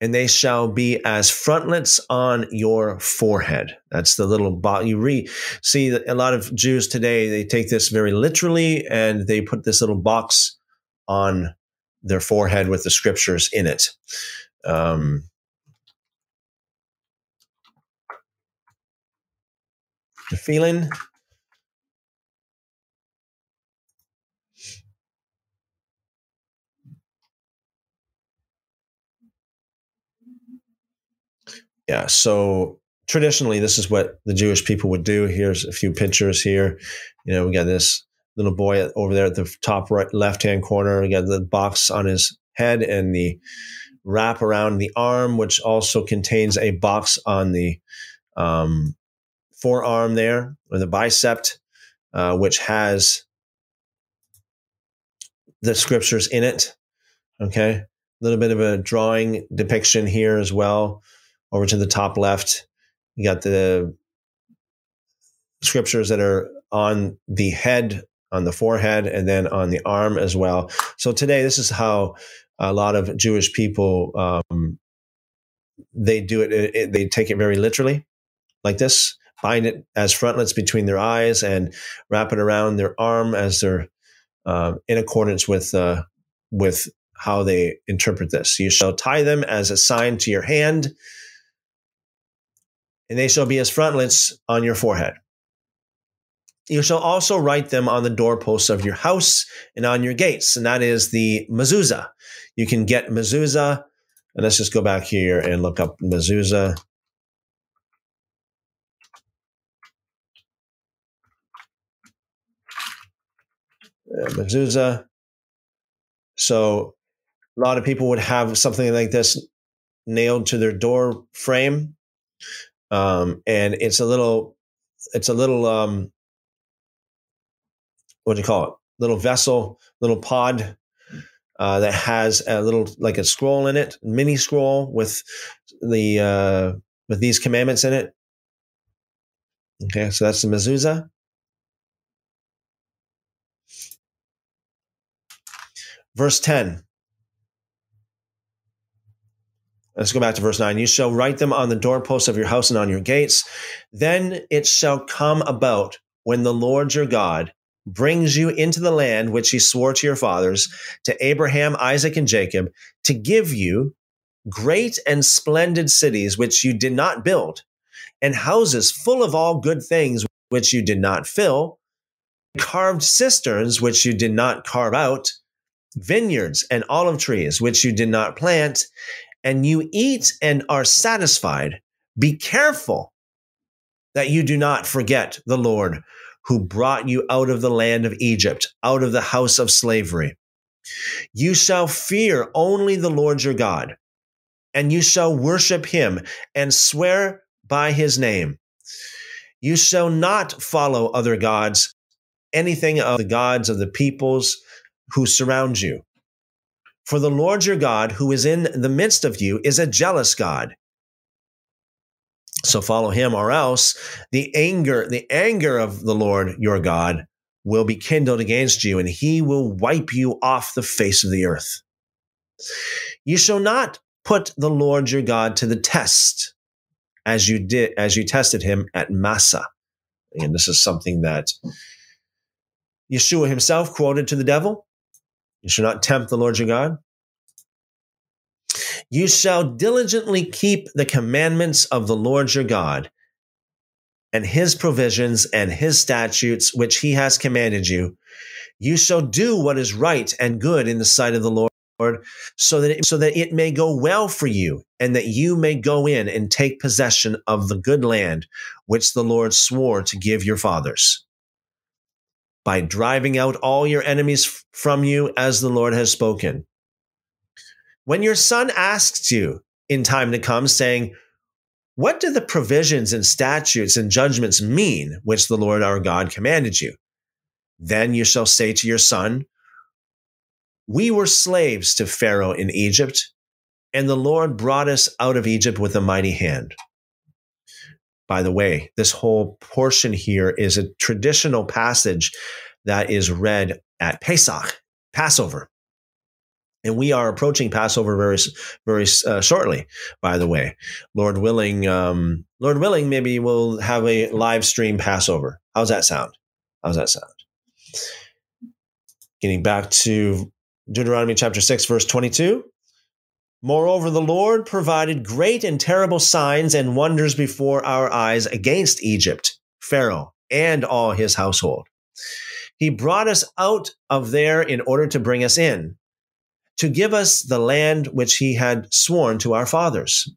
and they shall be as frontlets on your forehead. That's the little box you read. See, a lot of Jews today they take this very literally, and they put this little box on their forehead with the scriptures in it. Um, tefillin. Yeah, so traditionally, this is what the Jewish people would do. Here's a few pictures here. You know, we got this little boy over there at the top right left hand corner. We got the box on his head and the wrap around the arm, which also contains a box on the um, forearm there, or the bicep, uh, which has the scriptures in it. Okay. A little bit of a drawing depiction here as well. Over to the top left, you got the scriptures that are on the head, on the forehead, and then on the arm as well. So today, this is how a lot of Jewish people um, they do it, it. They take it very literally, like this bind it as frontlets between their eyes and wrap it around their arm as they're uh, in accordance with uh, with how they interpret this. You shall tie them as a sign to your hand, and they shall be as frontlets on your forehead. You shall also write them on the doorposts of your house and on your gates, and that is the mezuzah. You can get mezuzah And let's just go back here and look up mezuzah. Mezuzah. So a lot of people would have something like this nailed to their door frame, um, and it's a little, it's a little, um, what do you call it? Little vessel, little pod uh, that has a little like a scroll in it, mini scroll with the uh, with these commandments in it. Okay, so that's the mezuzah. Verse 10. Let's go back to verse 9. You shall write them on the doorposts of your house and on your gates. Then it shall come about when the Lord your God brings you into the land which he swore to your fathers, to Abraham, Isaac, and Jacob, to give you great and splendid cities which you did not build, and houses full of all good things which you did not fill, carved cisterns which you did not carve out, vineyards and olive trees which you did not plant, and you eat and are satisfied. Be careful that you do not forget the Lord who brought you out of the land of Egypt, out of the house of slavery. You shall fear only the Lord your God, and you shall worship him and swear by his name. You shall not follow other gods, anything of the gods of the peoples who surround you. For the Lord your God, who is in the midst of you, is a jealous God so follow him, or else the anger, the anger of the Lord your God will be kindled against you, and he will wipe you off the face of the earth. You shall not put the Lord your God to the test as you did as you tested him at Massah. And this is something that Yeshua himself quoted to the devil. You shall not tempt the Lord your God. You shall diligently keep the commandments of the Lord your God and his provisions and his statutes, which he has commanded you. You shall do what is right and good in the sight of the Lord. So that, it, so that it may go well for you and that you may go in and take possession of the good land which the Lord swore to give your fathers by driving out all your enemies from you as the Lord has spoken. When your son asks you in time to come, saying, What do the provisions and statutes and judgments mean which the Lord our God commanded you? Then you shall say to your son, We were slaves to Pharaoh in Egypt, and the Lord brought us out of Egypt with a mighty hand. By the way, this whole portion here is a traditional passage that is read at Pesach, Passover. And we are approaching Passover very, very uh, shortly. By the way, Lord willing, um, Lord willing, maybe we'll have a live stream Passover. How's that sound? How's that sound? Getting back to Deuteronomy chapter six, verse twenty-two. Moreover, the Lord provided great and terrible signs and wonders before our eyes against Egypt, Pharaoh, and all his household. He brought us out of there in order to bring us in to give us the land which he had sworn to our fathers.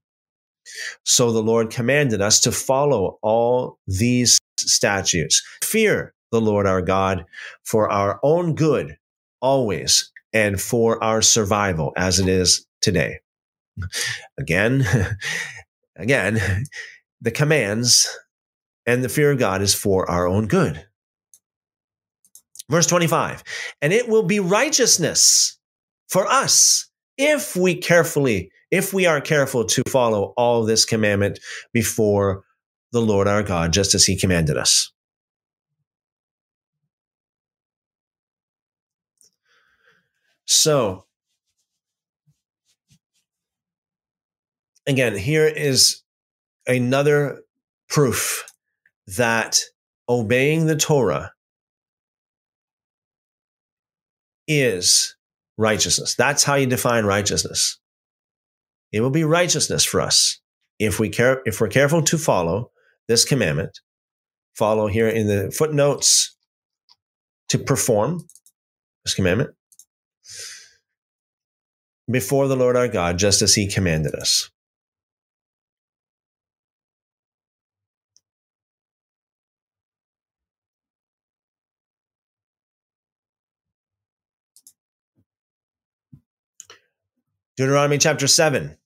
So the Lord commanded us to follow all these statutes. Fear the Lord our God for our own good always and for our survival as it is today. Again, again, the commands and the fear of God is for our own good. Verse 25, and it will be righteousness for us if we carefully, if we are careful to follow all this commandment before the Lord our God, just as he commanded us. So, again, here is another proof that obeying the Torah is righteousness. That's how you define righteousness. It will be righteousness for us if we care if we're careful to follow this commandment, follow here in the footnotes to perform this commandment. before the Lord our God, just as he commanded us. Deuteronomy chapter 7.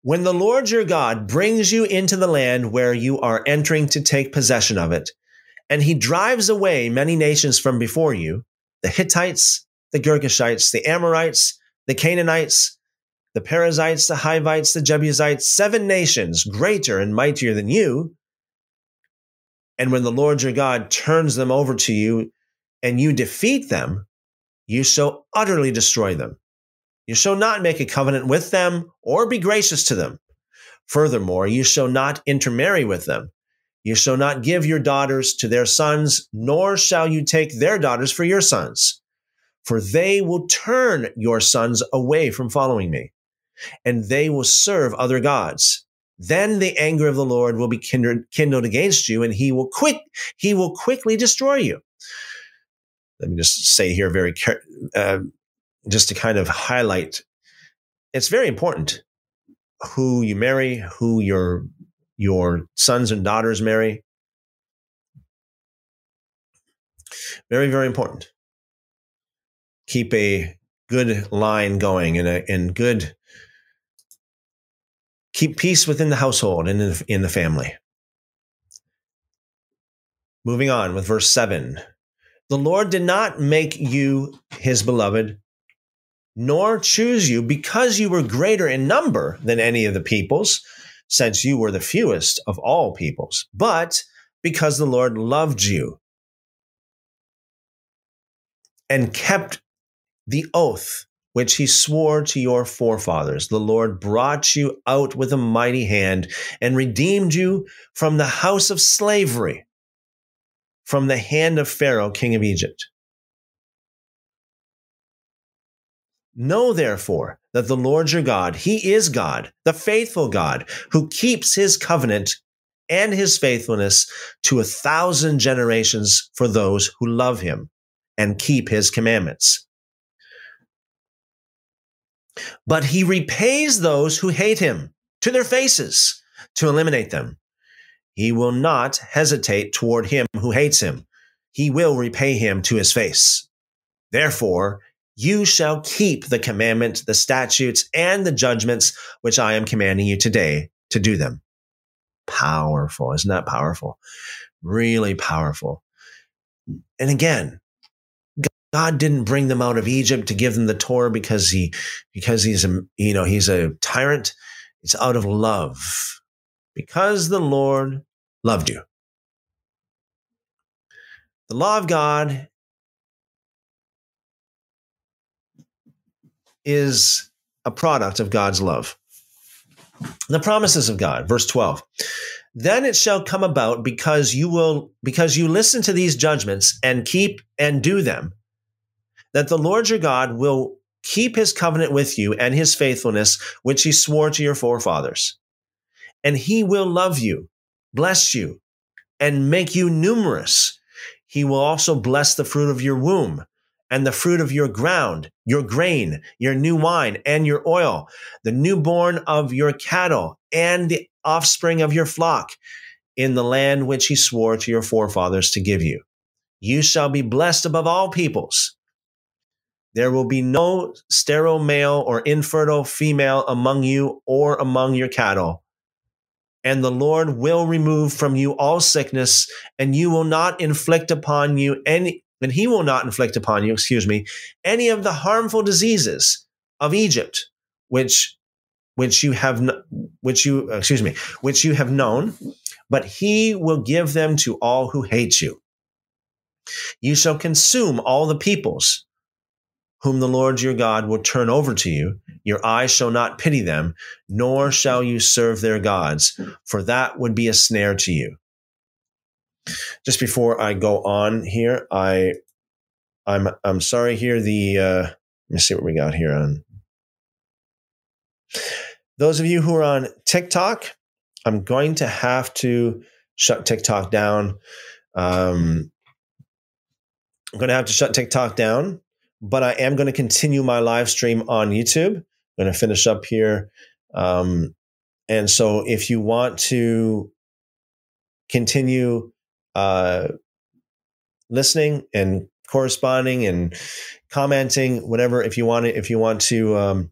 When the Lord your God brings you into the land where you are entering to take possession of it, and he drives away many nations from before you the Hittites, the Girgashites, the Amorites, the Canaanites, the Perizzites, the Hivites, the Jebusites, seven nations greater and mightier than you. And when the Lord your God turns them over to you and you defeat them, you shall utterly destroy them. You shall not make a covenant with them or be gracious to them. Furthermore, you shall not intermarry with them. You shall not give your daughters to their sons, nor shall you take their daughters for your sons, for they will turn your sons away from following me, and they will serve other gods. Then the anger of the Lord will be kindled against you, and he will quick he will quickly destroy you let me just say here very uh, just to kind of highlight it's very important who you marry who your your sons and daughters marry. Very very important. Keep a good line going and a and good keep peace within the household and in the, in the family. Moving on with verse 7 the Lord did not make you his beloved, nor choose you because you were greater in number than any of the peoples, since you were the fewest of all peoples, but because the Lord loved you and kept the oath which he swore to your forefathers. The Lord brought you out with a mighty hand and redeemed you from the house of slavery from the hand of Pharaoh, king of Egypt. Know therefore that the Lord your God, he is God, the faithful God, who keeps his covenant and his faithfulness to a thousand generations for those who love him and keep his commandments. But he repays those who hate him to their faces to eliminate them. He will not hesitate toward him who hates him. He will repay him to his face. Therefore, you shall keep the commandment, the statutes, and the judgments which I am commanding you today to do them. Powerful. Isn't that powerful? Really powerful. And again, God didn't bring them out of Egypt to give them the Torah because he, because he's a, you know, he's a tyrant. It's out of love because the Lord loved you. The law of God is a product of God's love. The promises of God, verse 12. Then it shall come about because you will because you listen to these judgments and keep and do them that the Lord your God will keep his covenant with you and his faithfulness which he swore to your forefathers and he will love you, bless you, and make you numerous. He will also bless the fruit of your womb and the fruit of your ground, your grain, your new wine, and your oil, the newborn of your cattle, and the offspring of your flock in the land which he swore to your forefathers to give you. You shall be blessed above all peoples. There will be no sterile male or infertile female among you or among your cattle and the Lord will remove from you all sickness, and you will not inflict upon you any, and he will not inflict upon you, excuse me, any of the harmful diseases of Egypt, which, which you have, which you, excuse me, which you have known, but he will give them to all who hate you. You shall consume all the peoples whom the Lord your God will turn over to you. Your eyes shall not pity them, nor shall you serve their gods, for that would be a snare to you. Just before I go on here, I I'm I'm sorry here. The uh, let me see what we got here on. Those of you who are on TikTok, I'm going to have to shut TikTok down. Um, I'm going to have to shut TikTok down but I am going to continue my live stream on YouTube. I'm going to finish up here. Um, and so if you want to continue uh, listening and corresponding and commenting, whatever, if you want to, if you want to, um,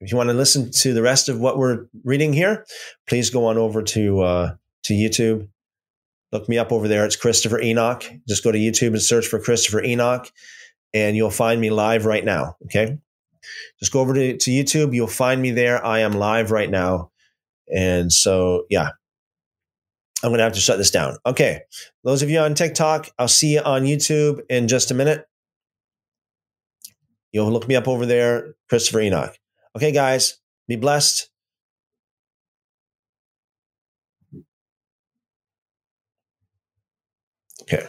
if you want to listen to the rest of what we're reading here, please go on over to uh, to YouTube. Look me up over there. It's Christopher Enoch. Just go to YouTube and search for Christopher Enoch, and you'll find me live right now. Okay, just go over to, to YouTube. You'll find me there. I am live right now, and so yeah, I'm going to have to shut this down. Okay, those of you on TikTok, I'll see you on YouTube in just a minute. You'll look me up over there, Christopher Enoch. Okay, guys, be blessed. Okay.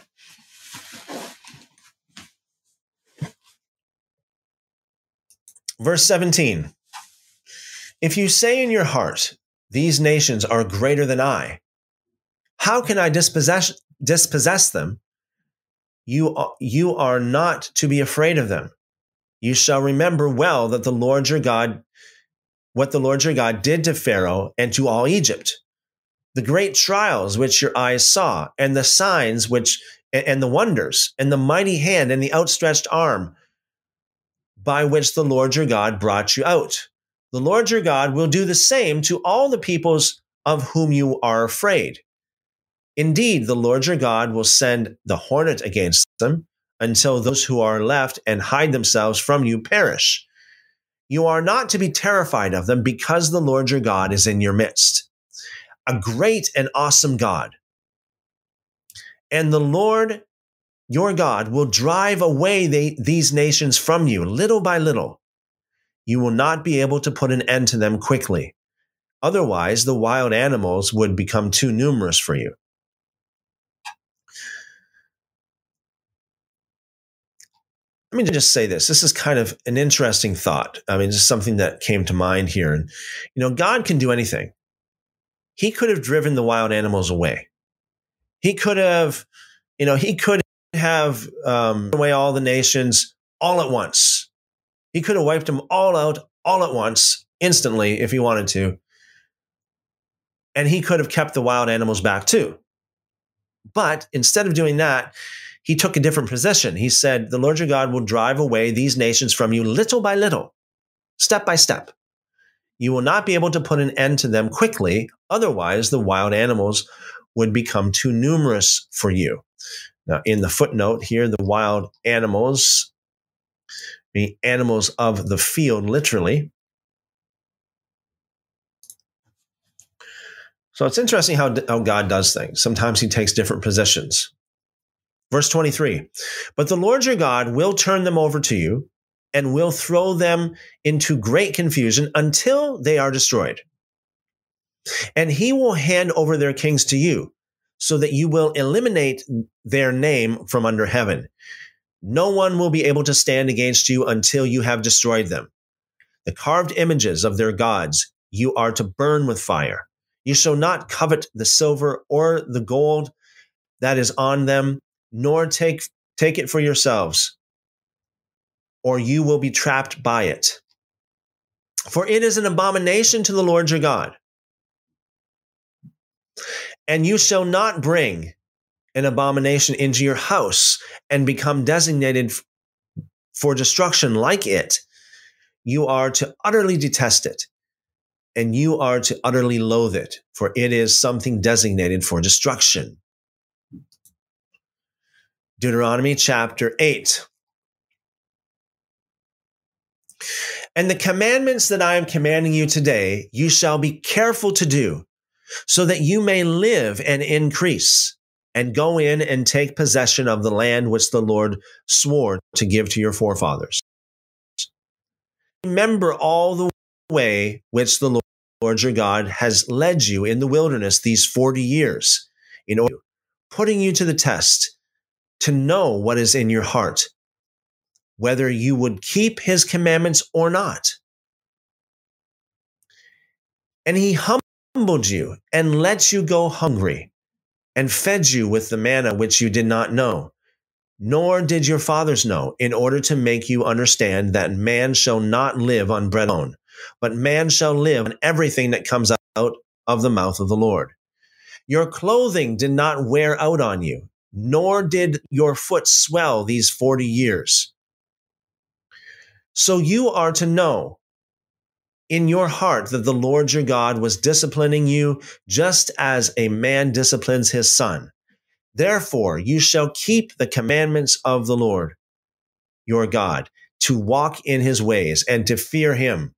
Verse 17 If you say in your heart, These nations are greater than I, how can I dispossess, dispossess them? You are, you are not to be afraid of them. You shall remember well that the Lord your God, what the Lord your God did to Pharaoh and to all Egypt, the great trials which your eyes saw, and the signs which, and the wonders, and the mighty hand and the outstretched arm by which the Lord your God brought you out. The Lord your God will do the same to all the peoples of whom you are afraid. Indeed, the Lord your God will send the hornet against them until those who are left and hide themselves from you perish. You are not to be terrified of them because the Lord your God is in your midst. A great and awesome God. And the Lord your God will drive away these nations from you little by little. You will not be able to put an end to them quickly. Otherwise, the wild animals would become too numerous for you. let me just say this. This is kind of an interesting thought. I mean, just something that came to mind here. And, you know, God can do anything. He could have driven the wild animals away. He could have, you know, he could have um, away all the nations all at once. He could have wiped them all out all at once, instantly, if he wanted to. And he could have kept the wild animals back too. But instead of doing that, he took a different position. He said, The Lord your God will drive away these nations from you little by little, step by step. You will not be able to put an end to them quickly. Otherwise, the wild animals would become too numerous for you. Now, in the footnote here, the wild animals, the animals of the field, literally. So it's interesting how, how God does things. Sometimes he takes different positions. Verse 23 But the Lord your God will turn them over to you and will throw them into great confusion until they are destroyed. And he will hand over their kings to you so that you will eliminate their name from under heaven. No one will be able to stand against you until you have destroyed them. The carved images of their gods you are to burn with fire. You shall not covet the silver or the gold that is on them, nor take, take it for yourselves, or you will be trapped by it. For it is an abomination to the Lord your God. And you shall not bring an abomination into your house and become designated for destruction like it. You are to utterly detest it, and you are to utterly loathe it, for it is something designated for destruction. Deuteronomy chapter 8. And the commandments that I am commanding you today, you shall be careful to do, so that you may live and increase, and go in and take possession of the land which the Lord swore to give to your forefathers. Remember all the way which the Lord your God has led you in the wilderness these 40 years, in order putting you to the test to know what is in your heart, whether you would keep his commandments or not. And he humbled you and let you go hungry and fed you with the manna which you did not know, nor did your fathers know, in order to make you understand that man shall not live on bread alone, but man shall live on everything that comes out of the mouth of the Lord. Your clothing did not wear out on you, nor did your foot swell these 40 years. So you are to know in your heart that the Lord your God was disciplining you just as a man disciplines his son. Therefore, you shall keep the commandments of the Lord your God to walk in his ways and to fear him.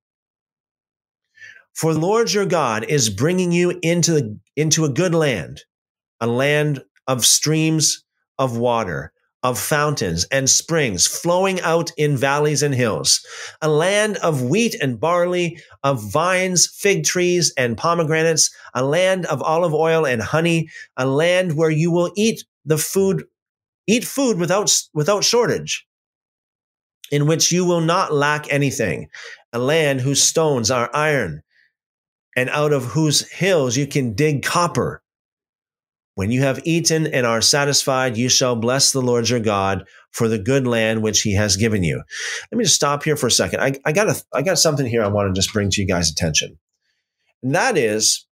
For the Lord your God is bringing you into, the, into a good land, a land of streams of water, of fountains and springs flowing out in valleys and hills, a land of wheat and barley, of vines, fig trees, and pomegranates, a land of olive oil and honey, a land where you will eat the food, eat food without, without shortage, in which you will not lack anything, a land whose stones are iron, and out of whose hills you can dig copper when you have eaten and are satisfied, you shall bless the Lord your God for the good land which he has given you. Let me just stop here for a second. I, I got a, I got something here I want to just bring to you guys' attention. And that is,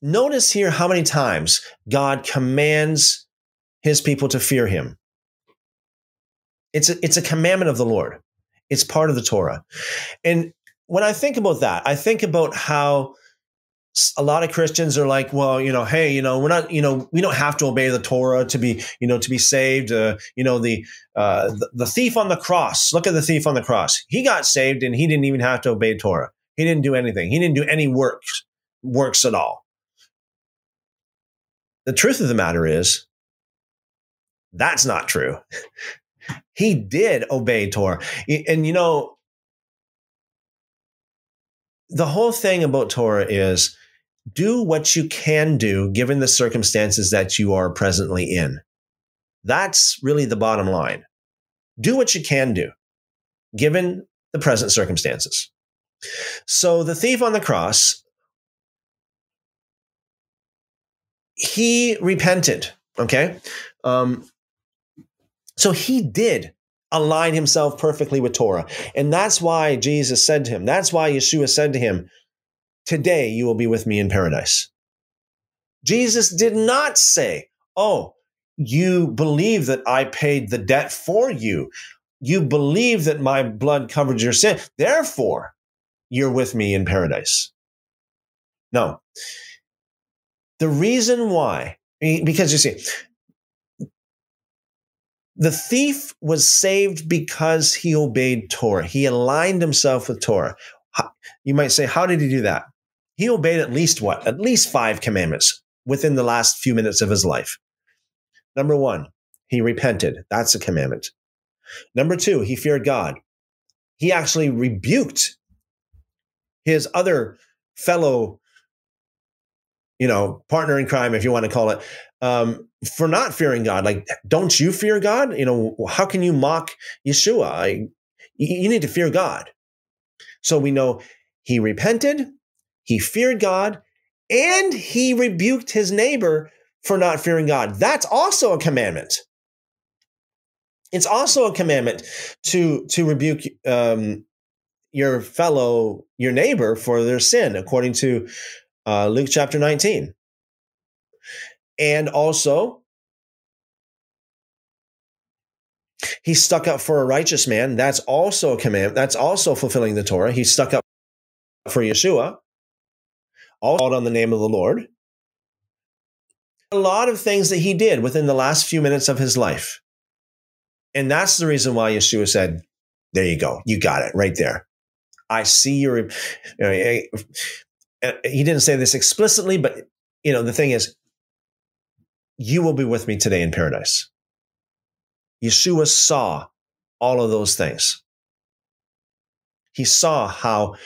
notice here how many times God commands his people to fear him. It's a, it's a commandment of the Lord. It's part of the Torah. And when I think about that, I think about how a lot of Christians are like, well, you know, hey, you know, we're not, you know, we don't have to obey the Torah to be, you know, to be saved. Uh, you know, the, uh, the, the thief on the cross. Look at the thief on the cross. He got saved, and he didn't even have to obey Torah. He didn't do anything. He didn't do any works works at all. The truth of the matter is, that's not true. he did obey Torah, and you know, the whole thing about Torah is do what you can do given the circumstances that you are presently in. That's really the bottom line. Do what you can do given the present circumstances. So the thief on the cross, he repented. Okay. Um, so he did align himself perfectly with Torah. And that's why Jesus said to him, that's why Yeshua said to him, Today you will be with me in paradise. Jesus did not say, Oh, you believe that I paid the debt for you. You believe that my blood covered your sin. Therefore, you're with me in paradise. No. The reason why, because you see, the thief was saved because he obeyed Torah. He aligned himself with Torah. You might say, how did he do that? He obeyed at least what? At least five commandments within the last few minutes of his life. Number one, he repented. That's a commandment. Number two, he feared God. He actually rebuked his other fellow, you know, partner in crime, if you want to call it, um, for not fearing God. Like, don't you fear God? You know, how can you mock Yeshua? I, you need to fear God. So we know he repented, he feared God and he rebuked his neighbor for not fearing God. That's also a commandment. It's also a commandment to to rebuke um, your fellow, your neighbor for their sin, according to uh, Luke chapter 19. And also, he stuck up for a righteous man. That's also a command. That's also fulfilling the Torah. He stuck up for Yeshua all called on the name of the Lord. A lot of things that he did within the last few minutes of his life. And that's the reason why Yeshua said, There you go. You got it right there. I see your. You know, eh, eh, eh, he didn't say this explicitly, but you know the thing is, you will be with me today in paradise. Yeshua saw all of those things. He saw how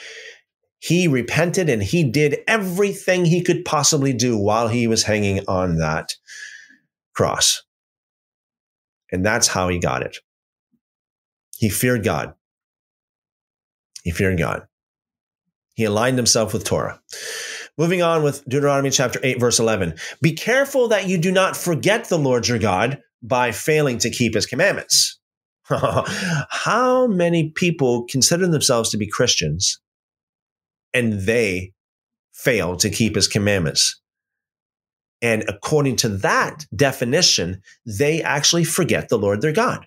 he repented and he did everything he could possibly do while he was hanging on that cross. And that's how he got it. He feared God. He feared God. He aligned himself with Torah. Moving on with Deuteronomy chapter 8, verse 11. Be careful that you do not forget the Lord your God by failing to keep his commandments. How many people consider themselves to be Christians and they fail to keep his commandments? And according to that definition, they actually forget the Lord their God.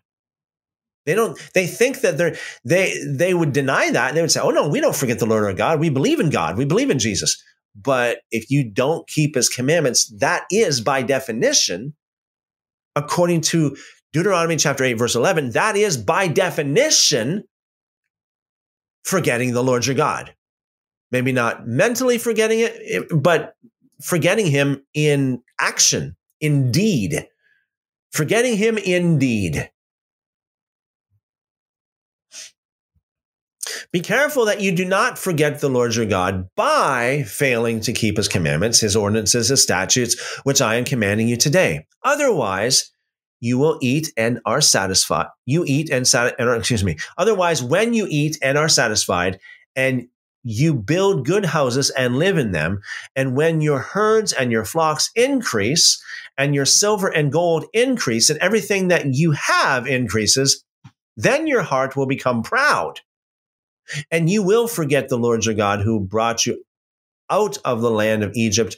They don't, they think that they're, they, they would deny that. And they would say, oh no, we don't forget the Lord our God. We believe in God. We believe in Jesus. But if you don't keep his commandments, that is by definition, according to Deuteronomy chapter 8, verse 11, that is by definition forgetting the Lord your God. Maybe not mentally forgetting it, but forgetting him in action, in deed. Forgetting him indeed. Be careful that you do not forget the Lord your God by failing to keep his commandments, his ordinances, his statutes, which I am commanding you today. Otherwise, you will eat and are satisfied. You eat and, sat- excuse me. Otherwise, when you eat and are satisfied, and you build good houses and live in them, and when your herds and your flocks increase, and your silver and gold increase, and everything that you have increases, then your heart will become proud. And you will forget the Lord your God who brought you out of the land of Egypt,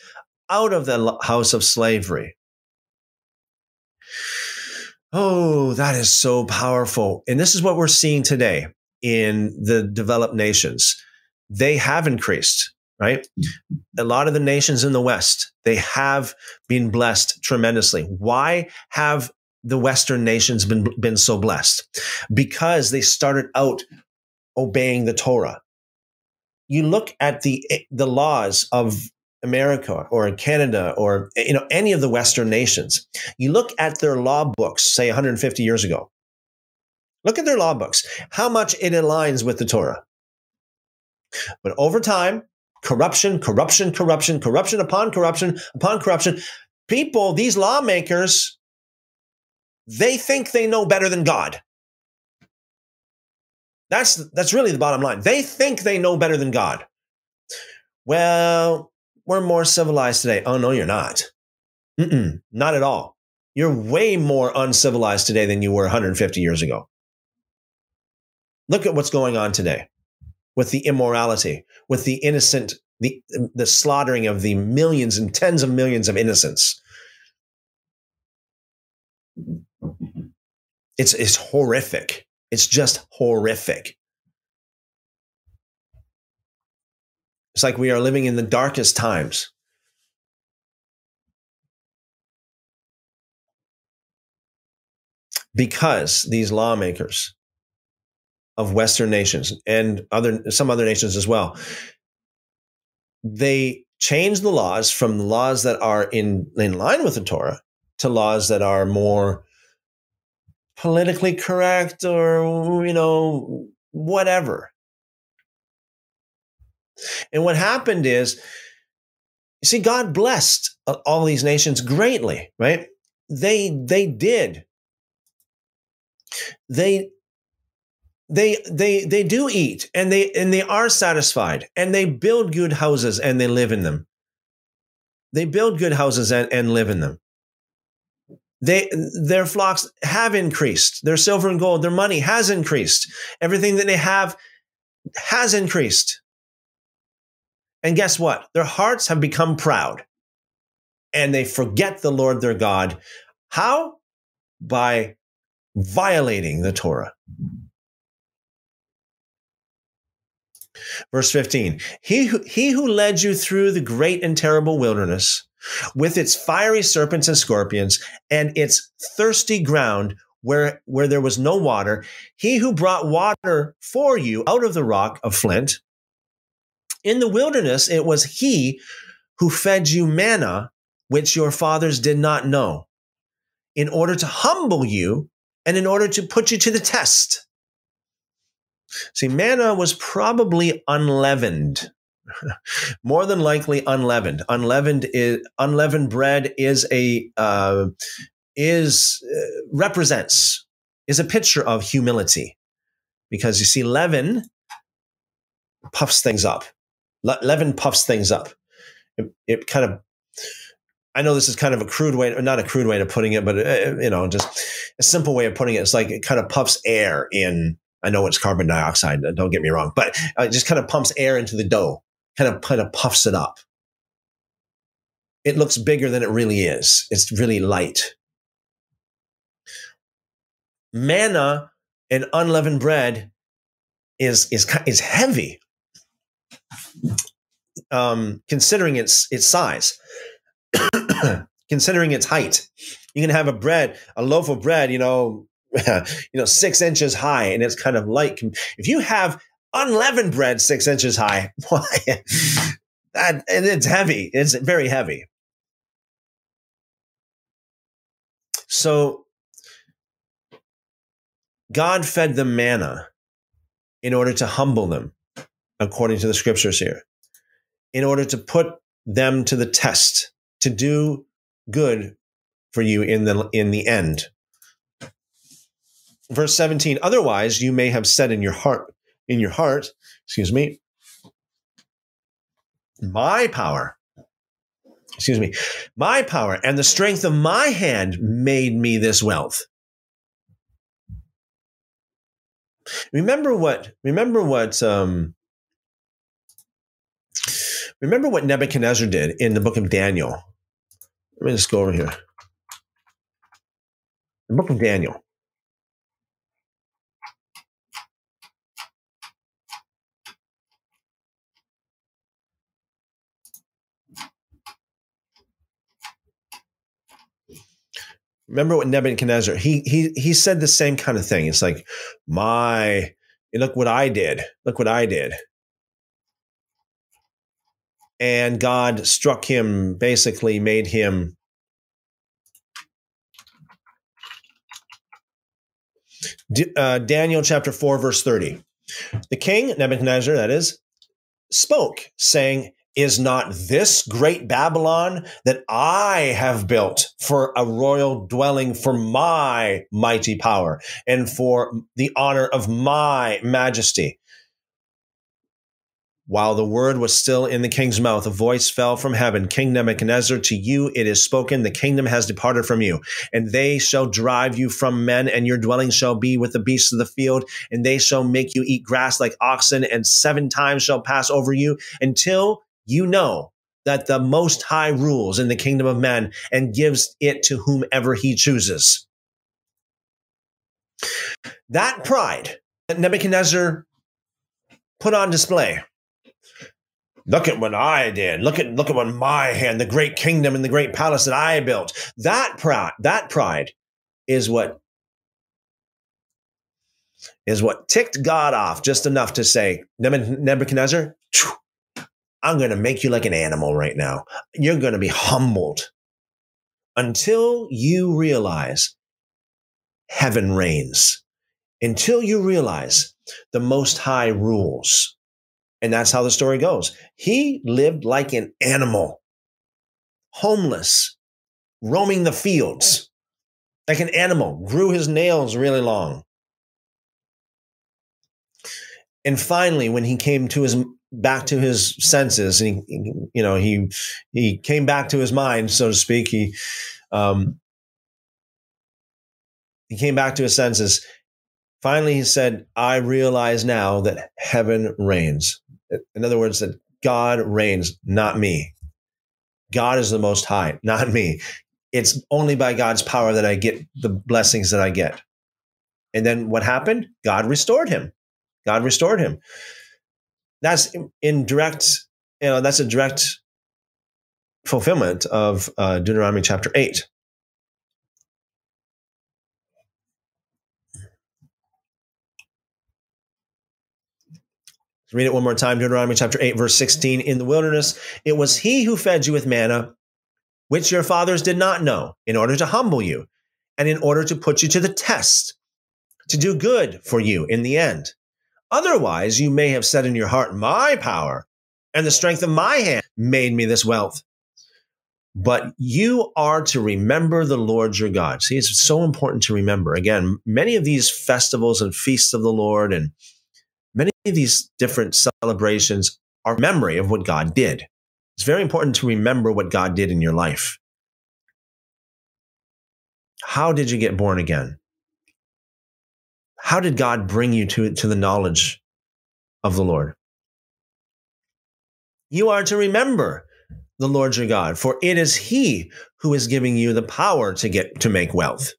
out of the house of slavery. Oh, that is so powerful. And this is what we're seeing today in the developed nations. They have increased, right? A lot of the nations in the West, they have been blessed tremendously. Why have the Western nations been, been so blessed? Because they started out obeying the Torah. You look at the, the laws of America or Canada or you know any of the Western nations, you look at their law books, say 150 years ago. Look at their law books, how much it aligns with the Torah. But over time, corruption, corruption, corruption, corruption upon corruption upon corruption. People, these lawmakers, they think they know better than God. That's that's really the bottom line. They think they know better than God. Well, we're more civilized today. Oh, no, you're not. Mm-mm, not at all. You're way more uncivilized today than you were 150 years ago. Look at what's going on today with the immorality, with the innocent, the, the slaughtering of the millions and tens of millions of innocents. It's, it's horrific. It's just horrific. It's like we are living in the darkest times. Because these lawmakers of Western nations and other some other nations as well, they change the laws from laws that are in, in line with the Torah to laws that are more politically correct or you know whatever and what happened is, you see, God blessed uh, all these nations greatly, right? They they did. They they they they do eat and they and they are satisfied and they build good houses and they live in them. They build good houses and, and live in them. They their flocks have increased. Their silver and gold, their money has increased. Everything that they have has increased. And guess what? Their hearts have become proud and they forget the Lord their God. How? By violating the Torah. Verse 15 he who, he who led you through the great and terrible wilderness with its fiery serpents and scorpions and its thirsty ground where, where there was no water, he who brought water for you out of the rock of flint in the wilderness, it was he who fed you manna, which your fathers did not know, in order to humble you and in order to put you to the test. See, manna was probably unleavened. More than likely unleavened. Unleavened is unleavened bread is a uh, is uh, represents is a picture of humility, because you see, leaven puffs things up. Le- leaven puffs things up. it, it kind of I know this is kind of a crude way, not a crude way of putting it, but uh, you know, just a simple way of putting it. It's like it kind of puffs air in. I know it's carbon dioxide. Don't get me wrong, but uh, it just kind of pumps air into the dough, kind of kind of puffs it up. It looks bigger than it really is. It's really light. Manna and unleavened bread is is is heavy, um, considering its its size. considering its height. You can have a bread, a loaf of bread, you know, you know, six inches high, and it's kind of light. If you have unleavened bread six inches high, why? that it's heavy. It's very heavy. So God fed them manna in order to humble them, according to the scriptures here, in order to put them to the test to do good for you in the in the end. Verse 17, otherwise you may have said in your heart, in your heart, excuse me, my power, excuse me, my power and the strength of my hand made me this wealth. Remember what, remember what, um, remember what Nebuchadnezzar did in the book of Daniel. Let me just go over here. The book of Daniel. Remember what Nebuchadnezzar he he he said the same kind of thing. It's like, my look what I did. Look what I did. And God struck him, basically made him uh, Daniel chapter 4, verse 30. The king, Nebuchadnezzar, that is, spoke, saying, Is not this great Babylon that I have built for a royal dwelling for my mighty power and for the honor of my majesty? While the word was still in the king's mouth, a voice fell from heaven King Nebuchadnezzar, to you it is spoken, the kingdom has departed from you, and they shall drive you from men, and your dwelling shall be with the beasts of the field, and they shall make you eat grass like oxen, and seven times shall pass over you until you know that the Most High rules in the kingdom of men and gives it to whomever he chooses. That pride that Nebuchadnezzar put on display Look at what I did. Look at look at what my hand, the great kingdom and the great palace that I built. That pride, that pride is what is what ticked God off just enough to say, Nebuchadnezzar, I'm going to make you like an animal right now. You're going to be humbled until you realize heaven reigns, until you realize the Most High rules. And that's how the story goes. He lived like an animal, homeless, roaming the fields like an animal, grew his nails really long. And finally, when he came to his back to his senses, and he, you know, he he came back to his mind, so to speak. He um, he came back to his senses. Finally, he said, "I realize now that heaven reigns." In other words, that God reigns, not me. God is the most high, not me. It's only by God's power that I get the blessings that I get. And then what happened? God restored him. God restored him. That's in direct, you know, that's a direct fulfillment of uh, Deuteronomy chapter 8. read it one more time Deuteronomy chapter 8, verse 16. In the wilderness, it was he who fed you with manna, which your fathers did not know, in order to humble you and in order to put you to the test, to do good for you in the end. Otherwise, you may have said in your heart, My power and the strength of my hand made me this wealth. But you are to remember the Lord your God. See, it's so important to remember. Again, many of these festivals and feasts of the Lord and many of these different celebrations are memory of what God did. It's very important to remember what God did in your life. How did you get born again? How did God bring you to, to the knowledge of the Lord? You are to remember the Lord your God, for it is He who is giving you the power to get to make wealth.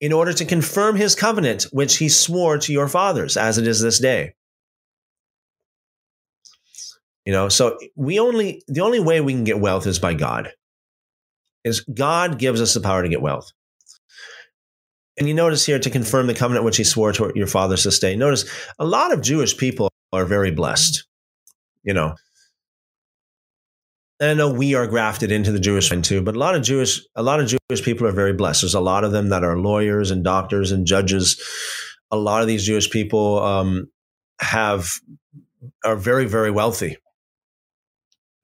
In order to confirm his covenant, which he swore to your fathers, as it is this day. You know, so we only the only way we can get wealth is by God. Is God gives us the power to get wealth. And you notice here to confirm the covenant which he swore to your fathers to stay. Notice a lot of Jewish people are very blessed. You know, and I know we are grafted into the Jewish line too, but a lot of Jewish a lot of Jewish people are very blessed. There's a lot of them that are lawyers and doctors and judges. A lot of these Jewish people um, have are very very wealthy.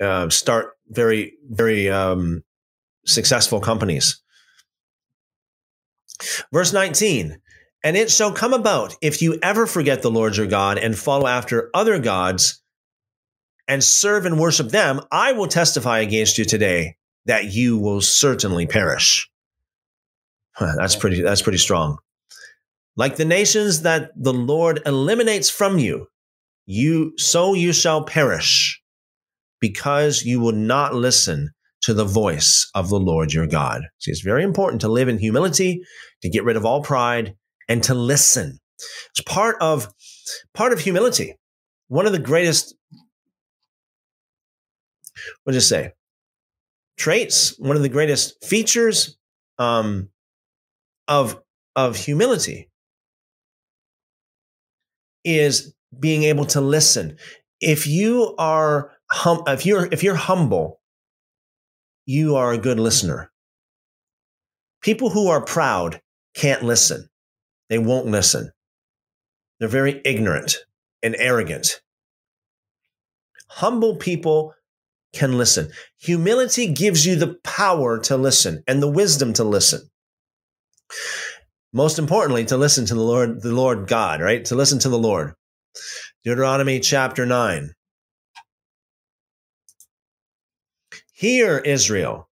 Uh, start very very um, successful companies. Verse 19. And it shall come about if you ever forget the Lord your God and follow after other gods and serve and worship them, I will testify against you today that you will certainly perish. That's pretty, that's pretty strong. Like the nations that the Lord eliminates from you, you, so you shall perish because you will not listen to the voice of the Lord your God. See, it's very important to live in humility, to get rid of all pride, and to listen. It's part of part of humility. One of the greatest what it say? Traits, one of the greatest features um, of, of humility is being able to listen. If you are hum, if you're if you're humble, you are a good listener. People who are proud can't listen. They won't listen. They're very ignorant and arrogant. Humble people can listen. Humility gives you the power to listen and the wisdom to listen. Most importantly, to listen to the Lord, the Lord God, right? To listen to the Lord. Deuteronomy chapter 9. Hear, Israel,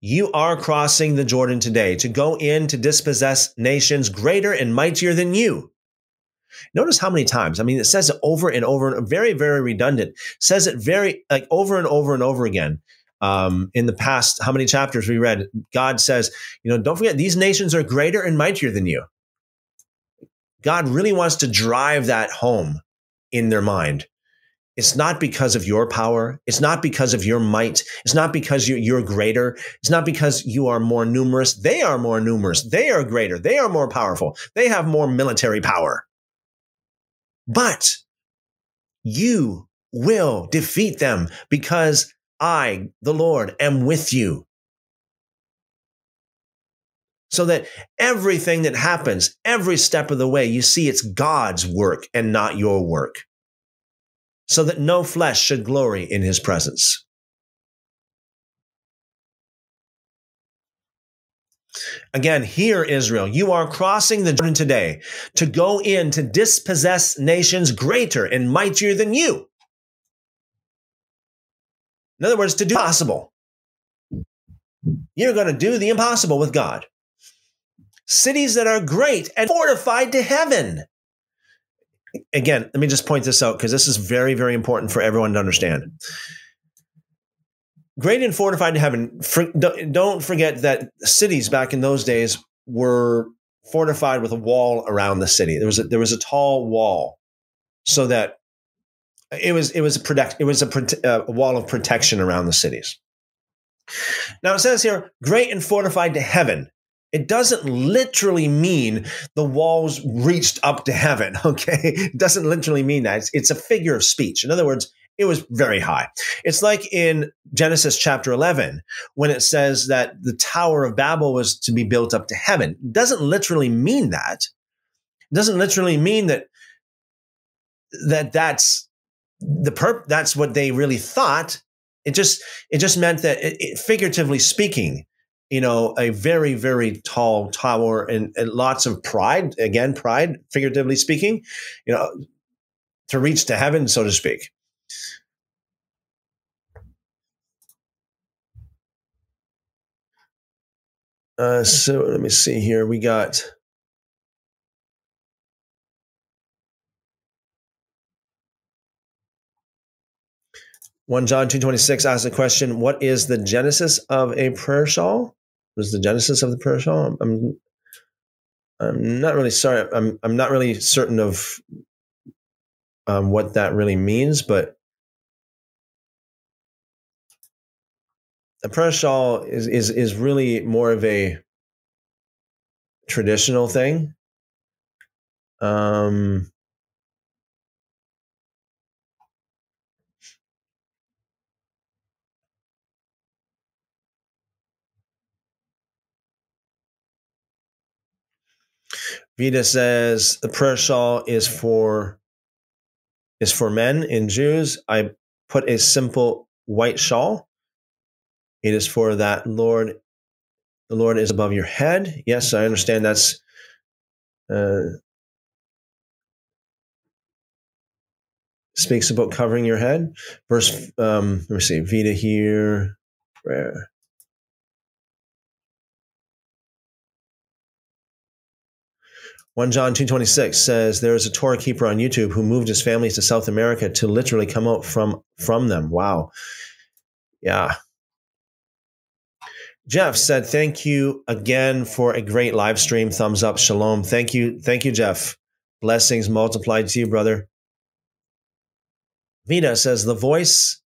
you are crossing the Jordan today to go in to dispossess nations greater and mightier than you Notice how many times. I mean, it says it over and over and very, very redundant. Says it very like over and over and over again. Um, in the past, how many chapters we read, God says, you know, don't forget these nations are greater and mightier than you. God really wants to drive that home in their mind. It's not because of your power. It's not because of your might. It's not because you're, you're, greater. It's not because you are more numerous. They are more numerous. They are greater. They are more powerful. They have more military power. But you will defeat them because I, the Lord, am with you. So that everything that happens, every step of the way, you see it's God's work and not your work. So that no flesh should glory in his presence. Again, hear, Israel, you are crossing the Jordan today to go in to dispossess nations greater and mightier than you. In other words, to do possible. You're going to do the impossible with God. Cities that are great and fortified to heaven. Again, let me just point this out because this is very, very important for everyone to understand great and fortified to heaven. For, don't forget that cities back in those days were fortified with a wall around the city. There was a, there was a tall wall, so that it was it was a protect it was a, uh, a wall of protection around the cities. Now it says here, great and fortified to heaven. It doesn't literally mean the walls reached up to heaven. Okay, it doesn't literally mean that. It's, it's a figure of speech. In other words, it was very high. It's like in Genesis chapter 11 when it says that the Tower of Babel was to be built up to heaven. It doesn't literally mean that. It doesn't literally mean that that that's the perp that's what they really thought. It just it just meant that it, it, figuratively speaking, you know, a very, very tall tower and, and lots of pride, again, pride, figuratively speaking, you know, to reach to heaven, so to speak. Uh, so let me see here. We got. One John two twenty six asks the question: What is the genesis of a prayer shawl? What is the genesis of the prayer shawl? I'm, I'm not really sorry. I'm I'm not really certain of um, what that really means, but a prayer shawl is is is really more of a traditional thing. Um, Vita says the prayer shawl is for is for men and Jews. I put a simple white shawl. It is for that Lord. The Lord is above your head. Yes, I understand that's uh, speaks about covering your head. Verse, um, let me see, Vita here, prayer. 1 John 2.26 says, there is a Torah keeper on YouTube who moved his family to South America to literally come out from, from them. Wow. Yeah. Jeff said, thank you again for a great live stream. Thumbs up. Shalom. Thank you. Thank you, Jeff. Blessings multiplied to you, brother. Vita says, the voice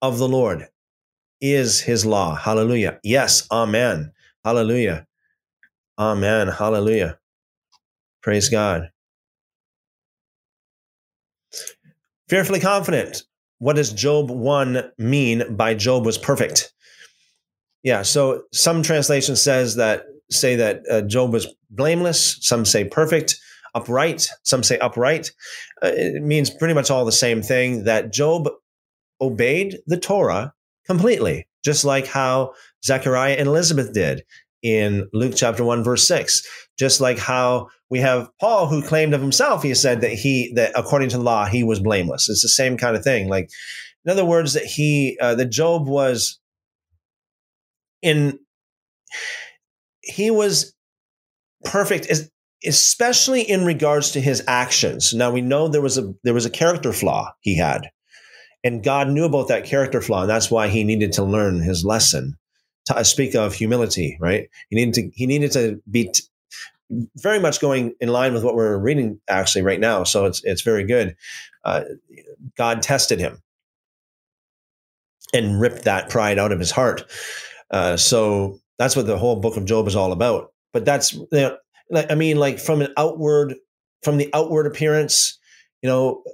of the Lord is his law. Hallelujah. Yes. Amen. Hallelujah. Amen. Hallelujah. Praise God. Fearfully confident. What does Job 1 mean by Job was perfect? Yeah, so some translation says that say that uh, Job was blameless, some say perfect, upright, some say upright. Uh, it means pretty much all the same thing that Job obeyed the Torah completely, just like how Zechariah and Elizabeth did in Luke chapter 1 verse 6 just like how we have Paul who claimed of himself he said that he that according to law he was blameless. It's the same kind of thing. Like in other words that he uh, that Job was in he was perfect especially in regards to his actions. Now we know there was a there was a character flaw he had and God knew about that character flaw and that's why he needed to learn his lesson to speak of humility, right? He needed to he needed to be t- very much going in line with what we're reading actually right now. So it's it's very good. Uh, God tested him and ripped that pride out of his heart. Uh, so that's what the whole book of Job is all about. But that's you know, I mean, like from an outward from the outward appearance, you know,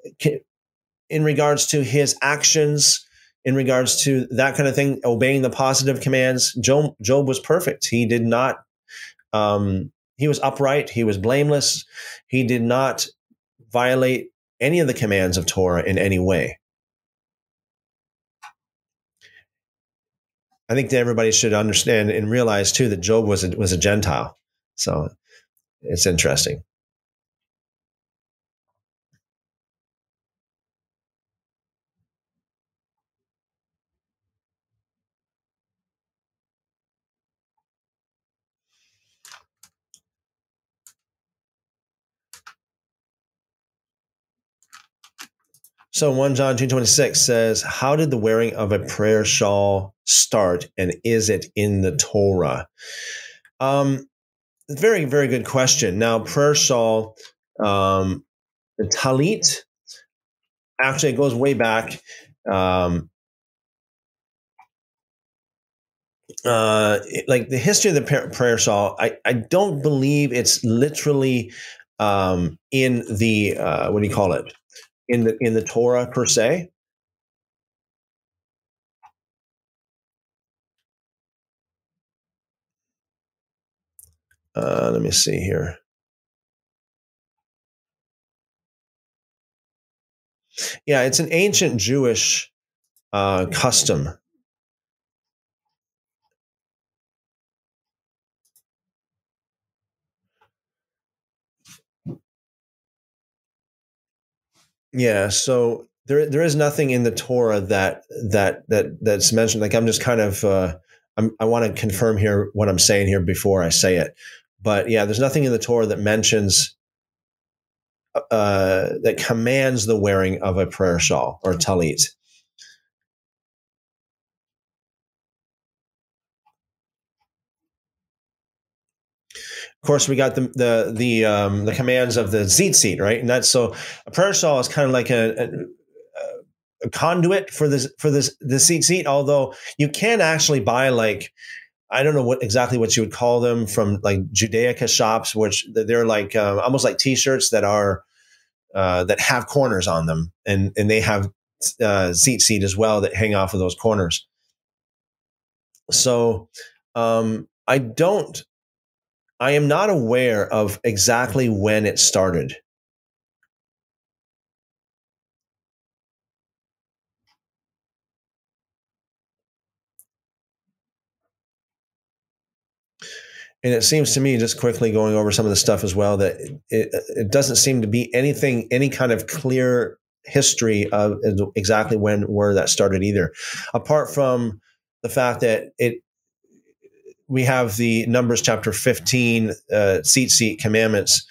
in regards to his actions in regards to that kind of thing, obeying the positive commands. Job, Job was perfect. He did not, um, he was upright. He was blameless. He did not violate any of the commands of Torah in any way. I think that everybody should understand and realize too that Job was a, was a Gentile. So it's interesting. So 1 John 2.26 says, How did the wearing of a prayer shawl start, and is it in the Torah? Um, very, very good question. Now, prayer shawl, um, the talit, actually, it goes way back. Um, uh, like the history of the prayer shawl, I, I don't believe it's literally um, in the, uh, what do you call it? In the in the Torah per se. Uh, let me see here. Yeah, it's an ancient Jewish uh, custom. Yeah, so there there is nothing in the Torah that that that that's mentioned. Like I'm just kind of uh, I'm, i want to confirm here what I'm saying here before I say it. But yeah, there's nothing in the Torah that mentions uh, that commands the wearing of a prayer shawl or talit. Of course, we got the the the um, the commands of the tzitzit, right? And that's so a prayer shawl is kind of like a, a, a conduit for this for this the tzitzit. Although you can actually buy like I don't know what exactly what you would call them from like Judaica shops, which they're like uh, almost like T-shirts that are uh, that have corners on them, and and they have uh, tzitzit as well that hang off of those corners. So um, I don't I am not aware of exactly when it started. And it seems to me, just quickly going over some of the stuff as well, that it, it doesn't seem to be anything, any kind of clear history of exactly when where that started either, apart from the fact that it we have the Numbers chapter 15 uh, tzitzit commandments.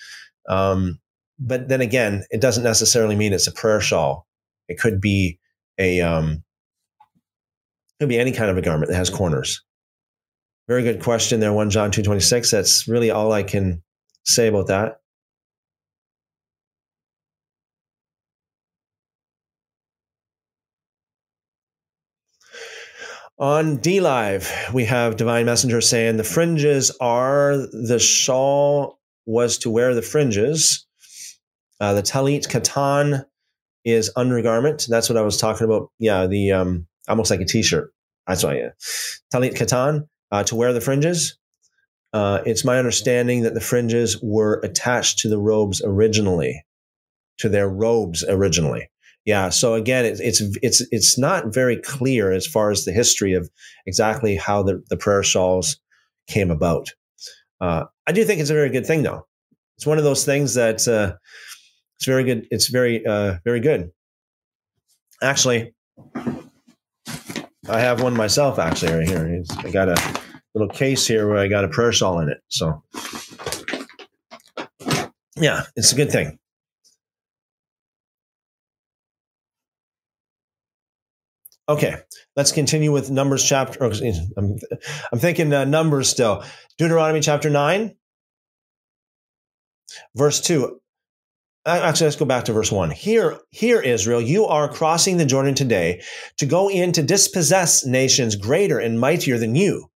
Um, but then again, it doesn't necessarily mean it's a prayer shawl. It could be a um, it could be any kind of a garment that has corners. Very good question there, 1 John 2.26. That's really all I can say about that. On DLive, we have Divine Messenger saying the fringes are the shawl was to wear the fringes. Uh, the talit katan is undergarment. That's what I was talking about. Yeah, the um, almost like a t-shirt. That's why. Yeah. Talit katan uh, to wear the fringes. Uh, it's my understanding that the fringes were attached to the robes originally, to their robes originally. Yeah. So again, it's it's it's it's not very clear as far as the history of exactly how the, the prayer shawls came about. Uh, I do think it's a very good thing, though. It's one of those things that uh, it's very good. It's very uh, very good. Actually, I have one myself. Actually, right here, I got a little case here where I got a prayer shawl in it. So, yeah, it's a good thing. Okay, let's continue with Numbers chapter. Oh, I'm, I'm thinking uh, Numbers still. Deuteronomy chapter 9, verse 2. Actually, let's go back to verse 1. Here, hear, Israel, you are crossing the Jordan today to go in to dispossess nations greater and mightier than you,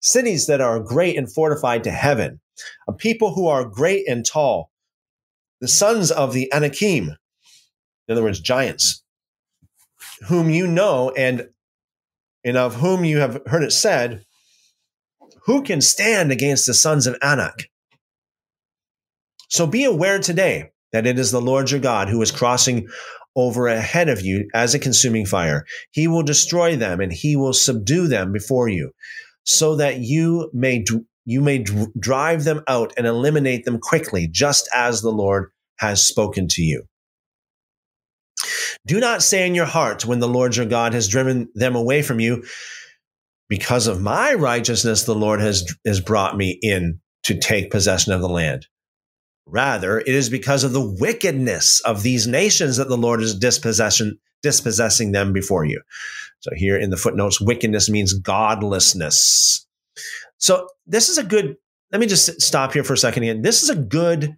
cities that are great and fortified to heaven, a people who are great and tall, the sons of the Anakim, in other words, giants whom you know and and of whom you have heard it said, who can stand against the sons of Anak? So be aware today that it is the Lord your God who is crossing over ahead of you as a consuming fire. He will destroy them and he will subdue them before you so that you may you may drive them out and eliminate them quickly just as the Lord has spoken to you. Do not say in your heart when the Lord your God has driven them away from you, because of my righteousness, the Lord has, has brought me in to take possession of the land. Rather, it is because of the wickedness of these nations that the Lord is dispossession, dispossessing them before you. So here in the footnotes, wickedness means godlessness. So this is a good, let me just stop here for a second again. This is a good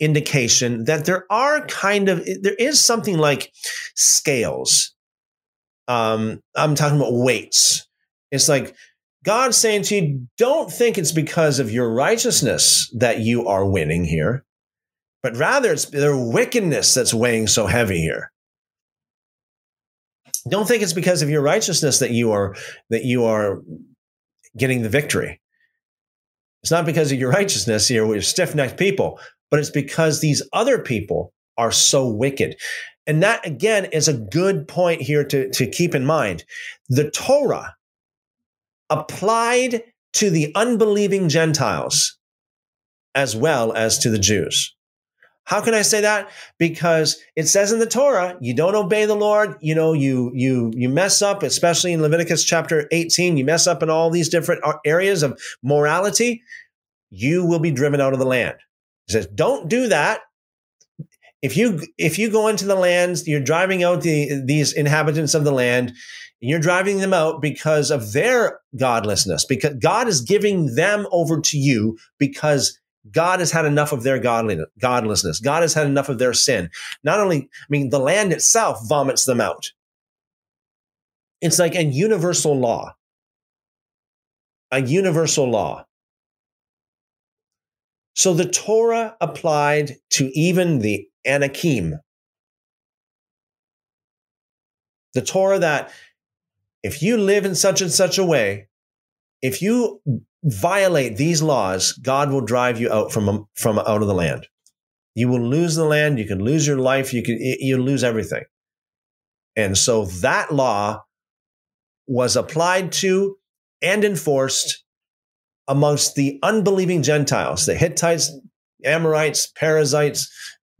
indication that there are kind of there is something like scales. Um, I'm talking about weights. It's like God saying to you, don't think it's because of your righteousness that you are winning here, but rather it's their wickedness that's weighing so heavy here. Don't think it's because of your righteousness that you are that you are getting the victory. It's not because of your righteousness. You're, you're stiff necked people, but it's because these other people are so wicked. And that again is a good point here to, to keep in mind. The Torah applied to the unbelieving Gentiles as well as to the Jews. How can I say that? Because it says in the Torah, you don't obey the Lord, you know, you you you mess up, especially in Leviticus chapter 18, you mess up in all these different areas of morality, you will be driven out of the land. He says, don't do that. If you if you go into the lands, you're driving out the these inhabitants of the land, you're driving them out because of their godlessness, because God is giving them over to you because God has had enough of their godlessness. God has had enough of their sin. Not only, I mean, the land itself vomits them out. It's like a universal law. A universal law. So the Torah applied to even the Anakim. The Torah that if you live in such and such a way, if you violate these laws, God will drive you out from from out of the land. You will lose the land. You can lose your life. You can you lose everything. And so that law was applied to and enforced amongst the unbelieving Gentiles, the Hittites, Amorites, Perizzites,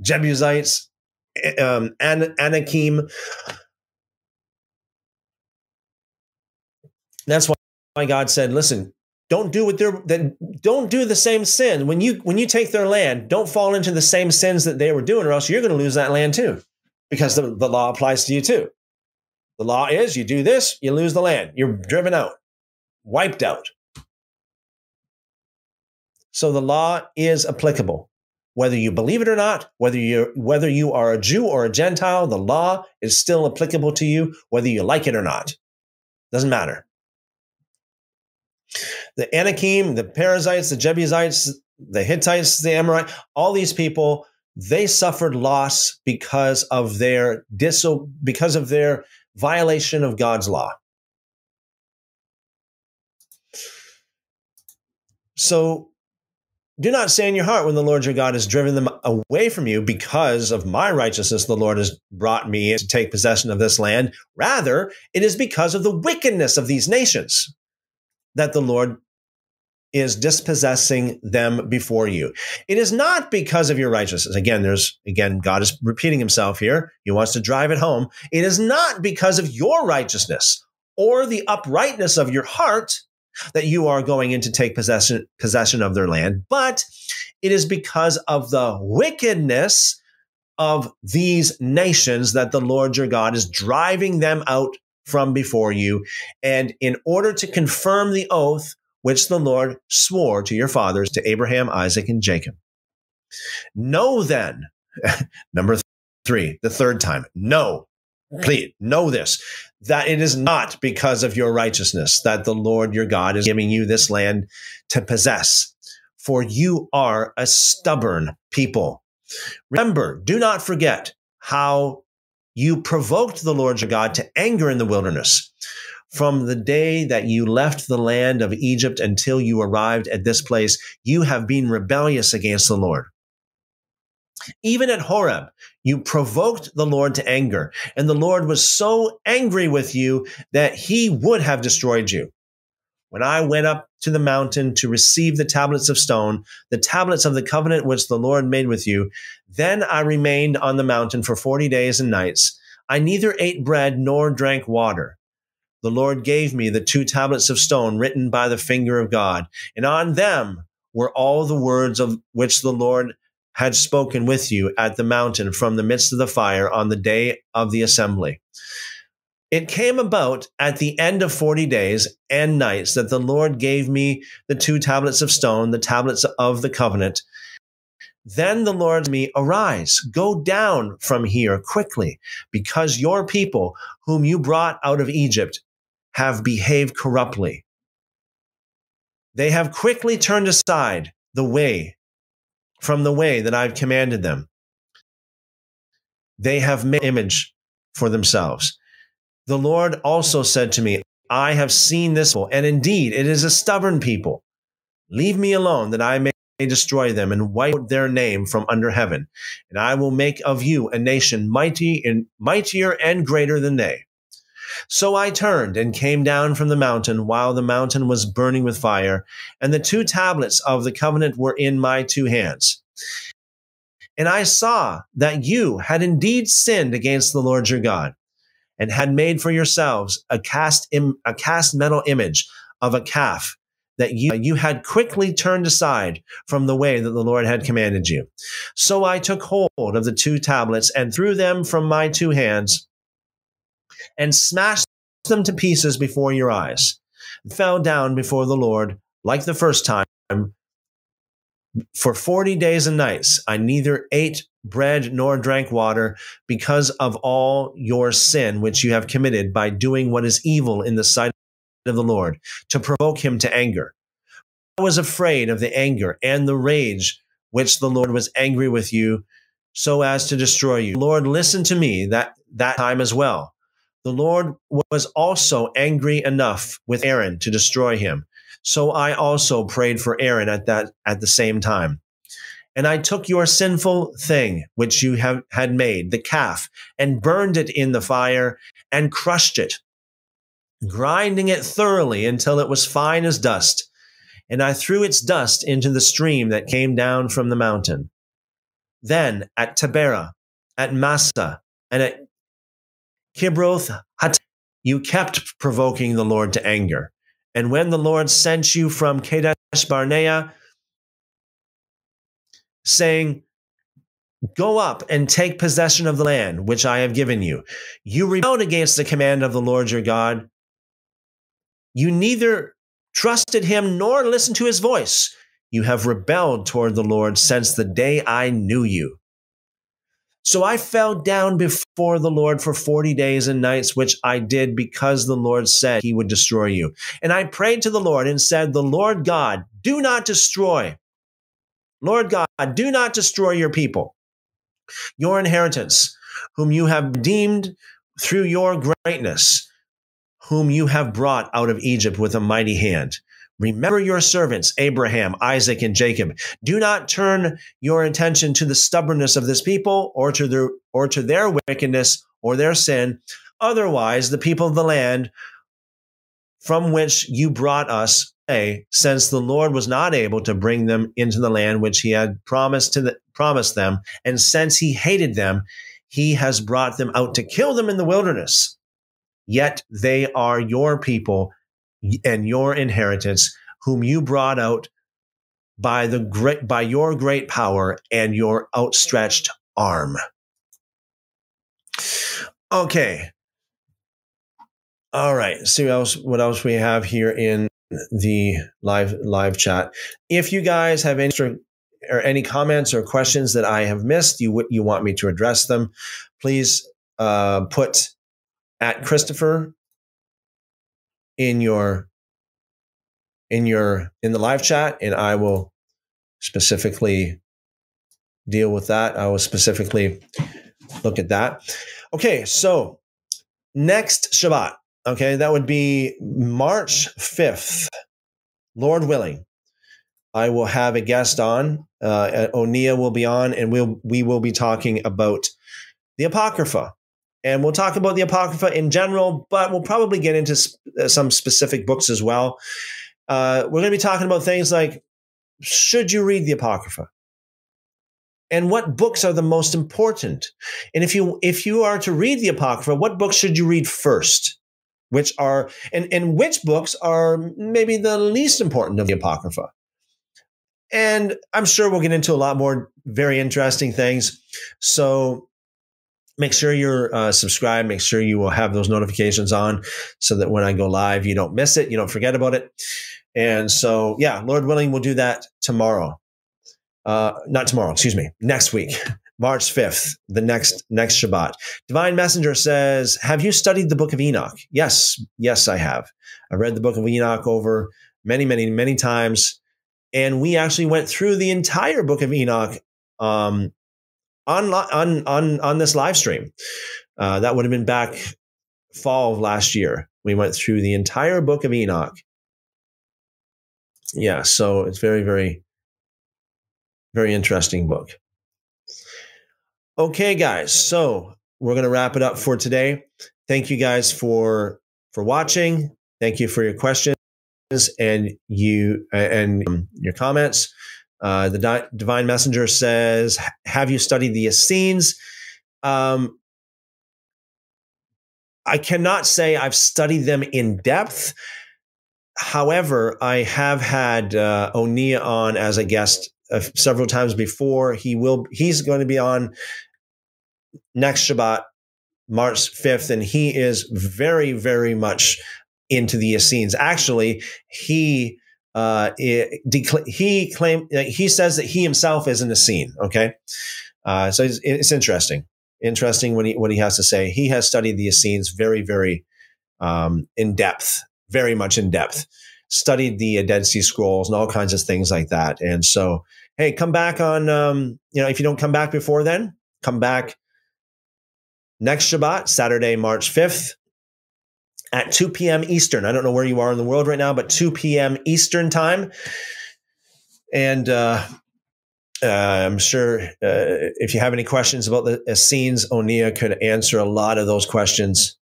Jebusites, um, An- Anakim. That's why God said, "Listen, don't do what they're that don't do the same sin. When you when you take their land don't fall into the same sins that they were doing or else you're going to lose that land too because the, the law applies to you too. The law is you do this you lose the land. You're driven out wiped out so the law is applicable. Whether you believe it or not whether you whether you are a jew or a gentile the law is still applicable to you whether you like it or not. Doesn't matter. The Anakim, the Perizzites, the Jebusites, the Hittites, the Amorite, all these people, they suffered loss because of their diso- because of their violation of God's law. So do not say in your heart when the Lord your God has driven them away from you because of my righteousness, the Lord has brought me to take possession of this land. Rather, it is because of the wickedness of these nations that the Lord is dispossessing them before you. It is not because of your righteousness. Again, there's, again, God is repeating himself here. He wants to drive it home. It is not because of your righteousness or the uprightness of your heart that you are going in to take possession, possession of their land, but it is because of the wickedness of these nations that the Lord your God is driving them out from before you. And in order to confirm the oath which the Lord swore to your fathers, to Abraham, Isaac, and Jacob. Know then, number three, the third time, know, please, know this, that it is not because of your righteousness that the Lord your God is giving you this land to possess, for you are a stubborn people. Remember, do not forget how you provoked the Lord your God to anger in the wilderness. From the day that you left the land of Egypt until you arrived at this place, you have been rebellious against the Lord. Even at Horeb, you provoked the Lord to anger, and the Lord was so angry with you that he would have destroyed you. When I went up to the mountain to receive the tablets of stone, the tablets of the covenant which the Lord made with you, then I remained on the mountain for 40 days and nights. I neither ate bread nor drank water. The Lord gave me the two tablets of stone written by the finger of God, and on them were all the words of which the Lord had spoken with you at the mountain from the midst of the fire on the day of the assembly. It came about at the end of 40 days and nights that the Lord gave me the two tablets of stone, the tablets of the covenant. Then the Lord me, Arise, go down from here quickly, because your people, whom you brought out of Egypt, have behaved corruptly. They have quickly turned aside the way from the way that I've commanded them. They have made image for themselves. The Lord also said to me, I have seen this, people, and indeed it is a stubborn people. Leave me alone that I may destroy them and wipe out their name from under heaven. And I will make of you a nation mighty and mightier and greater than they. So I turned and came down from the mountain while the mountain was burning with fire, and the two tablets of the covenant were in my two hands. And I saw that you had indeed sinned against the Lord your God and had made for yourselves a cast, Im- a cast metal image of a calf that you, you had quickly turned aside from the way that the Lord had commanded you. So I took hold of the two tablets and threw them from my two hands and smashed them to pieces before your eyes. Fell down before the Lord like the first time. For 40 days and nights, I neither ate bread nor drank water because of all your sin which you have committed by doing what is evil in the sight of the Lord to provoke him to anger. I was afraid of the anger and the rage which the Lord was angry with you so as to destroy you. Lord, listen to me that, that time as well. The Lord was also angry enough with Aaron to destroy him. So I also prayed for Aaron at that, at the same time. And I took your sinful thing, which you have had made, the calf, and burned it in the fire and crushed it grinding it thoroughly until it was fine as dust. And I threw its dust into the stream that came down from the mountain. Then at Taberah, at Massah, and at Kibroth you kept provoking the Lord to anger. And when the Lord sent you from Kadesh Barnea, saying, Go up and take possession of the land which I have given you. You rebelled against the command of the Lord your God, you neither trusted him nor listened to his voice. You have rebelled toward the Lord since the day I knew you. So I fell down before the Lord for 40 days and nights, which I did because the Lord said he would destroy you. And I prayed to the Lord and said, The Lord God, do not destroy. Lord God, do not destroy your people, your inheritance, whom you have redeemed through your greatness whom you have brought out of Egypt with a mighty hand. Remember your servants, Abraham, Isaac, and Jacob. Do not turn your attention to the stubbornness of this people or to their, or to their wickedness or their sin. Otherwise, the people of the land from which you brought us away, since the Lord was not able to bring them into the land which he had promised to the, promised them, and since he hated them, he has brought them out to kill them in the wilderness yet they are your people and your inheritance, whom you brought out by the great by your great power and your outstretched arm. Okay. All right. See what else what else we have here in the live live chat. If you guys have any or any comments or questions that I have missed, you you want me to address them, please uh, put at Christopher in your in your in the live chat and I will specifically deal with that. I will specifically look at that. Okay, so next Shabbat, okay, that would be March 5th, Lord willing. I will have a guest on. Uh, Onia will be on, and we'll we will be talking about the Apocrypha. And we'll talk about the Apocrypha in general, but we'll probably get into sp- uh, some specific books as well. Uh, we're going to be talking about things like should you read the Apocrypha? And what books are the most important? And if you if you are to read the Apocrypha, what books should you read first? Which are and, and which books are maybe the least important of the Apocrypha? And I'm sure we'll get into a lot more very interesting things. So make sure you're uh, subscribed. Make sure you will have those notifications on so that when I go live, you don't miss it. You don't forget about it. And so, yeah, Lord willing, we'll do that tomorrow. Uh, not tomorrow, excuse me, next week, March 5th, the next, next Shabbat. Divine Messenger says, Have you studied the book of Enoch? Yes, yes, I have. I read the book of Enoch over many, many, many times. And we actually went through the entire book of Enoch um, on on on on this live stream. Uh, that would have been back fall of last year. We went through the entire book of Enoch. Yeah, so it's very very very interesting book. Okay, guys. So we're going to wrap it up for today. Thank you guys for for watching. Thank you for your questions and you and your comments. Uh, the Di- Divine Messenger says, Have you studied the Essenes? Um, I cannot say I've studied them in depth. However, I have had uh, Onia on as a guest uh, several times before. He will. He's going to be on next Shabbat, March fifth, and he is very, very much into the Essenes. Actually, he uh, it he claim he says that he himself is an Essene. Okay, uh, so it's, it's, interesting. Interesting what he what he has to say. He has studied the Essenes very, very um, in depth, very much in depth. Studied the Dead Sea Scrolls and all kinds of things like that. And so, hey, come back on. Um, you know, if you don't come back before then, come back next Shabbat, Saturday, March fifth at 2 p.m. Eastern. I don't know where you are in the world right now, but 2 p.m. Eastern time. And uh, uh, I'm sure uh, if you have any questions about the Essenes, Onia could answer a lot of those questions.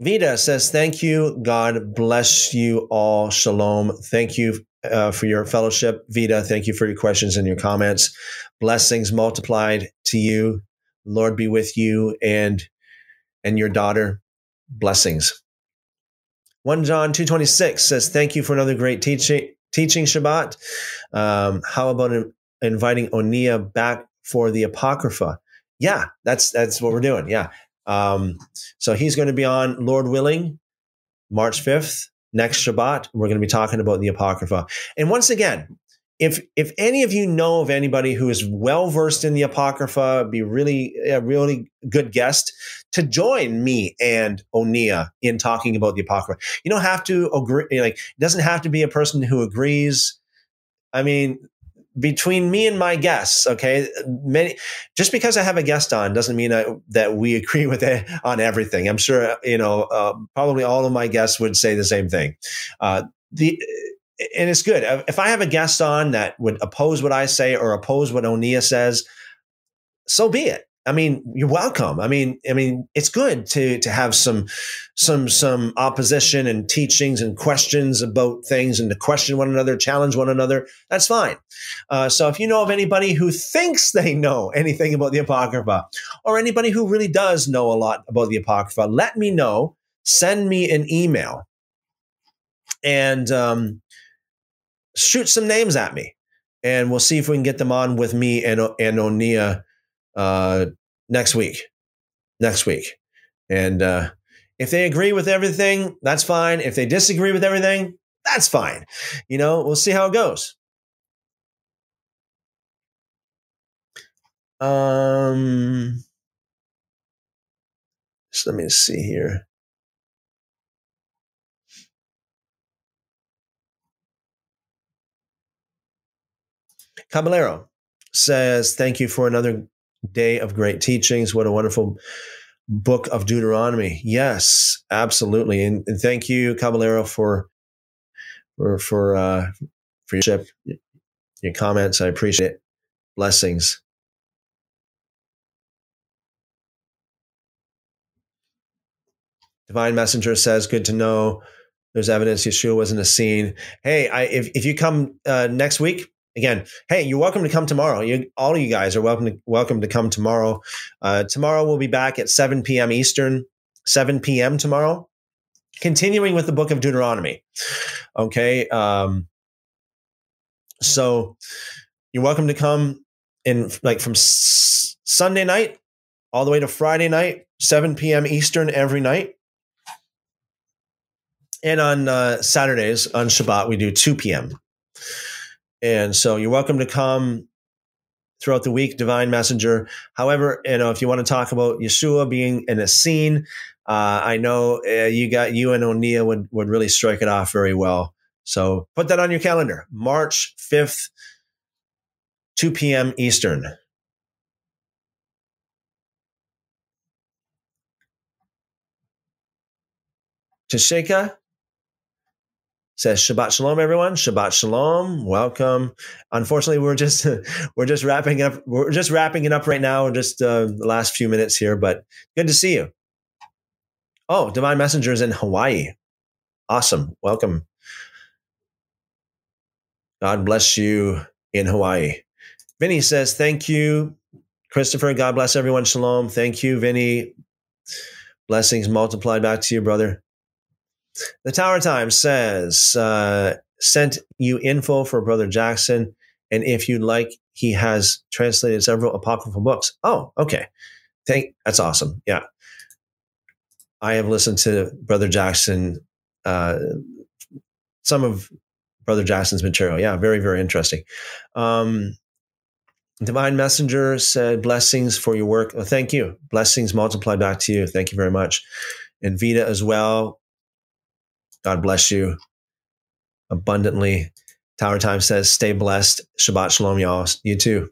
Vita says, Thank you. God bless you all. Shalom. Thank you uh, for your fellowship. Vita, thank you for your questions and your comments. Blessings multiplied to you. Lord be with you. And and your daughter blessings. 1 John 2.26 says, thank you for another great teaching, teaching Shabbat. Um, how about inviting Onia back for the Apocrypha? Yeah, that's, that's what we're doing. Yeah. Um, so he's going to be on, Lord willing, March 5th, next Shabbat. We're going to be talking about the Apocrypha. And once again, if if any of you know of anybody who is well versed in the apocrypha be really a really good guest to join me and onia in talking about the apocrypha. You don't have to agree like it doesn't have to be a person who agrees. I mean between me and my guests okay many just because i have a guest on doesn't mean I, that we agree with it on everything. I'm sure you know uh, probably all of my guests would say the same thing. Uh, the and it's good. If I have a guest on that would oppose what I say or oppose what Onia says, so be it. I mean, you're welcome. I mean, I mean, it's good to to have some some some opposition and teachings and questions about things and to question one another, challenge one another. That's fine. Uh, so if you know of anybody who thinks they know anything about the Apocrypha, or anybody who really does know a lot about the Apocrypha, let me know. Send me an email, and um, shoot some names at me, and we'll see if we can get them on with me and and Onia uh, next week. Next week, and uh, if they agree with everything, that's fine. If they disagree with everything, that's fine. You know, we'll see how it goes. Um, so let me see here. Caballero says, Thank you for another day of great teachings. What a wonderful book of Deuteronomy. Yes, absolutely. And, and thank you, Caballero, for for for uh, for your ship, your comments. I appreciate it. Blessings. Divine Messenger says, "Good to know." There's evidence Yeshua wasn't Essene. Hey, I, if if you come uh, next week, again, hey, you're welcome to come tomorrow. You, all of you guys are welcome to welcome to come tomorrow. Uh, tomorrow we'll be back at 7 p.m. Eastern, 7 p.m. tomorrow, continuing with the book of Deuteronomy. Okay, um, so you're welcome to come in like from s- Sunday night all the way to Friday night, 7 p.m. Eastern every night. And on uh, Saturdays, on Shabbat, we do 2 p.m. And so you're welcome to come throughout the week, Divine Messenger. However, you know, if you want to talk about Yeshua being in Essene, uh, I know uh, you got you and Onia would would really strike it off very well. So put that on your calendar, March fifth, two p.m. Eastern. Tasheka, says Shabbat Shalom, everyone. Shabbat Shalom. Welcome. Unfortunately, we're just we're just wrapping up. We're just wrapping it up right now. Just uh, the last few minutes here, but good to see you. Oh, Divine Messenger is in Hawaii. Awesome. Welcome. God bless you in Hawaii. Vinny says, Thank you, Christopher. God bless everyone. Shalom. Thank you, Vinny. Blessings multiplied back to you, brother. The Tower Times says, uh, Sent you info for Brother Jackson. And if you'd like, he has translated several apocryphal books. Oh, okay. Thank that's awesome. Yeah. I have listened to Brother Jackson, uh, some of Brother Jackson's material. Yeah, very, very interesting. Um, Divine Messenger said, Blessings for your work. Oh, thank you. Blessings multiplied back to you. Thank you very much. And Vita as well. God bless you abundantly. Tower Time says, Stay blessed. Shabbat Shalom, y'all. You too.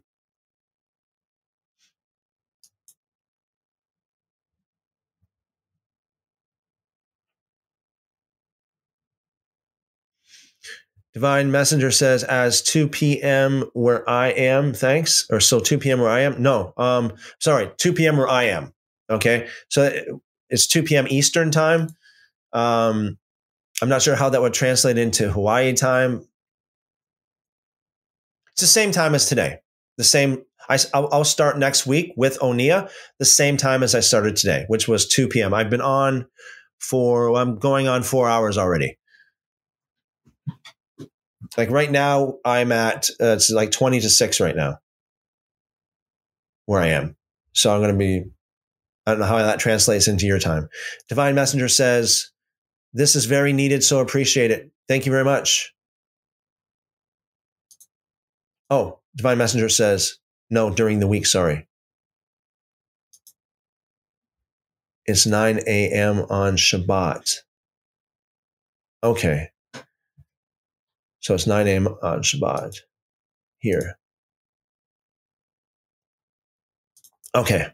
Divine Messenger says, as 2 p.m. where I am, thanks. Or so 2 p.m. where I am? No, um, sorry, 2 p.m. where I am. Okay. So it's 2 p.m. Eastern time. Um, I'm not sure how that would translate into Hawaii time. It's the same time as today. The same. I, I'll start next week with Onia the same time as I started today, which was 2 p.m. I've been on for, I'm going on four hours already like right now i'm at uh, it's like 20 to 6 right now where i am so i'm going to be i don't know how that translates into your time divine messenger says this is very needed so appreciate it thank you very much oh divine messenger says no during the week sorry it's 9 a.m on shabbat okay so it's 9 a.m. on Shabbat here. Okay.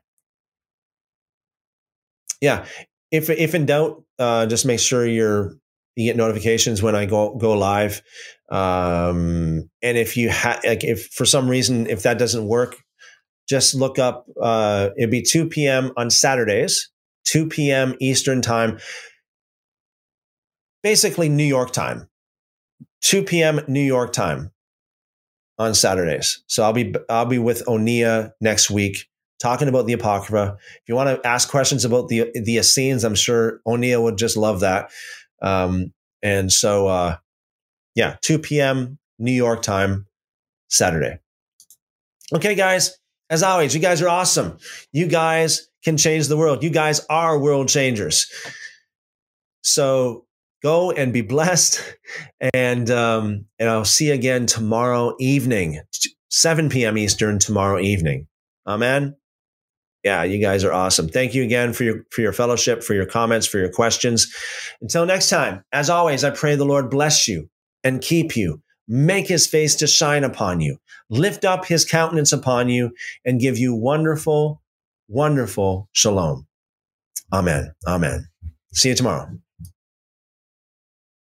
Yeah. If, if in doubt, uh, just make sure you're you get notifications when I go go live. Um, and if you have like if for some reason if that doesn't work, just look up. Uh, it'd be 2 p.m. on Saturdays, 2 p.m. Eastern time, basically New York time. 2 p.m. New York time on Saturdays. So I'll be I'll be with Onia next week talking about the Apocrypha. If you want to ask questions about the the Essenes, I'm sure Onia would just love that. Um, and so uh, yeah, 2 p.m. New York time, Saturday. Okay, guys. As always, you guys are awesome. You guys can change the world. You guys are world changers. So go and be blessed. And um, and I'll see you again tomorrow evening, 7 p.m. Eastern tomorrow evening. Amen. Yeah, you guys are awesome. Thank you again for your for your fellowship, for your comments, for your questions. Until next time, as always, I pray the Lord bless you and keep you, make his face to shine upon you, lift up his countenance upon you, and give you wonderful, wonderful shalom. Amen. Amen. See you tomorrow.